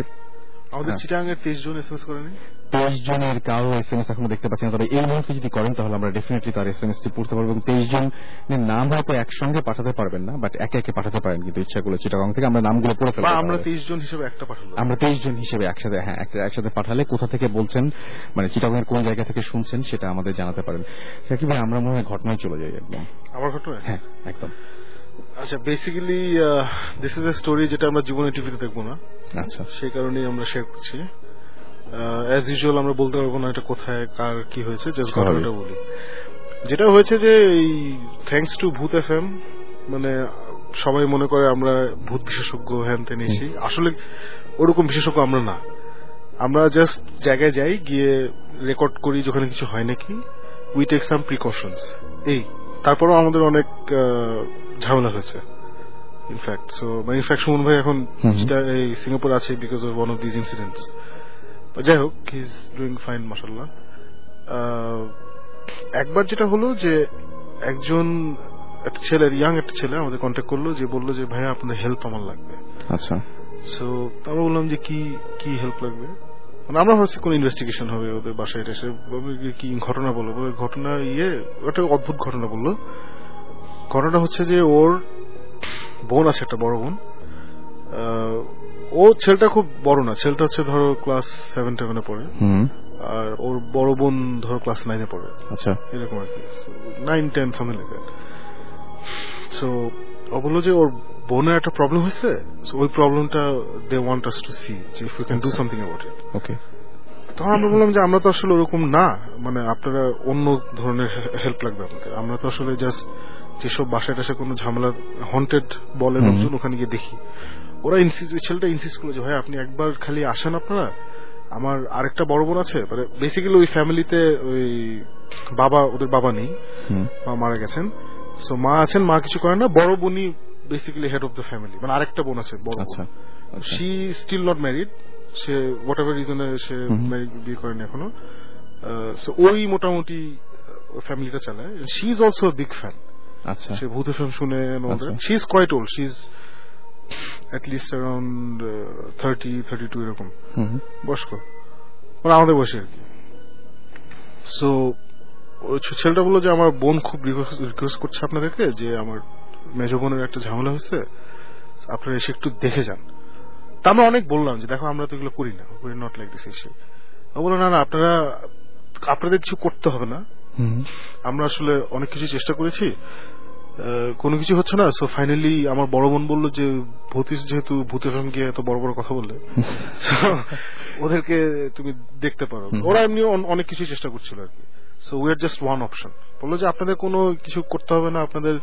আমাদের চিটাঙ্গের চিটাং এর তেইশ জন এস এম এস করেনি তেইশ জনের কারও এস এম এস এখনও দেখতে পাচ্ছি না তবে এই মুহূর্তে যদি করেন তাহলে আমরা ডেফিনেটলি তার এস এম এস টি পড়তে পারব এবং তেইশ জনের নাম হয়তো একসঙ্গে পাঠাতে পারবেন না বাট একে একে পাঠাতে পারেন কিন্তু ইচ্ছা করলে চিটাগং থেকে। আমরা নামগুলো পড়ে ফেলব আমরা তেইশ জন হিসেবে একটা পাঠালাম। আমরা তেইশ জন হিসেবে একসাথে হ্যাঁ একসাথে পাঠালে কোথা থেকে বলছেন মানে চিটাগং এর কোন জায়গা থেকে শুনছেন সেটা আমাদের জানাতে পারেন। সাকিব ভাই আমরা মনে হয় ঘটনায় চলে যাই একদম। আমার ঘটনা হ্যাঁ একদম। আচ্ছা basically this is a story যেটা আমরা জীবনে টিভিতে দেখব না। আচ্ছা। সেই কারণেই আমরা শেয়ার করছি। অ্যাজ ইউজুয়াল আমরা বলতে পারব না এটা কোথায় কার কি হয়েছে জাস্ট ঘটনাটা বলি। যেটা হয়েছে যে এই thanks to Bhoot F M মানে সবাই মনে করে আমরা ভূত বিশেষজ্ঞ হ্যান তেন এসি আসলে ওরকম বিশেষজ্ঞ আমরা না। আমরা জাস্ট জায়গায় যাই গিয়ে রেকর্ড করি যেখানে কিছু হয় নাকি। উই টেক সাম প্রিকশনস এই তারপরেও আমাদের অনেক ঝামেলা হয়েছে। ইনফ্যাক্ট সো মানে ইনফ্যাক্ট সুমন ভাই এখন এই সিঙ্গাপুর আছে because of one of this incidents যাই হোক হি ইজ ডুইং ফাইন মাসাল্লাহ একবার যেটা হলো যে একজন একটা ছেলে ইয়াং একটা ছেলে আমাদের কন্ট্যাক্ট করল যে বলল যে ভাইয়া আপনাদের হেল্প আমার লাগবে। আচ্ছা। সো আমরা বললাম যে কি কি হেল্প লাগবে? মানে আমরা ভাবছি কোন ইনভেস্টিগেশন হবে ওদের বাসায় এসে কি ঘটনা বলো? বলে ঘটনা ইয়ে একটা অদ্ভুত ঘটনা বলল। ঘটনাটা হচ্ছে যে ওর বোন আছে একটা বড় বোন। ও ছেলেটা খুব বড় না ছেলেটা হচ্ছে ধরো ক্লাস সেভেন টেভেনে পড়ে। আর ওর বড় বোন ধরো ক্লাস নাইনে পড়ে। আচ্ছা। এরকম আর কি। Nine ten something like that so ও বলল যে ওর বোনের একটা প্রবলেম হয়েছে। ওই প্রবলেমটা they want us to see যে if you can do something about it okay তখন আমরা বললাম যে আমরা তো আসলে ওরকম না। মানে আপনারা অন্য ধরনের হেল্প লাগবে আমাদের আমরা তো আসলে জাস্ট যেসব বাসায় টাসায় কোনো ঝামেলা হন্টেড বলে। লোকজন ওখানে গিয়ে দেখি। ওরা ইনসিস ওই ছেলেটা ইনসিস্ট করল যে ভাই আপনি একবার খালি আসেন আপনারা। আমার আরেকটা বড় বোন আছে। মানে বেসিক্যালি ওই ফ্যামিলিতে ওই বাবা ওদের বাবা নেই। মা মারা গেছেন। সো মা আছেন মা কিছু করেন না। বড় বোনই basically head of the family মানে আরেকটা বোন আছে বড়। শি স্টিল নট ম্যারিড সে হোয়াট এভার রিজনে সে বিয়ে করেনি এখনও। সো ওই মোটামুটি ফ্যামিলিটা চালায়। She is also big fan আচ্ছা। সে ভূত ফিল্ম শুনে। She is quite old she is at least around thirty thirty two এরকম। বয়স্ক। মানে আমাদের বয়সে আর কি। সো ছেলেটা বলল যে আমার বোন খুব রিকোয়েস্ট করছে আপনাদেরকে যে আমার মেজ বোনের একটা ঝামেলা হয়েছে আপনারা এসে একটু দেখে যান। তা আমরা অনেক বললাম যে দেখো আমরা তো এগুলো করি না। উই নট লাইক দিস এসে ও বলল না না আপনারা আপনাদের কিছু করতে হবে না। হুম। আমরা আসলে অনেক কিছু চেষ্টা করেছি। কোনো কিছু হচ্ছে না? সো ফাইনালি আমার বড় বোন বলল যে ভূতিস যেহেতু ভূতের সঙ্গে এত বড় বড় কথা বললে ওদেরকে তুমি দেখতে পারো। ওরা এমনি অনেক কিছু চেষ্টা করছিল আর কি। So we are just one option বলল যে আপনাদের কোনো কিছু করতে হবে না আপনাদের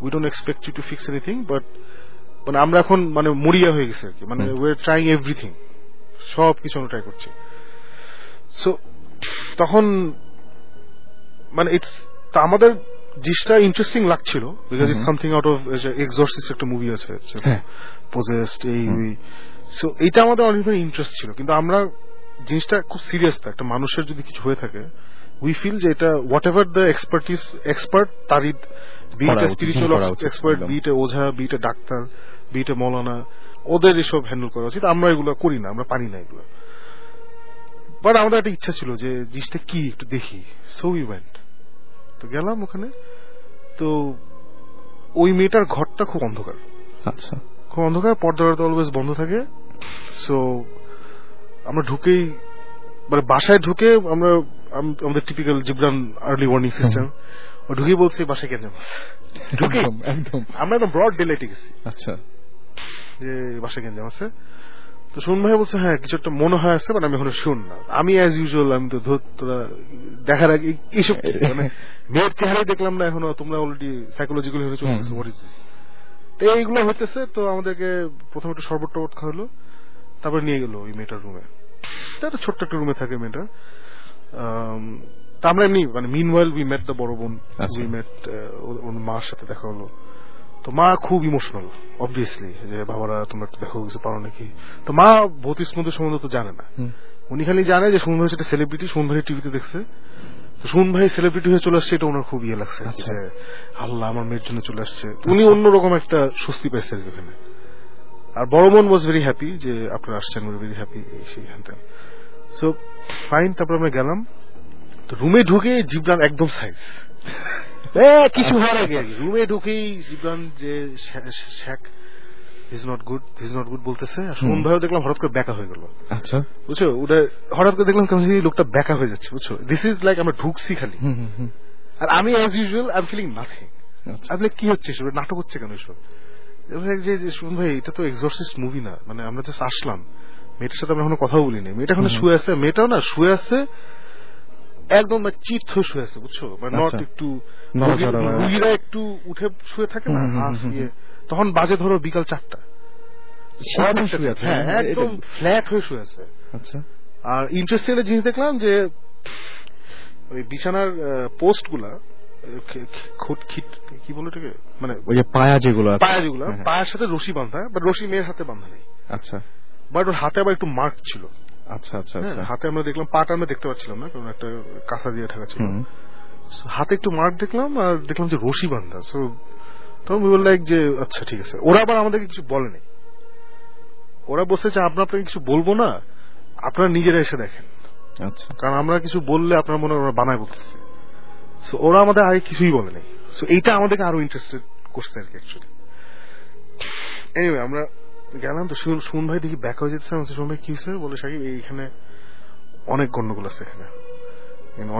we don't expect you to fix anything but মানে আমরা এখন মানে মরিয়া হয়ে গেছি আর কি। মানে। উই আর ট্রাইং এভরিথিং সব কিছু আমরা ট্রাই করছি। সো তখন মানে ইটস আমাদের জিনিসটা ইন্টারেস্টিং লাগছিল because it's something out of exorcist একটা মুভি আছে হ্যাঁ। পজেস্ট এই সো এটা আমাদের অনেক ইন্টারেস্ট ছিল কিন্তু আমরা জিনিসটা খুব সিরিয়াস একটা মানুষের যদি কিছু হয়ে থাকে উই ফিল যে এটা whatever the expertise expert তারই be it spiritual expert. Be it Ojha be it doctor be it মৌলানা ওদের এসব হ্যান্ডেল করা উচিত আমরা এগুলো করি না আমরা পারি না এগুলো। বাট আমাদের একটা ইচ্ছা ছিল যে জিনিসটা কি একটু দেখি। সো উই ওয়েন্ট তো গেলাম ওখানে। তো ওই মেয়েটার ঘরটা খুব অন্ধকার। আচ্ছা। খুব অন্ধকার পর্দা তো অলওয়েজ বন্ধ থাকে। সো আমরা ঢুকেই মানে বাসায় ঢুকে আমরা আমাদের typical Jibran early warning system ও ঢুকেই বলছি বাসায় কেন ঢুকে একদম একদম। আমরা একদম ব্রড ডেলাইটে গেছি। আচ্ছা। যে বাসায় গেঞ্জাম আছে তো শুন ভাই বলছে হ্যাঁ কিছু একটা মনে হয় আছে মানে আমি এখনও শুন না। আমি অ্যাজ ইউজুয়াল আমি তো ধর তোরা দেখার আগে এই- এইসব? মানে মেয়ের চেহারাই দেখলাম না এখনও তোমরা অলরেডি সাইকোলজিক্যাল হয়ে চলে হোয়াট ইজ দিস তো এইগুলো হইতেছে তো আমাদেরকে প্রথমে একটু শরবত টরবত খাওয়ালো তারপর নিয়ে গেল ওই মেয়েটার রুমে একটা ছোট্ট একটা রুমে থাকে মেয়েটা। তা আমরা এমনি মানে মিন ওয়াইল উই মেট দ্য বড় বোন আচ্ছা। উই মেট ওর মার সাথে দেখা হলো। তো মা খুব ইমোশনাল অবভিয়াসলি যে বাবারা তোমরা একটু দেখো কিছু পারো নাকি? তো মা ভৌতিক মধ্যে সম্বন্ধে তো জানে না। উনি খালি জানে যে সুমন ভাই সেটা সেলিব্রিটি সুমন ভাই টিভিতে দেখছে। তো সুমন ভাই সেলিব্রিটি হয়ে চলে আসছে এটা ওনার খুব ইয়ে লাগছে আচ্ছা। আল্লাহ আমার মেয়ের জন্য চলে আসছে। তো উনি অন্যরকম একটা স্বস্তি পাইছে ওখানে আর বড় মন ওয়াজ ভেরি হ্যাপি যে আপনারা আসছেন ভেরি হ্যাপি সেই হ্যান সো ফাইন তারপর আমরা গেলাম। তো রুমে ঢুকে জিবরান একদম সাইজ কিছু হওয়ার আগে রুমে ঢুকেই জিবরান যে Sheikh is not good is not good বলতেছে। আর সুমন ভাইও দেখলাম হঠাৎ করে ব্যাকা হয়ে গেল। আচ্ছা। বুঝছ? ওটা হঠাৎ করে দেখলাম কেমন লোকটা ব্যাকা হয়ে যাচ্ছে বুঝছ? দিস ইজ লাইক আমরা ঢুকছি খালি। আর আমি as usual I am feeling nothing বলি, কি হচ্ছে এসব? নাটক হচ্ছে কেন এসব? যে ভাই এটা তো এক্সরসিস্ট মুভি না। মানে আমরা জাস্ট আসলাম। মেয়েটার সাথে আমরা এখনও কথা বলিনি। মেয়েটা এখানে শুয়ে আছে। মেয়েটাও না শুয়ে আছে একদম চিত হয়ে শুয়ে আছে বুঝছ? মানে নট আচ্ছা। একটু রুগীরা একটু উঠে শুয়ে থাকে না? ইয়ে। তখন বাজে ধরো বিকাল চারটা। হ্যাঁ একদম ফ্ল্যাট হয়ে শুয়ে আছে। আচ্ছা। আর ইন্টারেস্টিং জিনিস দেখলাম যে ওই বিছানার পোস্টগুলা কি বলে এটাকে মানে ওই যে পায়া যেগুলো পায়া যেগুলো। হ্যাঁ, হ্যাঁ। পায়ের সাথে রশি বাঁধা বাট রশি মেয়ের হাতে বাঁধা নেই। আচ্ছা। বাট ওর হাতে আবার একটু মার্ক ছিল। আচ্ছা আচ্ছা হ্যাঁ, আচ্ছা। হাতে আমরা দেখলাম পাটা আমরা দেখতে পাচ্ছিলাম না কারণ একটা কাঁথা দিয়ে ঢাকা ছিল। হাতে একটু মার্ক দেখলাম আর দেখলাম যে রশি বান্ধা। সো তখন উই লাইক যে আচ্ছা ঠিক আছে। ওরা আবার আমাদেরকে কিছু বলেনি। ওরা বসে যে আমরা আপনাকে কিছু বলব না আপনারা নিজেরা এসে দেখেন। আচ্ছা। কারণ আমরা কিছু বললে আপনার মনে হয় ওরা বানায় বলতেছে। সো ওরা আমাদের আগে কিছুই বলেনি। সো এইটা আমাদেরকে আরও ইন্টারেস্টেড করছে আর কি অ্যাকচুয়ালি এনিওয়ে আমরা গেলাম তো সুমন ভাই দেখি ব্যাক হয়ে যেতেছে সুমন ভাই কি হয়েছে? বলে সাকিব এইখানে অনেক গন্ডগোল আছে এখানে।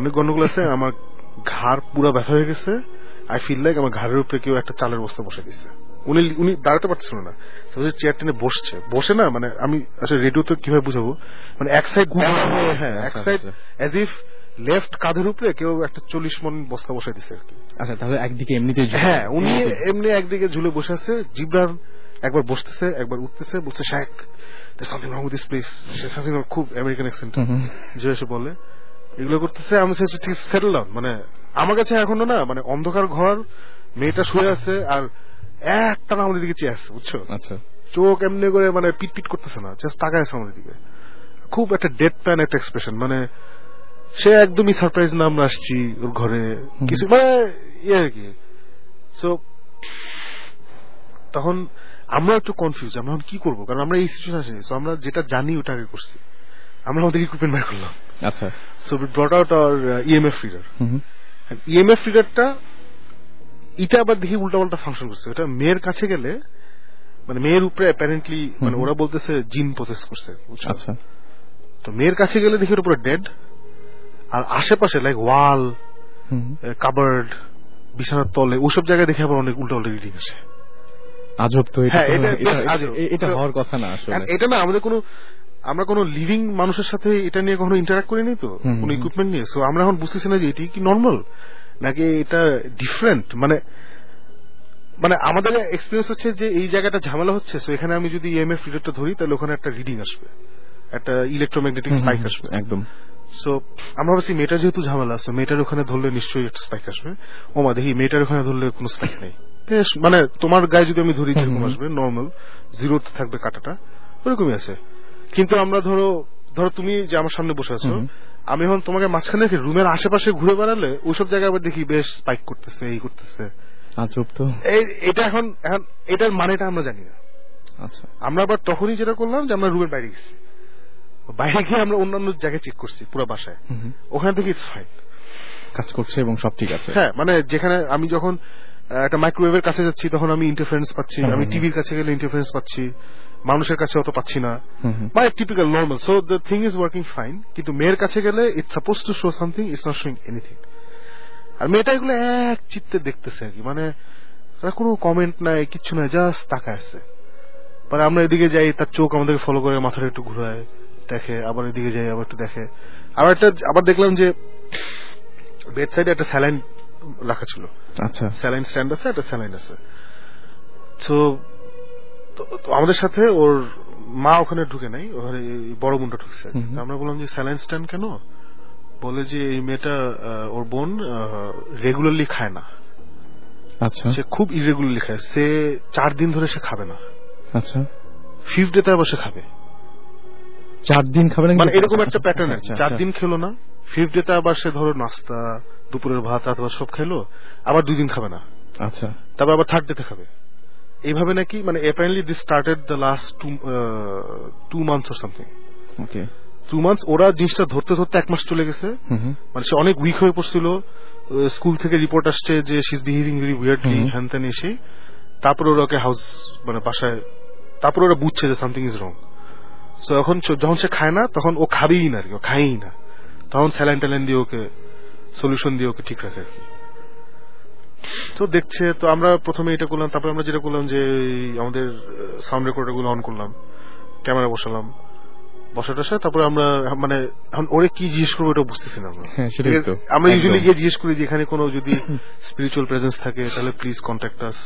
অনেক গন্ডগোল আছে আমার ঘাড় পুরো ব্যথা হয়ে গেছে। আই ফিল লাইক আমার ঘাড়ের উপরে কেউ একটা চালের বস্তা বসে দিচ্ছে উনি উনি দাঁড়াতে পারছিল না। চেয়ার টেনে বসছে। বসে না মানে আমি আসলে রেডিওতে কীভাবে বুঝাবো? মানে এক সাইড হ্যাঁ এক আচ্ছা, সাইড আচ্ছা। অ্যাজ ইফ লেফট কাঁধের উপরে কেউ একটা চল্লিশ মন বস্তা বসে দিছে আর কি। আচ্ছা তাহলে একদিকে এমনিতে হ্যাঁ উনি এমনি একদিকে ঝুলে বসে আছে। জিব্রান একবার বসতেছে একবার উঠতেছে বলছে Sheikh something wrong with this place something খুব আমেরিকান অ্যাকসেন্ট। যে এসে বলে এগুলো করতেছে? আমি চাইছি ঠিক সেটেল ডাউন মানে আমার কাছে এখনও না মানে অন্ধকার ঘর মেয়েটা শুয়ে আছে আর একটা আমাদের দিকে চেয়ে আছে বুঝছ? আচ্ছা। চোখ এমনি করে মানে পিট পিট করতেছে না জাস্ট তাকায় আছে আমাদের দিকে। খুব একটা ডেড প্যান একটা এক্সপ্রেশন মানে সে একদমই সারপ্রাইজ না আমরা আসছি ওর ঘরে। কিছু মানে ইয়ে আর কি। সো তখন আমরা একটু কনফিউজ আমরা এখন কি করব? কারণ আমরা এই সিচুয়েশন আসি সো আমরা যেটা জানি ওটা আগে করছি। আমরা আমাদের ইকুইপমেন্ট বের করলাম। আচ্ছা। So we brought out our EMF reader hmm. EMF রিডারটা এটা আবার দেখি উল্টাপাল্টা ফাংশন করছে। এটা মেয়ের কাছে গেলে মানে মেয়ের উপরে অ্যাপারেন্টলি মানে ওরা বলতেছে জিন প্রসেস করছে আচ্ছা। তো মেয়ের কাছে গেলে দেখি ওটা পুরো ডেড আর আশেপাশে লাইক ওয়াল কাবার্ড বিছানার তলে ওইসব জায়গায় দেখে আবার অনেক উল্টা উল্টা রিডিং আসে। আজব তো এটা হ্যাঁ, হওয়ার কথা না আসলে। এটা না আমাদের কোনো আমরা কোনো লিভিং মানুষের সাথে এটা নিয়ে কখনো ইন্টারাক্ট করিনি তো কোনো ইকুইপমেন্ট নিয়ে। সো আমরা এখন বুঝতেছি না যে এটি কি নর্মাল নাকি এটা ডিফারেন্ট মানে মানে আমাদের এক্সপিরিয়েন্স হচ্ছে যে এই জায়গাটা ঝামেলা হচ্ছে। সো এখানে আমি যদি ইএমএফ রিডারটা ধরি তাহলে ওখানে একটা রিডিং আসবে। একটা ইলেকট্রোম্যাগনেটিক স্পাইক আসবে। একদম। সো আমরা ভাবছি মেয়েটা যেহেতু ঝামেলা আছে মেয়েটার ওখানে ধরলে নিশ্চয়ই একটা স্পাইক আসবে। ও মা দেখি মেয়েটার ওখানে ধরলে কোনো স্পাইক নেই। বেশ, মানে তোমার গায়ে যদি আমি ধরি যেরকম আসবে নর্মাল জিরোতে থাকবে কাটাটা ওরকমই আছে। কিন্তু আমরা ধরো ধরো তুমি যে আমার সামনে বসে আছো আমি এখন তোমাকে মাঝখানে রেখে রুমের আশেপাশে ঘুরে বেড়ালে ওইসব জায়গায় আবার দেখি বেশ স্পাইক করতেছে এই করতেছে। এটা এখন এখন এটার মানেটা আমরা জানি না। আচ্ছা। আমরা আবার তখনই যেটা করলাম যে আমরা রুমের বাইরে গেছি। বাইরে গিয়ে আমরা অন্যান্য জায়গায় চেক করছি পুরো বাসায়। ওখান থেকে ইটস ফাইন কাজ করছে এবং সব ঠিক আছে। হ্যাঁ মানে যেখানে আমি যখন একটা মাইক্রোওয়েভের কাছে যাচ্ছি তখন আমি ইন্টারফারেন্স পাচ্ছি আমি টিভির কাছে গেলে ইন্টারফারেন্স পাচ্ছি মানুষের কাছে অত পাচ্ছি না। মানে typical normal so the thing is working fine কিন্তু মেয়ের কাছে গেলে it's suppose to show something it's not showing anything আর মেয়েটা এগুলো এক চিত্তে দেখতেছে আর কি মানে কোনো কমেন্ট নাই কিচ্ছু নাই জাস্ট তাকায় আছে। মানে আমরা এদিকে যাই তার চোখ আমাদেরকে ফলো করে মাথাটা একটু ঘুরায় দেখে আবার এদিকে যাই আবার একটু দেখে। আবার একটা আবার দেখলাম যে বেড সাইডে একটা স্যালাইন রাখা ছিল। আচ্ছা। স্যালাইন স্ট্যান্ড আছে একটা স্যালাইন আছে। তো আমাদের সাথে ওর মা ওখানে ঢুকে নাই ওখানে বড় বোনটা ঢুকছে। আমরা বললাম যে স্যালাইন স্ট্যান্ড কেন? বলে যে এই মেয়েটা ওর বোন রেগুলারলি খায় না। আচ্ছা। সে খুব ইরেগুলারলি খায়। সে চার দিন ধরে সে খাবে না। আচ্ছা। ফিফথ ডেতে আবার সে খাবে। চার দিন খাবেন মানে এরকম একটা প্যাটার্ন আছে। চার আচ্ছা। দিন খেলো না ফিফথ ডেতে আবার সে ধরো নাস্তা দুপুরের ভাত রাত ভাত সব খেলো আবার দুই দিন খাবে না। আচ্ছা। তারপর আবার থার্ড ডেতে খাবে। এইভাবে নাকি মানে apparently this started the last two two months or something okay two months ওরা জিনিসটা ধরতে ধরতে এক মাস চলে গেছে। মানে সে অনেক উইক হয়ে পড়ছিল। স্কুল থেকে রিপোর্ট আসছে যে she is behaving very weirdly. হ্যান ত্যান এসে। তারপরে ওরা ওকে হাউস মানে বাসায় তারপরে ওরা বুঝছে যে সামথিং ইজ রং সো এখন যখন সে খায় না তখন ও খাবেই না আর কি ও খায়ই না। তখন স্যালাইন ট্যালাইন দিয়ে ওকে সলিউশন দিয়ে ওকে ঠিক রাখে আর কি। তো দেখছে তো আমরা প্রথমে এটা করলাম তারপরে আমরা যেটা করলাম যে আমাদের সাউন্ড রেকর্ডারগুলো অন করলাম ক্যামেরা বসালাম বসা টসা তারপরে আমরা মানে এখন ওরে কি জিজ্ঞেস করব এটা বুঝতেছি না আমরা। হ্যাঁ, সেটাই তো। আমরা ইউজুয়ালি গিয়ে জিজ্ঞেস করি যে এখানে কোনো যদি স্পিরিচুয়াল প্রেজেন্স থাকে তাহলে প্লিজ কন্ট্যাক্ট আস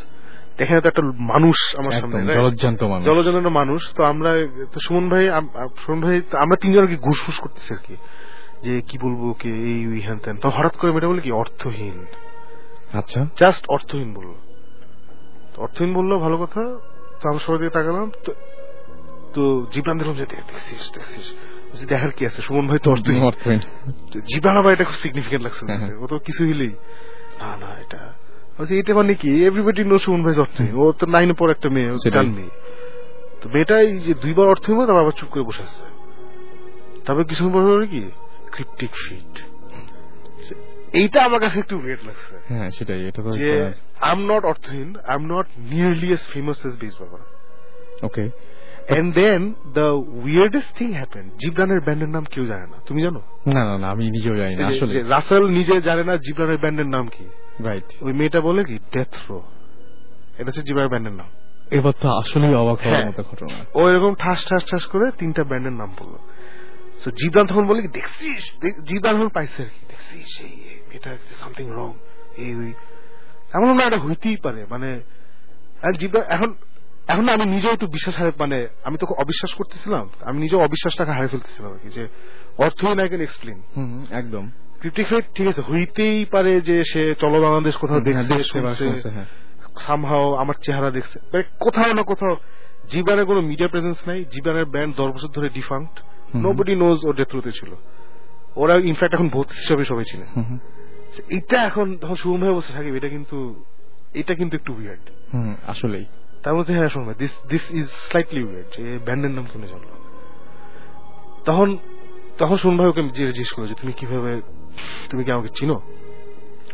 এখানে তো একটা মানুষ আমার সামনে? জলজ্জান্ত মানুষ। মানুষ তো আমরা তো সুমন ভাই সুমন ভাই আমরা তিনজন আর কি ঘুসফুস করতেছি আর কি। যে কি বলব কে এই ওই হ্যান ত্যান তো হঠাৎ করে মেয়েটা বলে কি অর্থহীন। আচ্ছা। জাস্ট অর্থহীন বলল। অর্থহীন বলল ভালো কথা তো আমরা সবাই দিকে তাকালাম। তো জীবনান দেখলাম যে দেখছিস দেখছিস দেখার কি আছে সুমন ভাই তো অর্থহীন। অর্থহীন। জীবনান আবার এটা খুব সিগনিফিকেন্ট লাগছে হ্যাঁ, কাছে। ও তো কিছু হইলেই না না এটা এটা মানে কি? এভরিবডি নো সুমন ভাই অর্থহীন। ও তো নাইনে পর একটা মেয়ে। গান মেয়ে তো মেয়েটা এই যে দুইবার অর্থহীন তারপর আবার চুপ করে বসে আছে। তারপর কিছু পর কি ক্রিপ্টিক ফিট এইটা আমার কাছে একটু ওয়েট লাগছে। হ্যাঁ সেটাই এটা তো যে I am not Aurthohin I am not nearly as famous as bass Baba okay and then the weirdest thing happen জিবরানের ব্যান্ডের নাম কেউ জানে না। তুমি জানো? না না না আমি নিজেও জানি না আসলে। রাসেল নিজে জানে না জিবরানের ব্যান্ডের নাম কি। রাইট ওই মেয়েটা বলে কি ডেথ রো এটা হচ্ছে জিবরানের ব্যান্ডের নাম। এবার তো আসলেই অবাক হওয়ার হ্যাঁ। মতো ঘটনা। ও এরকম ঠাস ঠাস ঠাস করে তিনটা ব্যান্ডের নাম বলল। জিবরান তখন বলে কি দেখছিস? দেখ- তখন পাইছে আর কি দেখছিস এই এটা সামথিং রং এই ওই। এমন না এটা হইতেই পারে মানে এখন এখন আমি নিজেও একটু বিশ্বাস হারে মানে আমি তো অবিশ্বাস করতেছিলাম আমি নিজেও অবিশ্বাসটাকে হারিয়ে ফেলতেছিলাম আর কি যে অর্থহীন আই ক্যান এক্সপ্লেন একদম। ঠিক আছে হইতেই পারে যে সে চলো বাংলাদেশ কোথাও হ্যাঁ, দেখছে শুনছে, হ্যাঁ। সামহাও আমার চেহারা দেখছে। মানে কোথাও না কোথাও জীবনের কোনো মিডিয়া প্রেজেন্স নাই জীবনের ব্যান্ড দশ বছর ধরে হুম। নোবডি নোজ ওর ডেথরুতে ছিল। ওরা ইনফ্যাক্ট এখন ভূত হিসাবে সবাই হুম। এটা এখন তখন শুভম ভাই বসে থাকি এটা কিন্তু এটা কিন্তু একটু উইয়ার্ড আসলেই। তার মধ্যে হ্যাঁ শুনবে this this is slightly weird যে ব্যান্ডের নাম শুনে জানলো তখন তখন শুন ভাই ওকে জিজ্ঞেস করল যে তুমি কীভাবে তুমি কি আমাকে চিনো?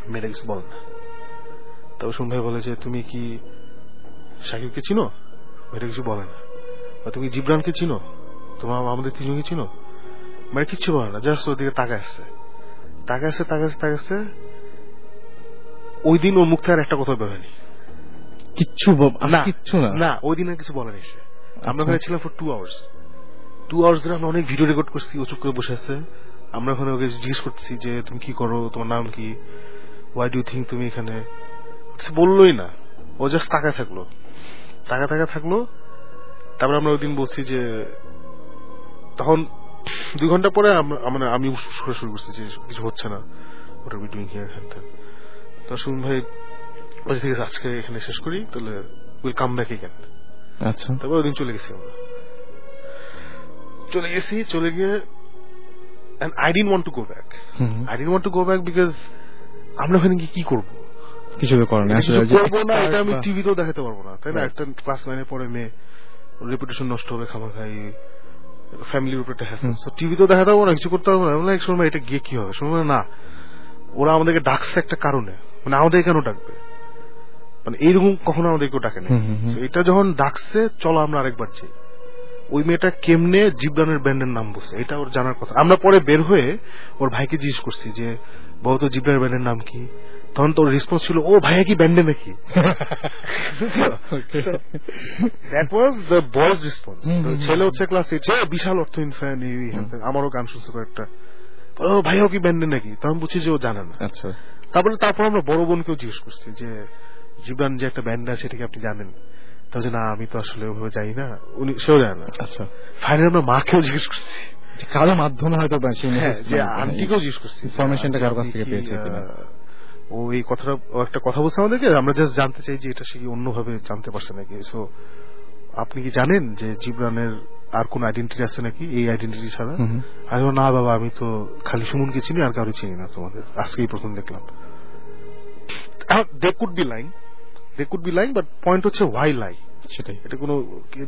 মেয়েটা কিছু বল না। তবে শুন ভাই বলে যে তুমি কি শাকিবকে চিনো? মেয়েটা কিছু বলে না। বা তুমি জিবরানকে চিনো? তোমার আমাদের তিনজনকে চিনো? মানে কিচ্ছু বলে না জাস্ট ওর দিকে তাকায় আসছে। তাকায় আসছে তাকায় আসছে তাকায় আসছে। ওই দিন ওর মুখ থেকে আর একটা কথা বেরোয়নি কিচ্ছু না কিচ্ছু না। না ওই দিন আর কিছু বলা আমরা আচ্ছা। ওখানে ছিলাম for two hours two hours ধরে আমরা অনেক ভিডিও রেকর্ড করছি ও চুপ করে বসে আছে। আমরা ওখানে ওকে জিজ্ঞেস করছি যে তুমি কি করো? তোমার নাম কি? ওয়াই ডু থিঙ্ক তুমি এখানে? বললোই না। ও জাস্ট তাকায় থাকল। তাকা তাকা থাকল। তারপরে আমরা ওই দিন বলছি যে তখন দুই ঘণ্টা পরে মানে আমি করে শুরু করছি যে কিছু হচ্ছে না। ওটা বি ডুইং হিয়ার হ্যান ত্যান। তো শুনুন ভাই বলছি ঠিক আছে আজকে এখানে শেষ করি তাহলে উইল কাম ব্যাক এগেন আচ্ছা। তারপর ওই দিন চলে গেছি আমরা। চলে গেছি চলে গিয়ে didn't want to go back. Hmm, hmm. I didn't want to go back because আমরা ওখানে গিয়ে কি করব? কিছু তো কিছু আসলে করব না এটা আমি টিভিতেও দেখাতে পারব না। তাই না? একটা ক্লাস নাইনে পরে মেয়ে রেপুটেশন নষ্ট হবে খামাখাই ফ্যামিলির উপরে একটা হ্যাসেল হুম। টিভিতেও দেখাতে পারব না কিছু করতে পারব না। এক সময় এটা গিয়ে কি হবে? সময় না ওরা আমাদেরকে ডাকছে একটা কারণে। মানে আমাদের কেন ডাকবে? মানে এইরকম কখনো আমাদের কেউ ডাকে না এটা যখন ডাকছে চলো আমরা আরেকবার যাই। ওই মেয়েটা কেমনে জিবরানের ব্যান্ডের নাম বলছে এটা ওর জানার কথা। আমরা পরে বের হয়ে ওর ভাইকে জিজ্ঞেস করছি যে বলতো তো জিবরানের ব্যান্ডের নাম কি? তখন তোর রেসপন্স ছিল ও ভাইয়া কি ব্যান্ডে নাকি? That was the boys response ছেলে হচ্ছে ক্লাস এইট বিশাল অর্থহীন ফ্যান আমারও গান শুনছে কয়েকটা। ও ভাইয়াও কি ব্যান্ডে নাকি? তখন বুঝছি যে ও জানে না। আচ্ছা। তারপরে তারপর আমরা বড় বোনকেও জিজ্ঞেস করছি যে জিবরান যে একটা ব্যান্ড আছে এটাকে আপনি জানেন? তো যে না আমি তো আসলে ওভাবে জানি না। উনি সেও জানে না। আচ্ছা। ফাইনালি আমরা মাকেও জিজ্ঞেস করছি। কারও মাধ্যমে হয়তো হ্যাঁ, যে আন্টিকেও জিজ্ঞেস করছি ইনফরমেশনটা কারও কাছ থেকে পেয়েছে ও এই কথাটা একটা কথা বলছে আমাদেরকে আমরা জাস্ট জানতে চাই যে এটা সে কি অন্যভাবে জানতে পারছে নাকি। সো আপনি কি জানেন যে জিবরানের আর কোন আইডেন্টিটি আছে নাকি? এই আইডেন্টিটি ছাড়া। আমি না বাবা আমি তো খালি সুমনকে চিনি আর কারও চিনি না তোমাদের। আজকেই প্রথম দেখলাম। They could be lying they could be lying but point হচ্ছে ওয়াই লাই সেটাই। এটা কোনো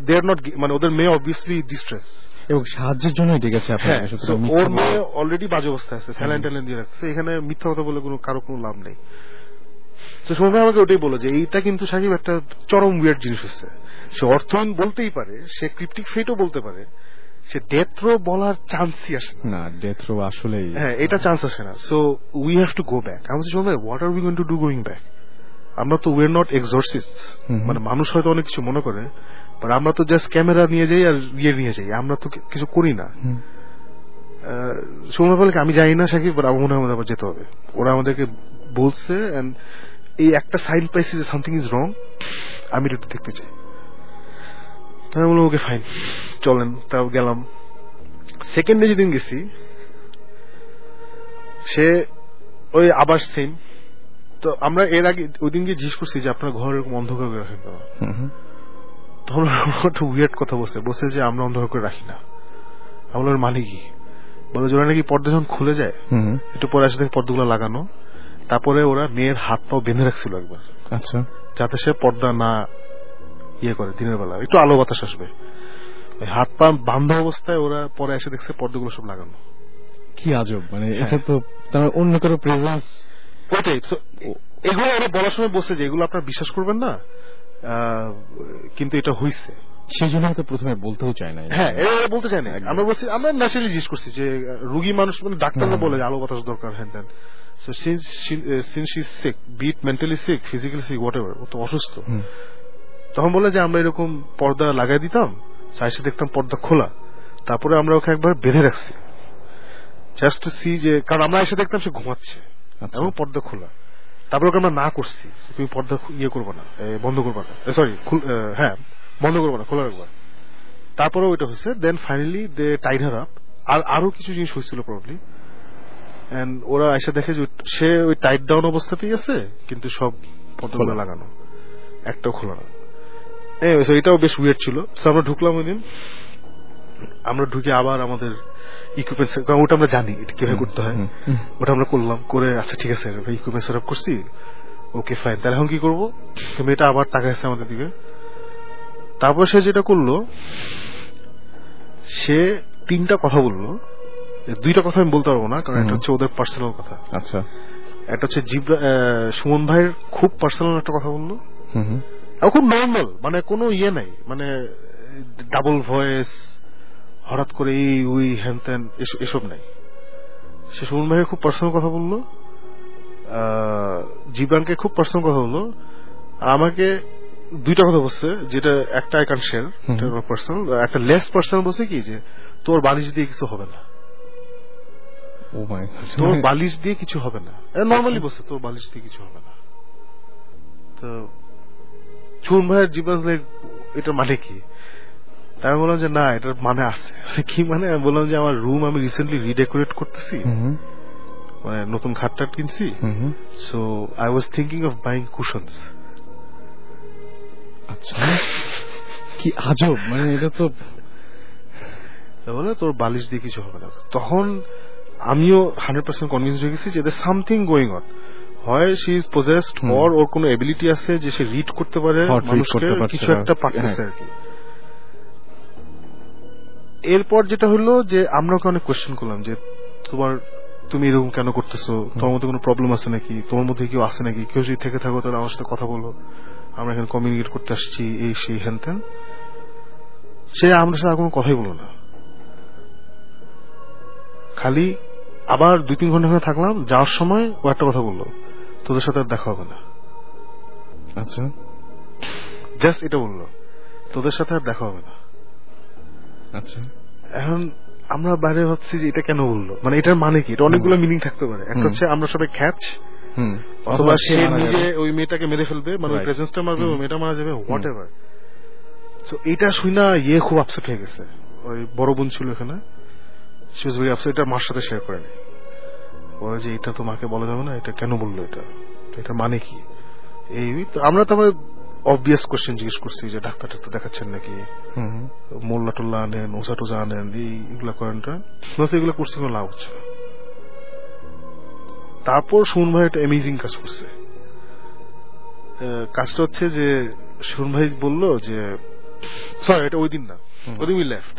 দে আর নট মানে ওদের মেয়ে অবভিয়াসলি ডিস্ট্রেস এবং সাহায্যের জন্যই ডেকেছে হ্যাঁ ওর মেয়ে অলরেডি বাজে অবস্থায় আছে স্যালাইন ট্যালাইন দিয়ে রাখছে। এখানে মিথ্যা কথা বলে কোনো কারও কোনো লাভ নেই। তো সময় আমাকে ওটাই বলো যে এইটা কিন্তু সাকিব একটা চরম উইয়ার্ড জিনিস হচ্ছে। সে অর্থহীন বলতেই পারে সে ক্রিপ্টিক ফেটও বলতে পারে সে ডেথ রো বলার চান্সই আসে না। ডেথ রো আসলেই হ্যাঁ এটা চান্স আসে না। So we have to go back আমি বলছি what are we going to do going back আমরা তো উইয়ার নট এক্সোরসিস্ট মানে মানুষ হয়তো অনেক কিছু মনে করে বাট আমরা তো জাস্ট ক্যামেরা নিয়ে যাই আর ইয়ে নিয়ে যাই। আমরা তো কিছু করি না। বলে আমি জানি না সাকিব আমার মনে হয় আমাদের যেতে হবে। ওরা আমাদেরকে বলছে এই একটা সাইন পাইছি যে সামথিং ইজ রং আমি এটা একটু দেখতে চাই। তাই আমি বললাম ওকে ফাইন চলেন তাও গেলাম। সেকেন্ড ডে যেদিন গেছি সে ওই আবার সেম তো আমরা এর আগে ওই দিন গিয়ে জিজ্ঞেস করছি যে আপনার ঘর এরকম অন্ধকার করে রাখেন। তখন একটা উইয়ার্ড কথা বলছে বলছে যে আমরা অন্ধকার করে রাখি না। আমি বললাম, মানে কি? বলে ওরা নাকি পর্দা যখন খুলে যায়। একটু পরে আসে পর্দাগুলো লাগানো। তারপরে ওরা মেয়ের হাত পাও বেঁধে রাখছিল একবার। আচ্ছা। যাতে সে পর্দা না ইয়ে করে দিনের বেলা। একটু আলো বাতাস আসবে। হাত পা বান্ধা অবস্থায় ওরা পরে এসে দেখছে পর্দাগুলো সব লাগানো। কি আজব মানে এটা তো অন্য কারও প্রেজেন্স ওটাই এগুলো ওরা বলার সময় বসে যে এগুলো আপনারা বিশ্বাস করবেন না কিন্তু এটা হইছে। সেই জন্য হয়তো প্রথমে বলতেও চায় না হ্যাঁ বলতে চায় না আমরা বলছি আমরা ন্যাচারালি জিজ্ঞেস করছি যে রুগী মানুষ মানে ডাক্তাররা বলে আলো বাতাস দরকার হ্যান ত্যান। So since since she sick be it mentally sick physically sick whatever ও তো অসুস্থ। তখন বলে যে আমরা এরকম পর্দা লাগাই দিতাম সাইসে দেখতাম পর্দা খোলা। তারপরে আমরা ওকে একবার বেঁধে রাখছি। জাস্ট টু সি যে কারণ আমরা এসে দেখতাম সে ঘুমাচ্ছে। এবং পর্দা খোলা। তারপরে ওকে আমরা না করছি। তুমি পর্দা ইয়ে করব না। বন্ধ করব না। সরি হ্যাঁ বন্ধ করব না খোলা রাখবা। তারপরে ওইটা হয়েছে। Then finally they tied her up আর আরও কিছু জিনিস হয়েছিল প্রবলি এন্ড ওরা এসে দেখে যে সে ওই টাইট ডাউন অবস্থাতেই আছে কিন্তু সব পর্দাগুলো খোলা। লাগানো। একটাও খোলা না। এটাও বেশ উইয়ার ছিল। আমরা ঢুকলাম ওই দিন। আমরা ঢুকে আবার আমাদের ইকুইপমেন্ট ওটা আমরা জানি এটা কীভাবে করতে হয়। ওটা আমরা করলাম করে আচ্ছা ঠিক আছে ইকুইপমেন্ট সেট আপ করছি। ওকে ফাইন তাহলে এখন কি করব? তো মেয়েটা আবার তাকাইছে আমাদের দিকে তারপর সে যেটা করল সে তিনটা কথা বলল। দুইটা কথা আমি বলতে পারব না কারণ একটা হচ্ছে ওদের পার্সোনাল কথা। আচ্ছা। একটা হচ্ছে জিব্রা সুমন ভাইয়ের খুব পার্সোনাল একটা কথা বলল। হুম, হুম। আর খুব নর্মাল মানে কোনো ইয়ে নাই। মানে ডাবল ভয়েস হঠাৎ করে এই উই হ্যান ত্যান এসব নাই। সে সুমন ভাইয়ের খুব পার্সোনাল কথা বলল আহ, জিব্রানকে খুব পার্সোনাল কথা বলল আমাকে দুইটা কথা বলছে যেটা একটা আই ক্যান শেয়ার পার্সোনাল একটা লেস পার্সোনাল বলছে কি যে তোর বালিশ দিয়ে কিছু হবে না। তোর বালিশ দিয়ে কিছু হবে না। নর্মালি বলছে তোর বালিশ দিয়ে কিছু হবে না। তো চুন ভাইয়ের জীবন এটা মানে কি? আমি বললাম যে না এটার মানে আছে। কি মানে? আমি বললাম যে আমার রুম আমি রিসেন্টলি রিডেকোরেট করতেছি। মানে নতুন খাট টাট কিনছি so I was thinking of buying cushions আচ্ছা। কি আজব মানে এটা তো বলে তোর বালিশ দিয়ে কিছু হবে না। তখন আমিও হান্ড্রেড পার্সেন্ট কনভিন্স হয়ে গেছি যে সামথিং গোয়িং অন হয় শি ইজ পজেসড হুম। অর ওর কোনো এবিলিটি আছে যে সে রিড করতে পারে মানুষকে কিছু একটা পারতেছে হ্যাঁ। আর কি। এরপর যেটা হলো যে আমরা ওকে অনেক কোয়েশ্চেন করলাম যে, তোমার, তুমি এরকম কেন করতেছো? তোমার মধ্যে কোনো প্রবলেম আছে নাকি? তোমার মধ্যে কেউ আছে নাকি? কেউ যদি থেকে থাকো তাহলে আমার সাথে কথা বলো। আমরা এখানে কমিউনিকেট করতে আসছি এই, সেই হ্যান ত্যান সে আমাদের সাথে কোনো কথাই বলো না। খালি আবার দুই, তিন ঘণ্টা থাকলাম, যাওয়ার সময় ও একটা কথা বলল, তোদের সাথে আর দেখা হবে না। আচ্ছা। জাস্ট এটা বলল, তোদের সাথে আর দেখা হবে না। আচ্ছা। এখন আমরা বাইরে ভাবছি যে এটা কেন বলল? মানে এটার মানে কি? এটা অনেকগুলো মিনিং থাকতে পারে। একটা হচ্ছে আমরা সবাই খ্যাচ অথবা সে নিজে ওই মেয়েটাকে মেরে ফেলবে মানে ওই প্রেজেন্সটা মারবে ওই মেয়েটা মারা যাবে হোয়াট এভার তো এটা শুই না ইয়ে খুব আপসেট হয়ে গেছে। ওই বড় বোন ছিল এখানে। সি ওয়াজ ভেরি আপসেট এটা মার সাথে শেয়ার করে নেই বলে যে এটা তো মাকে বলা যাবে না এটা কেন বলল এটা? এটা মানে কি? এই আমরা তারপরে অবভিয়াস কোশ্চেন জিজ্ঞেস করছি যে ডাক্তার টাক্তার দেখাচ্ছেন নাকি। মোল্লা টোল্লা আনেন ওষা টোজা আনেন এই এগুলা করেন এগুলো করছে কোনো লাভ হচ্ছে না তারপর সুমন ভাই একটা অ্যামেজিং কাজ করছে। কাজটা হচ্ছে যে সুমন ভাই বলল যে সরি এটা ওই দিন না। ওই দিন উই লেফট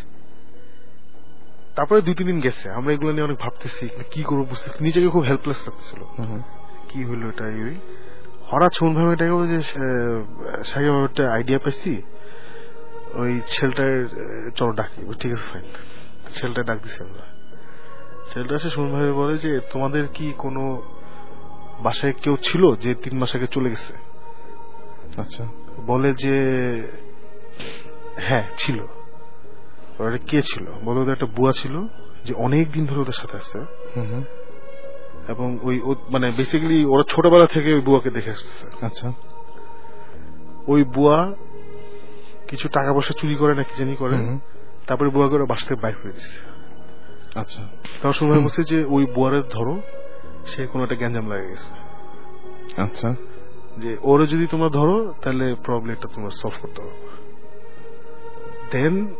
তারপরে দুই তিন দিন গেছে। আমরা এগুলো নিয়ে অনেক ভাবতেছি কি করব বুঝতে নিজেকে খুব হেল্পলেস লাগতেছিল। হুম। কি হইল এটা হঠাৎ শুন ভাবে এটা যে সাইকে একটা আইডিয়া পাইছি। ওই ছেলেটার চলো ডাকি। ঠিক আছে ফাইন ছেলেটা ডাক দিছি আমরা ছেলেটা এসে ভাবে বলে যে তোমাদের কি কোনো বাসায় কেউ ছিল যে তিন মাস আগে চলে গেছে? আচ্ছা। বলে যে হ্যাঁ ছিল। ওরা কে ছিল? বলে ওদের একটা বুয়া ছিল যে অনেক দিন ধরে ওদের সাথে আছে। হুম হুম। এবং ওই মানে বেসিক্যালি ওরা ছোটবেলা থেকে ওই বুয়াকে দেখে আসতেছে। আচ্ছা। ওই বুয়া কিছু টাকা পয়সা চুরি করে না কি জানি করে। তারপরে বুয়া করে বাস থেকে বাইর করে দিচ্ছে আচ্ছা। তখন সময় বলছে যে ওই বুয়ারের ধরো সে কোনো একটা গ্যাঞ্জাম লাগে গেছে। আচ্ছা। যে ওরে যদি তোমরা ধরো তাহলে প্রবলেমটা তোমার সলভ করতে হবে then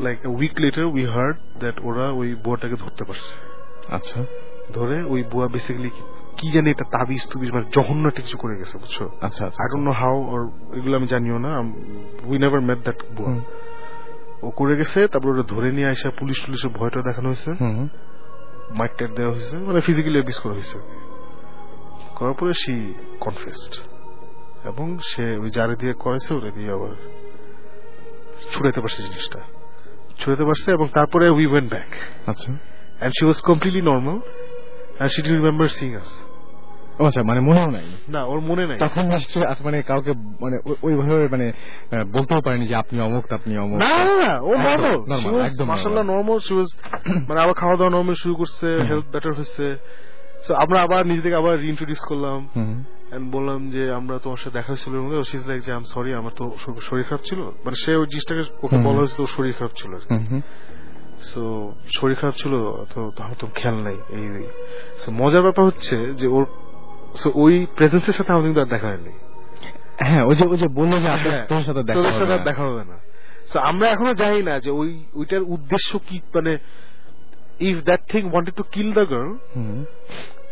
like week later we heard that ওরা ওই বুয়াটাকে ধরতে পারছে। আচ্ছা। ধরে ওই বুয়া বেসিক্যালি কি জানি এটা তাবিজ তুবিজ মানে জঘন্য একটা কিছু করে গেছে বুঝছ? আচ্ছা আই ডোন্ট নো হাউ ওর এগুলো আমি জানিও না উই নেভার মেট দ্যাট বুয়া। ও করে গেছে তারপর ওরা ধরে নিয়ে আসা পুলিশ টুলিশের ভয়টা দেখানো হয়েছে। মাইক টাইট দেওয়া হয়েছে মানে ফিজিক্যালি অ্যাবিউজ করা হয়েছে। করার পরে সে কনফেসড এবং সে ওই যারে দিয়ে করেছে ওটা দিয়ে আবার ছুড়াইতে পারছে জিনিসটা। ছুড়াইতে পারছে এবং তারপরে উই ওয়েন্ট ব্যাক আচ্ছা। And she was completely normal and she D remember seeing us ও আচ্ছা মানে মনেও নাই? না ওর মনে নাই। তখন নিশ্চয়ই মানে কাউকে মানে ওই- ওইভাবে মানে বলতেও পারেনি যে আপনি অমুক আপনি অমুক। না ও নর্মাল শি ওয়াজ মানে আবার খাওয়া দাওয়া নর্মাল শুরু করছে হেলথ বেটার হচ্ছে সো আমরা আবার নিজেদেরকে আবার রিইন্ট্রোডিউস করলাম। এন্ড বললাম যে আমরা তোমার সাথে দেখা হয়েছিল শিজ লাইক যে আম সরি আমার তো শরীর খারাপ ছিল। মানে সে ওই জিনিসটাকে ওকে বলা হয়েছে তো শরীর খারাপ ছিল হুম। সো শরীর খারাপ ছিল তো আমার তো খেয়াল নাই এই সো মজার ব্যাপার হচ্ছে যে ওর সো ওই প্রেজেন্সের সাথে আমাদের কিন্তু আর দেখা হয়নি হ্যাঁ ওই যে ওই যে বলল যে আপনার হ্যাঁ, সাথে দেখা হবে না। দেখা হবে না সো আমরা এখনও জানি না যে ওই ওইটার উদ্দেশ্য কি মানে if that thing wanted to kill the girl.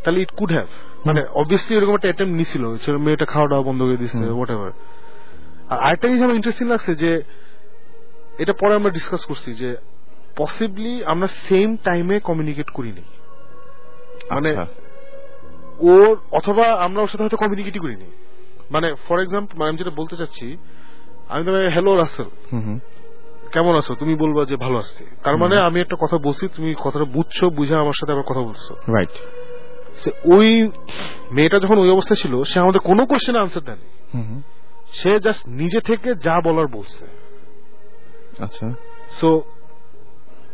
তাহলে ইট কুড হ্যাভ মানে অবভিয়াসলি এরকম একটা অ্যাটেম্প নিছিল ছেলে মেয়েটা খাওয়া দাওয়া বন্ধ করে দিচ্ছে। হোয়াট এভার আর আরেকটা জিনিস আমার ইন্টারেস্টিং লাগছে যে এটা পরে আমরা ডিসকাস করছি যে পসিবলি আমরা সেম টাইমে কমিউনিকেট করি করিনি। মানে আচ্ছা। ওর অথবা আমরা ওর সাথে হয়তো কমিউনিকেটই করিনি। মানে ফর এক্সাম্পল মানে আমি যেটা বলতে চাচ্ছি আমি তো হ্যালো রাসেল। কেমন আছো? তুমি বলবা যে ভালো আছি। তার মানে আমি একটা কথা বলছি তুমি কথাটা বুঝছ বুঝে আমার সাথে আবার কথা বলছো। রাইট সে ওই মেয়েটা যখন ওই অবস্থায় ছিল সে আমাদের কোনো কোশ্চেন আনসার দেয়নি। সে জাস্ট নিজে থেকে যা বলার বলছে। আচ্ছা। সো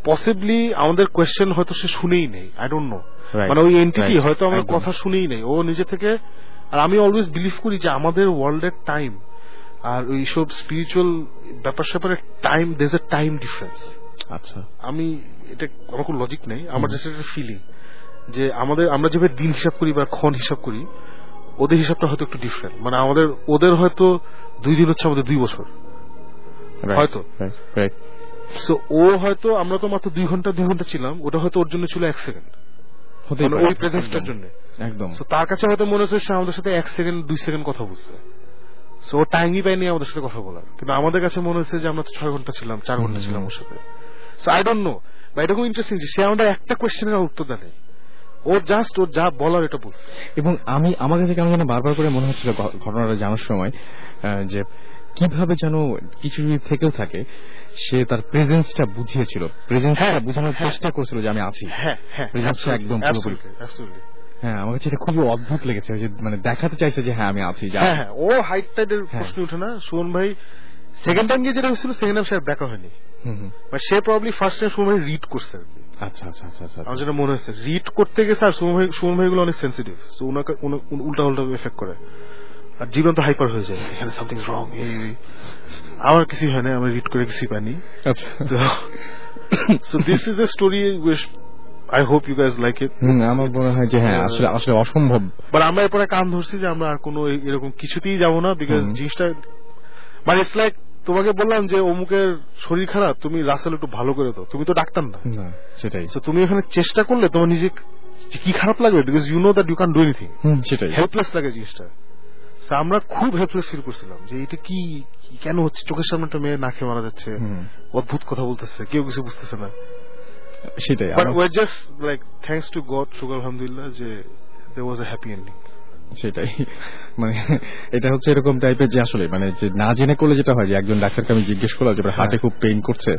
পসিবলি আমাদের কোয়েশ্চেন হয়তো সে শুনেই নেই আই ডোন্ট নো মানে ওই এন্টিটি হয়তো আমার কথা শুনেই নেই। ও নিজে থেকে আর আমি অলওয়েজ বিলিভ করি যে আমাদের ওয়ার্ল্ডের টাইম আর ওইসব স্পিরিচুয়াল ব্যাপার স্যাপারের time there's a time difference আচ্ছা। আমি এটা আমার কোনো লজিক নেই আমার জাস্ট একটা ফিলিং যে আমাদের আমরা যেভাবে দিন হিসাব করি বা ক্ষণ হিসাব করি ওদের হিসাবটা হয়তো একটু ডিফারেন্ট মানে আমাদের ওদের হয়তো দুই দিন হচ্ছে আমাদের দুই বছর। হয়তো। সো ও হয়তো আমরা তো মাত্র দুই ঘণ্টা দুই ঘণ্টা ছিলাম ওটা হয়তো ওর জন্য ছিল এক সেকেন্ড। মানে। ওই প্রেজেন্সটার জন্য। একদম। তার কাছে হয়তো মনে হচ্ছে সে আমাদের সাথে এক সেকেন্ড দুই সেকেন্ড কথা বলছে। সো ও টাইমই পায়নি আমাদের সাথে কথা বলার। কিন্তু আমাদের কাছে মনে হচ্ছে যে আমরা তো ছয় ঘণ্টা ছিলাম চার ঘণ্টা ছিলাম ওর সাথে। সো আই ডোন্ট নো বা খুব ইন্টারেস্টিং যে সে আমাদের একটা কোয়েশ্চেনের উত্তর দেয় ও জাস্ট ওর যা বলার এটা বলছে। এবং আমি আমার কাছে কেমন যেন বারবার করে মনে হচ্ছিল ঘটনাটা জানার সময় যে কীভাবে যেন কিছু থেকেও থাকে সে তার প্রেজেন্সটা বুঝিয়েছিল প্রেজেন্সটা হ্যাঁ, বোঝানোর হ্যাঁ। চেষ্টা করেছিল যে আমি আছি হ্যাঁ হ্যাঁ একদম পুরোপুরি। হ্যাঁ আমার কাছে এটা খুবই অদ্ভুত লেগেছে যে মানে দেখাতে চাইছে যে হ্যাঁ আমি আছি হ্যাঁ ও হাইট টাইটের হ্যাঁ। প্রশ্ন উঠে না সুমন ভাই সেকেন্ড টাইম গিয়ে যেটা হয়েছিল সেকেন্ড টাইম সে আর দেখা হয়নি। বা সে প্রবলি ফার্স্ট টাইম সুমন ভাই রিড করছে আর কি। আচ্ছা আচ্ছা আচ্ছা আচ্ছা আমার যেটা মনে হচ্ছে রিড করতে গেছে আর সুমন ভাই সুমন অনেক সেন্সিটিভ উল্টা উল্টা এফেক্ট করে আর জীবন তো হাইপার হয়ে যায়। এখানে সামথিং রং আমার কিছু হয় না আমি রিড করে কিছুই পাইনি। So this is a story I hope you guys like it আমার মনে হয় যে হ্যাঁ আসলে আসলে অসম্ভব। বাট আমরা এরপরে কান ধরছি যে আমরা আর কোনো এরকম কিছুতেই যাব না বিকজ জিনিসটা মানে ইটস লাইক তোমাকে বললাম যে অমুকের শরীর খারাপ তুমি রাসেল একটু ভালো করে দাও তুমি তো ডাক্তার না। সেটাই। তুমি এখানে চেষ্টা করলে তোমার নিজে কি খারাপ লাগবে because you know that you can do anything সেটাই। হেল্পলেস লাগে জিনিসটা। আমরা খুব হেল্পলেস ফিল করছিলাম যে এটা কি কেন হচ্ছে? চোখের সামনে একটা মেয়ে নাকে মারা যাচ্ছে। অদ্ভুত কথা বলতেছে কেউ কিছু বুঝতেছে না। সেটাই but we're just like thanks to God শুকর আলহামদুলিল্লাহ যে দে ওয়াজ এ হ্যাপি এন্ডিং সেটাই। মানে এটা হচ্ছে এরকম টাইপের যে আসলে মানে যে না জেনে করলে যেটা হয় যে একজন ডাক্তারকে আমি জিজ্ঞেস করলাম যে হার্টে খুব পেইন করছে।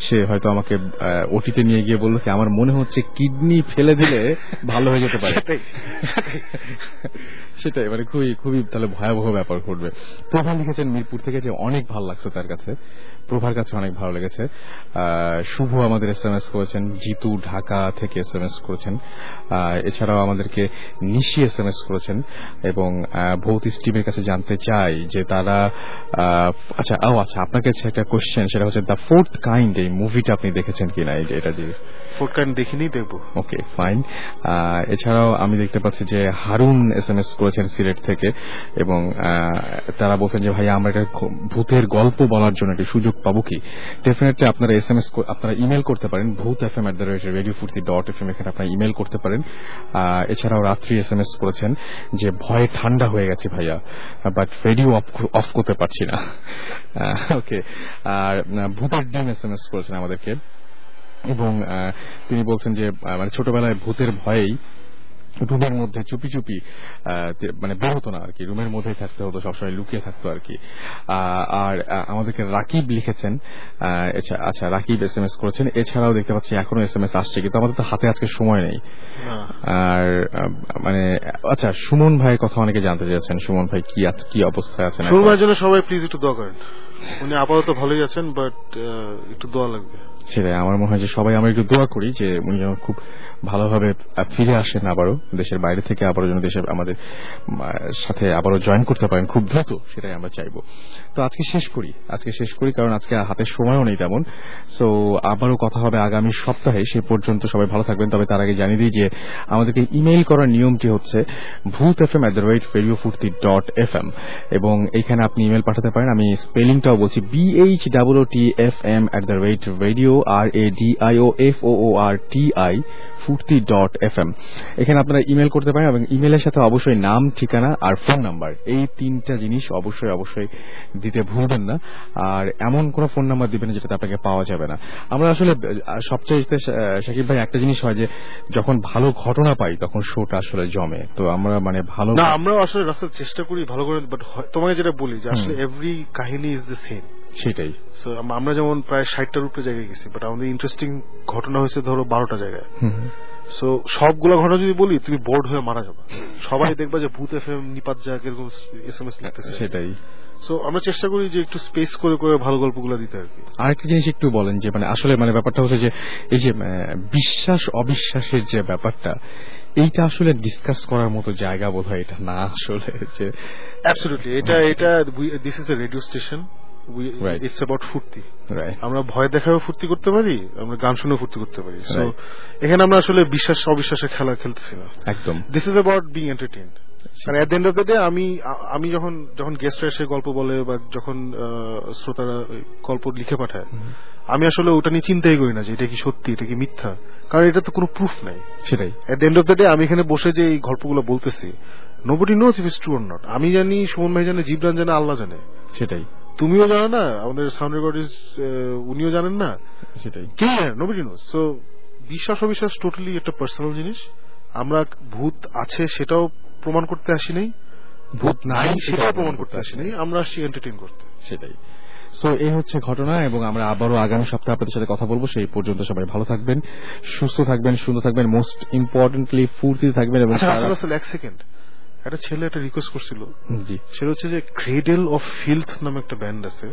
সে হয়তো আমাকে ওটিতে নিয়ে গিয়ে বলল কি আমার মনে হচ্ছে কিডনি ফেলে দিলে ভালো হয়ে যেতে পারে। সেটাই মানে খুবই খুবই তাহলে ভয়াবহ ব্যাপার ঘটবে। প্রভা লিখেছেন মিরপুর থেকে যে অনেক ভালো লাগছে তার কাছে। প্রভার কাছে অনেক ভালো লেগেছে। শুভ আমাদের এস এম এস করেছেন, জিতু ঢাকা থেকে এস এম এস করেছেন। এছাড়াও আমাদেরকে নিশি এস এম এস করেছেন এবং ভৌতিক টিমের কাছে জানতে চাই যে তারা আচ্ছা ও আচ্ছা আপনার কাছে একটা কোশ্চেন সেটা হচ্ছে দ্য ফোর্থ কাইন্ড এই মুভিটা আপনি দেখেছেন কিনা? এটা দিয়ে। ফুডকার্ন দেখিনি, দেখব। ওকে ফাইন এছাড়াও আমি দেখতে পাচ্ছি যে হারুন এস এম এস করেছেন সিলেট থেকে এবং তারা বলছেন যে ভাই আমরা একটা ভূতের গল্প বলার জন্য একটি সুযোগ পাবো কি? ডেফিনেটলি আপনারা এস এম এস আপনারা ইমেল করতে পারেন, Bhoot F M at the rate radio Foorti dot F M এখানে আপনারা ইমেল করতে পারেন। এছাড়াও রাত্রি এস এম এস করেছেন যে, ভয়ে ঠান্ডা হয়ে গেছে ভাইয়া বাট রেডিও অফ করতে পারছি না। ওকে আর ভূতের ডিম এস এম এস করেছেন আমাদেরকে। এবং তিনি বলছেন যে মানে ছোটবেলায় ভূতের ভয়েই রুমের মধ্যে চুপি চুপি মানে বের হতো না আর কি রুমের মধ্যেই থাকতে হতো সবসময় লুকিয়ে থাকতো আর কি আর আমাদেরকে রাকিব লিখেছেন আচ্ছা রাকিব এস এম এস করেছেন। এছাড়াও দেখতে পাচ্ছি এখনও এস এম এস আসছে কিন্তু আমাদের তো হাতে আজকে সময় নেই। আর মানে আচ্ছা সুমন ভাইয়ের কথা অনেকে জানতে চেয়েছেন। সুমন ভাই কি কি অবস্থায় আছেন? এখন? সুরমার জন্য সবাই প্লিজ একটু দোয়া করেন। উনি আপাতত ভালোই আছেন বাট একটু দোয়া লাগবে। সেটাই, আমার মনে হয় যে সবাই আমরা একটু দোয়া করি যে উনি খুব ভালোভাবে ফিরে আসেন আবারও দেশের বাইরে থেকে, আবারও যেন দেশের আমাদের সাথে আবারও জয়েন করতে পারেন খুব দ্রুত, সেটাই আমরা চাইব। তো আজকে শেষ করি। আজকে শেষ করি, কারণ আজকে হাতে সময়ও নেই তেমন। সো আবারও কথা হবে আগামী সপ্তাহে, সে পর্যন্ত সবাই ভালো থাকবেন। তবে তার আগে জানিয়ে দিই যে আমাদেরকে ইমেইল করার নিয়মটি হচ্ছে Bhoot F M at the Foorti dot F M এবং এইখানে আপনি ইমেল পাঠাতে পারেন। আমি স্পেলিংটাও বলছি B H double T F M at the rate radio R A D I O F O O R T I Foorti dot F M এখানে আপনারা ইমেল করতে পারেন এবং ইমেলের সাথে অবশ্যই নাম, ঠিকানা আর ফোন নাম্বার। এই তিনটা জিনিস অবশ্যই অবশ্যই দিতে ভুলবেন না। আর এমন কোন ফোন নাম্বার দিবেন যেটাতে আপনাকে পাওয়া যাবে না। আমরা আসলে সবচেয়ে শাকিব ভাই একটা জিনিস হয় যে যখন ভালো ঘটনা পাই তখন শোটা আসলে জমে। তো আমরা মানে ভালো না আমরাও আসলে রাস্তার চেষ্টা করি ভালো করে বাট তোমাকে যেটা বলি যে আসলে এভরি কাহিনী ইজ দ্য সেম সেটাই। সো আমরা যেমন প্রায় ষাটটার উপরে জায়গায় গেছি বাট আমাদের ইন্টারেস্টিং ঘটনা হয়েছে ধরো বারোটা জায়গায়। সো সবগুলো ঘটনা যদি বলি তুমি বোর্ড হয়ে মারা যাবে। সবাই দেখবা যে ভূত এফ এম নিপাত যাক এরকম এস এম এস লিখতেছে। সেটাই। সো আমরা চেষ্টা করি যে একটু স্পেস করে করে ভালো গল্পগুলো দিতে আর কি। আরেকটা জিনিস একটু বলেন যে মানে আসলে মানে ব্যাপারটা হচ্ছে যে এই যে বিশ্বাস অবিশ্বাসের যে ব্যাপারটা এইটা আসলে ডিসকাস করার মতো জায়গা বোধ হয় এটা না আসলে যে অ্যাবসলিউটলি এটা এটা this is a radio station. It's about Foorti. আমরা ভয় দেখাও ফুর্তি করতে পারি আমরা গান শুনেও ফুর্তি করতে পারি। সো এখানে আমরা আসলে বিশ্বাস অবিশ্বাসের খেলা খেলতেছি না। একদম। This is about being entertained মানে at the end of the day আমি আমি যখন যখন গেস্টরা এসে গল্প বলে বা যখন শ্রোতারা গল্প লিখে পাঠায় আমি আসলে ওটা নিয়ে চিন্তাই করি না যে এটা কি সত্যি এটা কি মিথ্যা। কারণ এটা তো কোনো প্রুফ নাই। সেটাই। At the end of the day আমি এখানে বসে যে এই গল্পগুলো বলতেছি nobody knows if is true or not আমি জানি সুমন ভাই জানে জিবরান জানে আল্লাহ জানে। সেটাই। তুমিও জানো না আমাদের সাউন্ড রেকর্ডিস উনিও জানেন না। সেটাই। কে? নোবডি নোজ সো বিশ্বাস অবিশ্বাস টোটালি একটা পার্সোনাল জিনিস। আমরা ভূত আছে সেটাও প্রমাণ করতে আসি নাই ভূত নাই সেটাও প্রমাণ করতে আসি নাই আমরা আসছি এন্টারটেইন করতে। সেটাই। সো এই হচ্ছে ঘটনা এবং আমরা আবারও আগামী সপ্তাহে আপনাদের সাথে কথা বলব। সেই পর্যন্ত সবাই ভালো থাকবেন সুস্থ থাকবেন সুন্দর থাকবেন মোস্ট ইম্পর্টেন্টলি ফুর্তি থাকবেন এবং আচ্ছা এক সেকেন্ড একটা ছেলে একটা রিকোয়েস্ট করছিল। সেটা হচ্ছে যে ক্রেডেল অফ ফিল্থ নামে একটা ব্যান্ড আছে।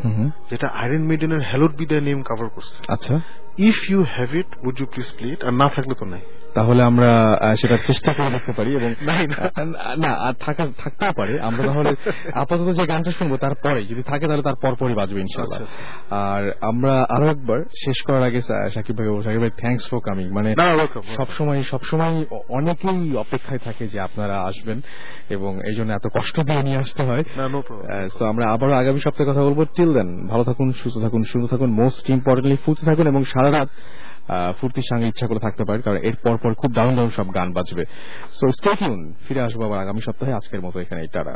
যেটা আয়রন মেডেনের হ্যালোড বিদায় নেম কভার করছে। আচ্ছা। If you have it would you please play it আর না থাকলে তো নাই। তাহলে আমরা সেটা চেষ্টা করে দেখতে পারি এবং না। থাকা থাকতেও পারে। আমরা তাহলে আপাতত যে গানটা শুনব তারপরে যদি থাকে তাহলে তার পরপরই বাজবে ইনশাল্লাহ আচ্ছা, আর আমরা আরও একবার শেষ করার আগে সাকিব ভাই সাকিব ভাই থ্যাংকস ফর কামিং মানে সবসময় সবসময় অনেকেই অপেক্ষায় থাকে যে আপনারা আসবেন এবং এই জন্য এত কষ্ট দিয়ে নিয়ে আসতে হয়। সো আমরা আবারও আগামী সপ্তাহে কথা বলব। টিল দেন ভালো থাকুন সুস্থ থাকুন সুন্দর থাকুন। মোস্ট ইম্পর্টেন্টলি ফুর্তি থাকুন এবং সারা রাত ফুর্তির সঙ্গে ইচ্ছা করে থাকতে পারেন কারণ এর পর পর খুব দারুণ দারুণ সব গান বাজবে। সো স্টেটিউন ফিরে আসব আবার আগামী সপ্তাহে। আজকের মতো এখানে টাটা।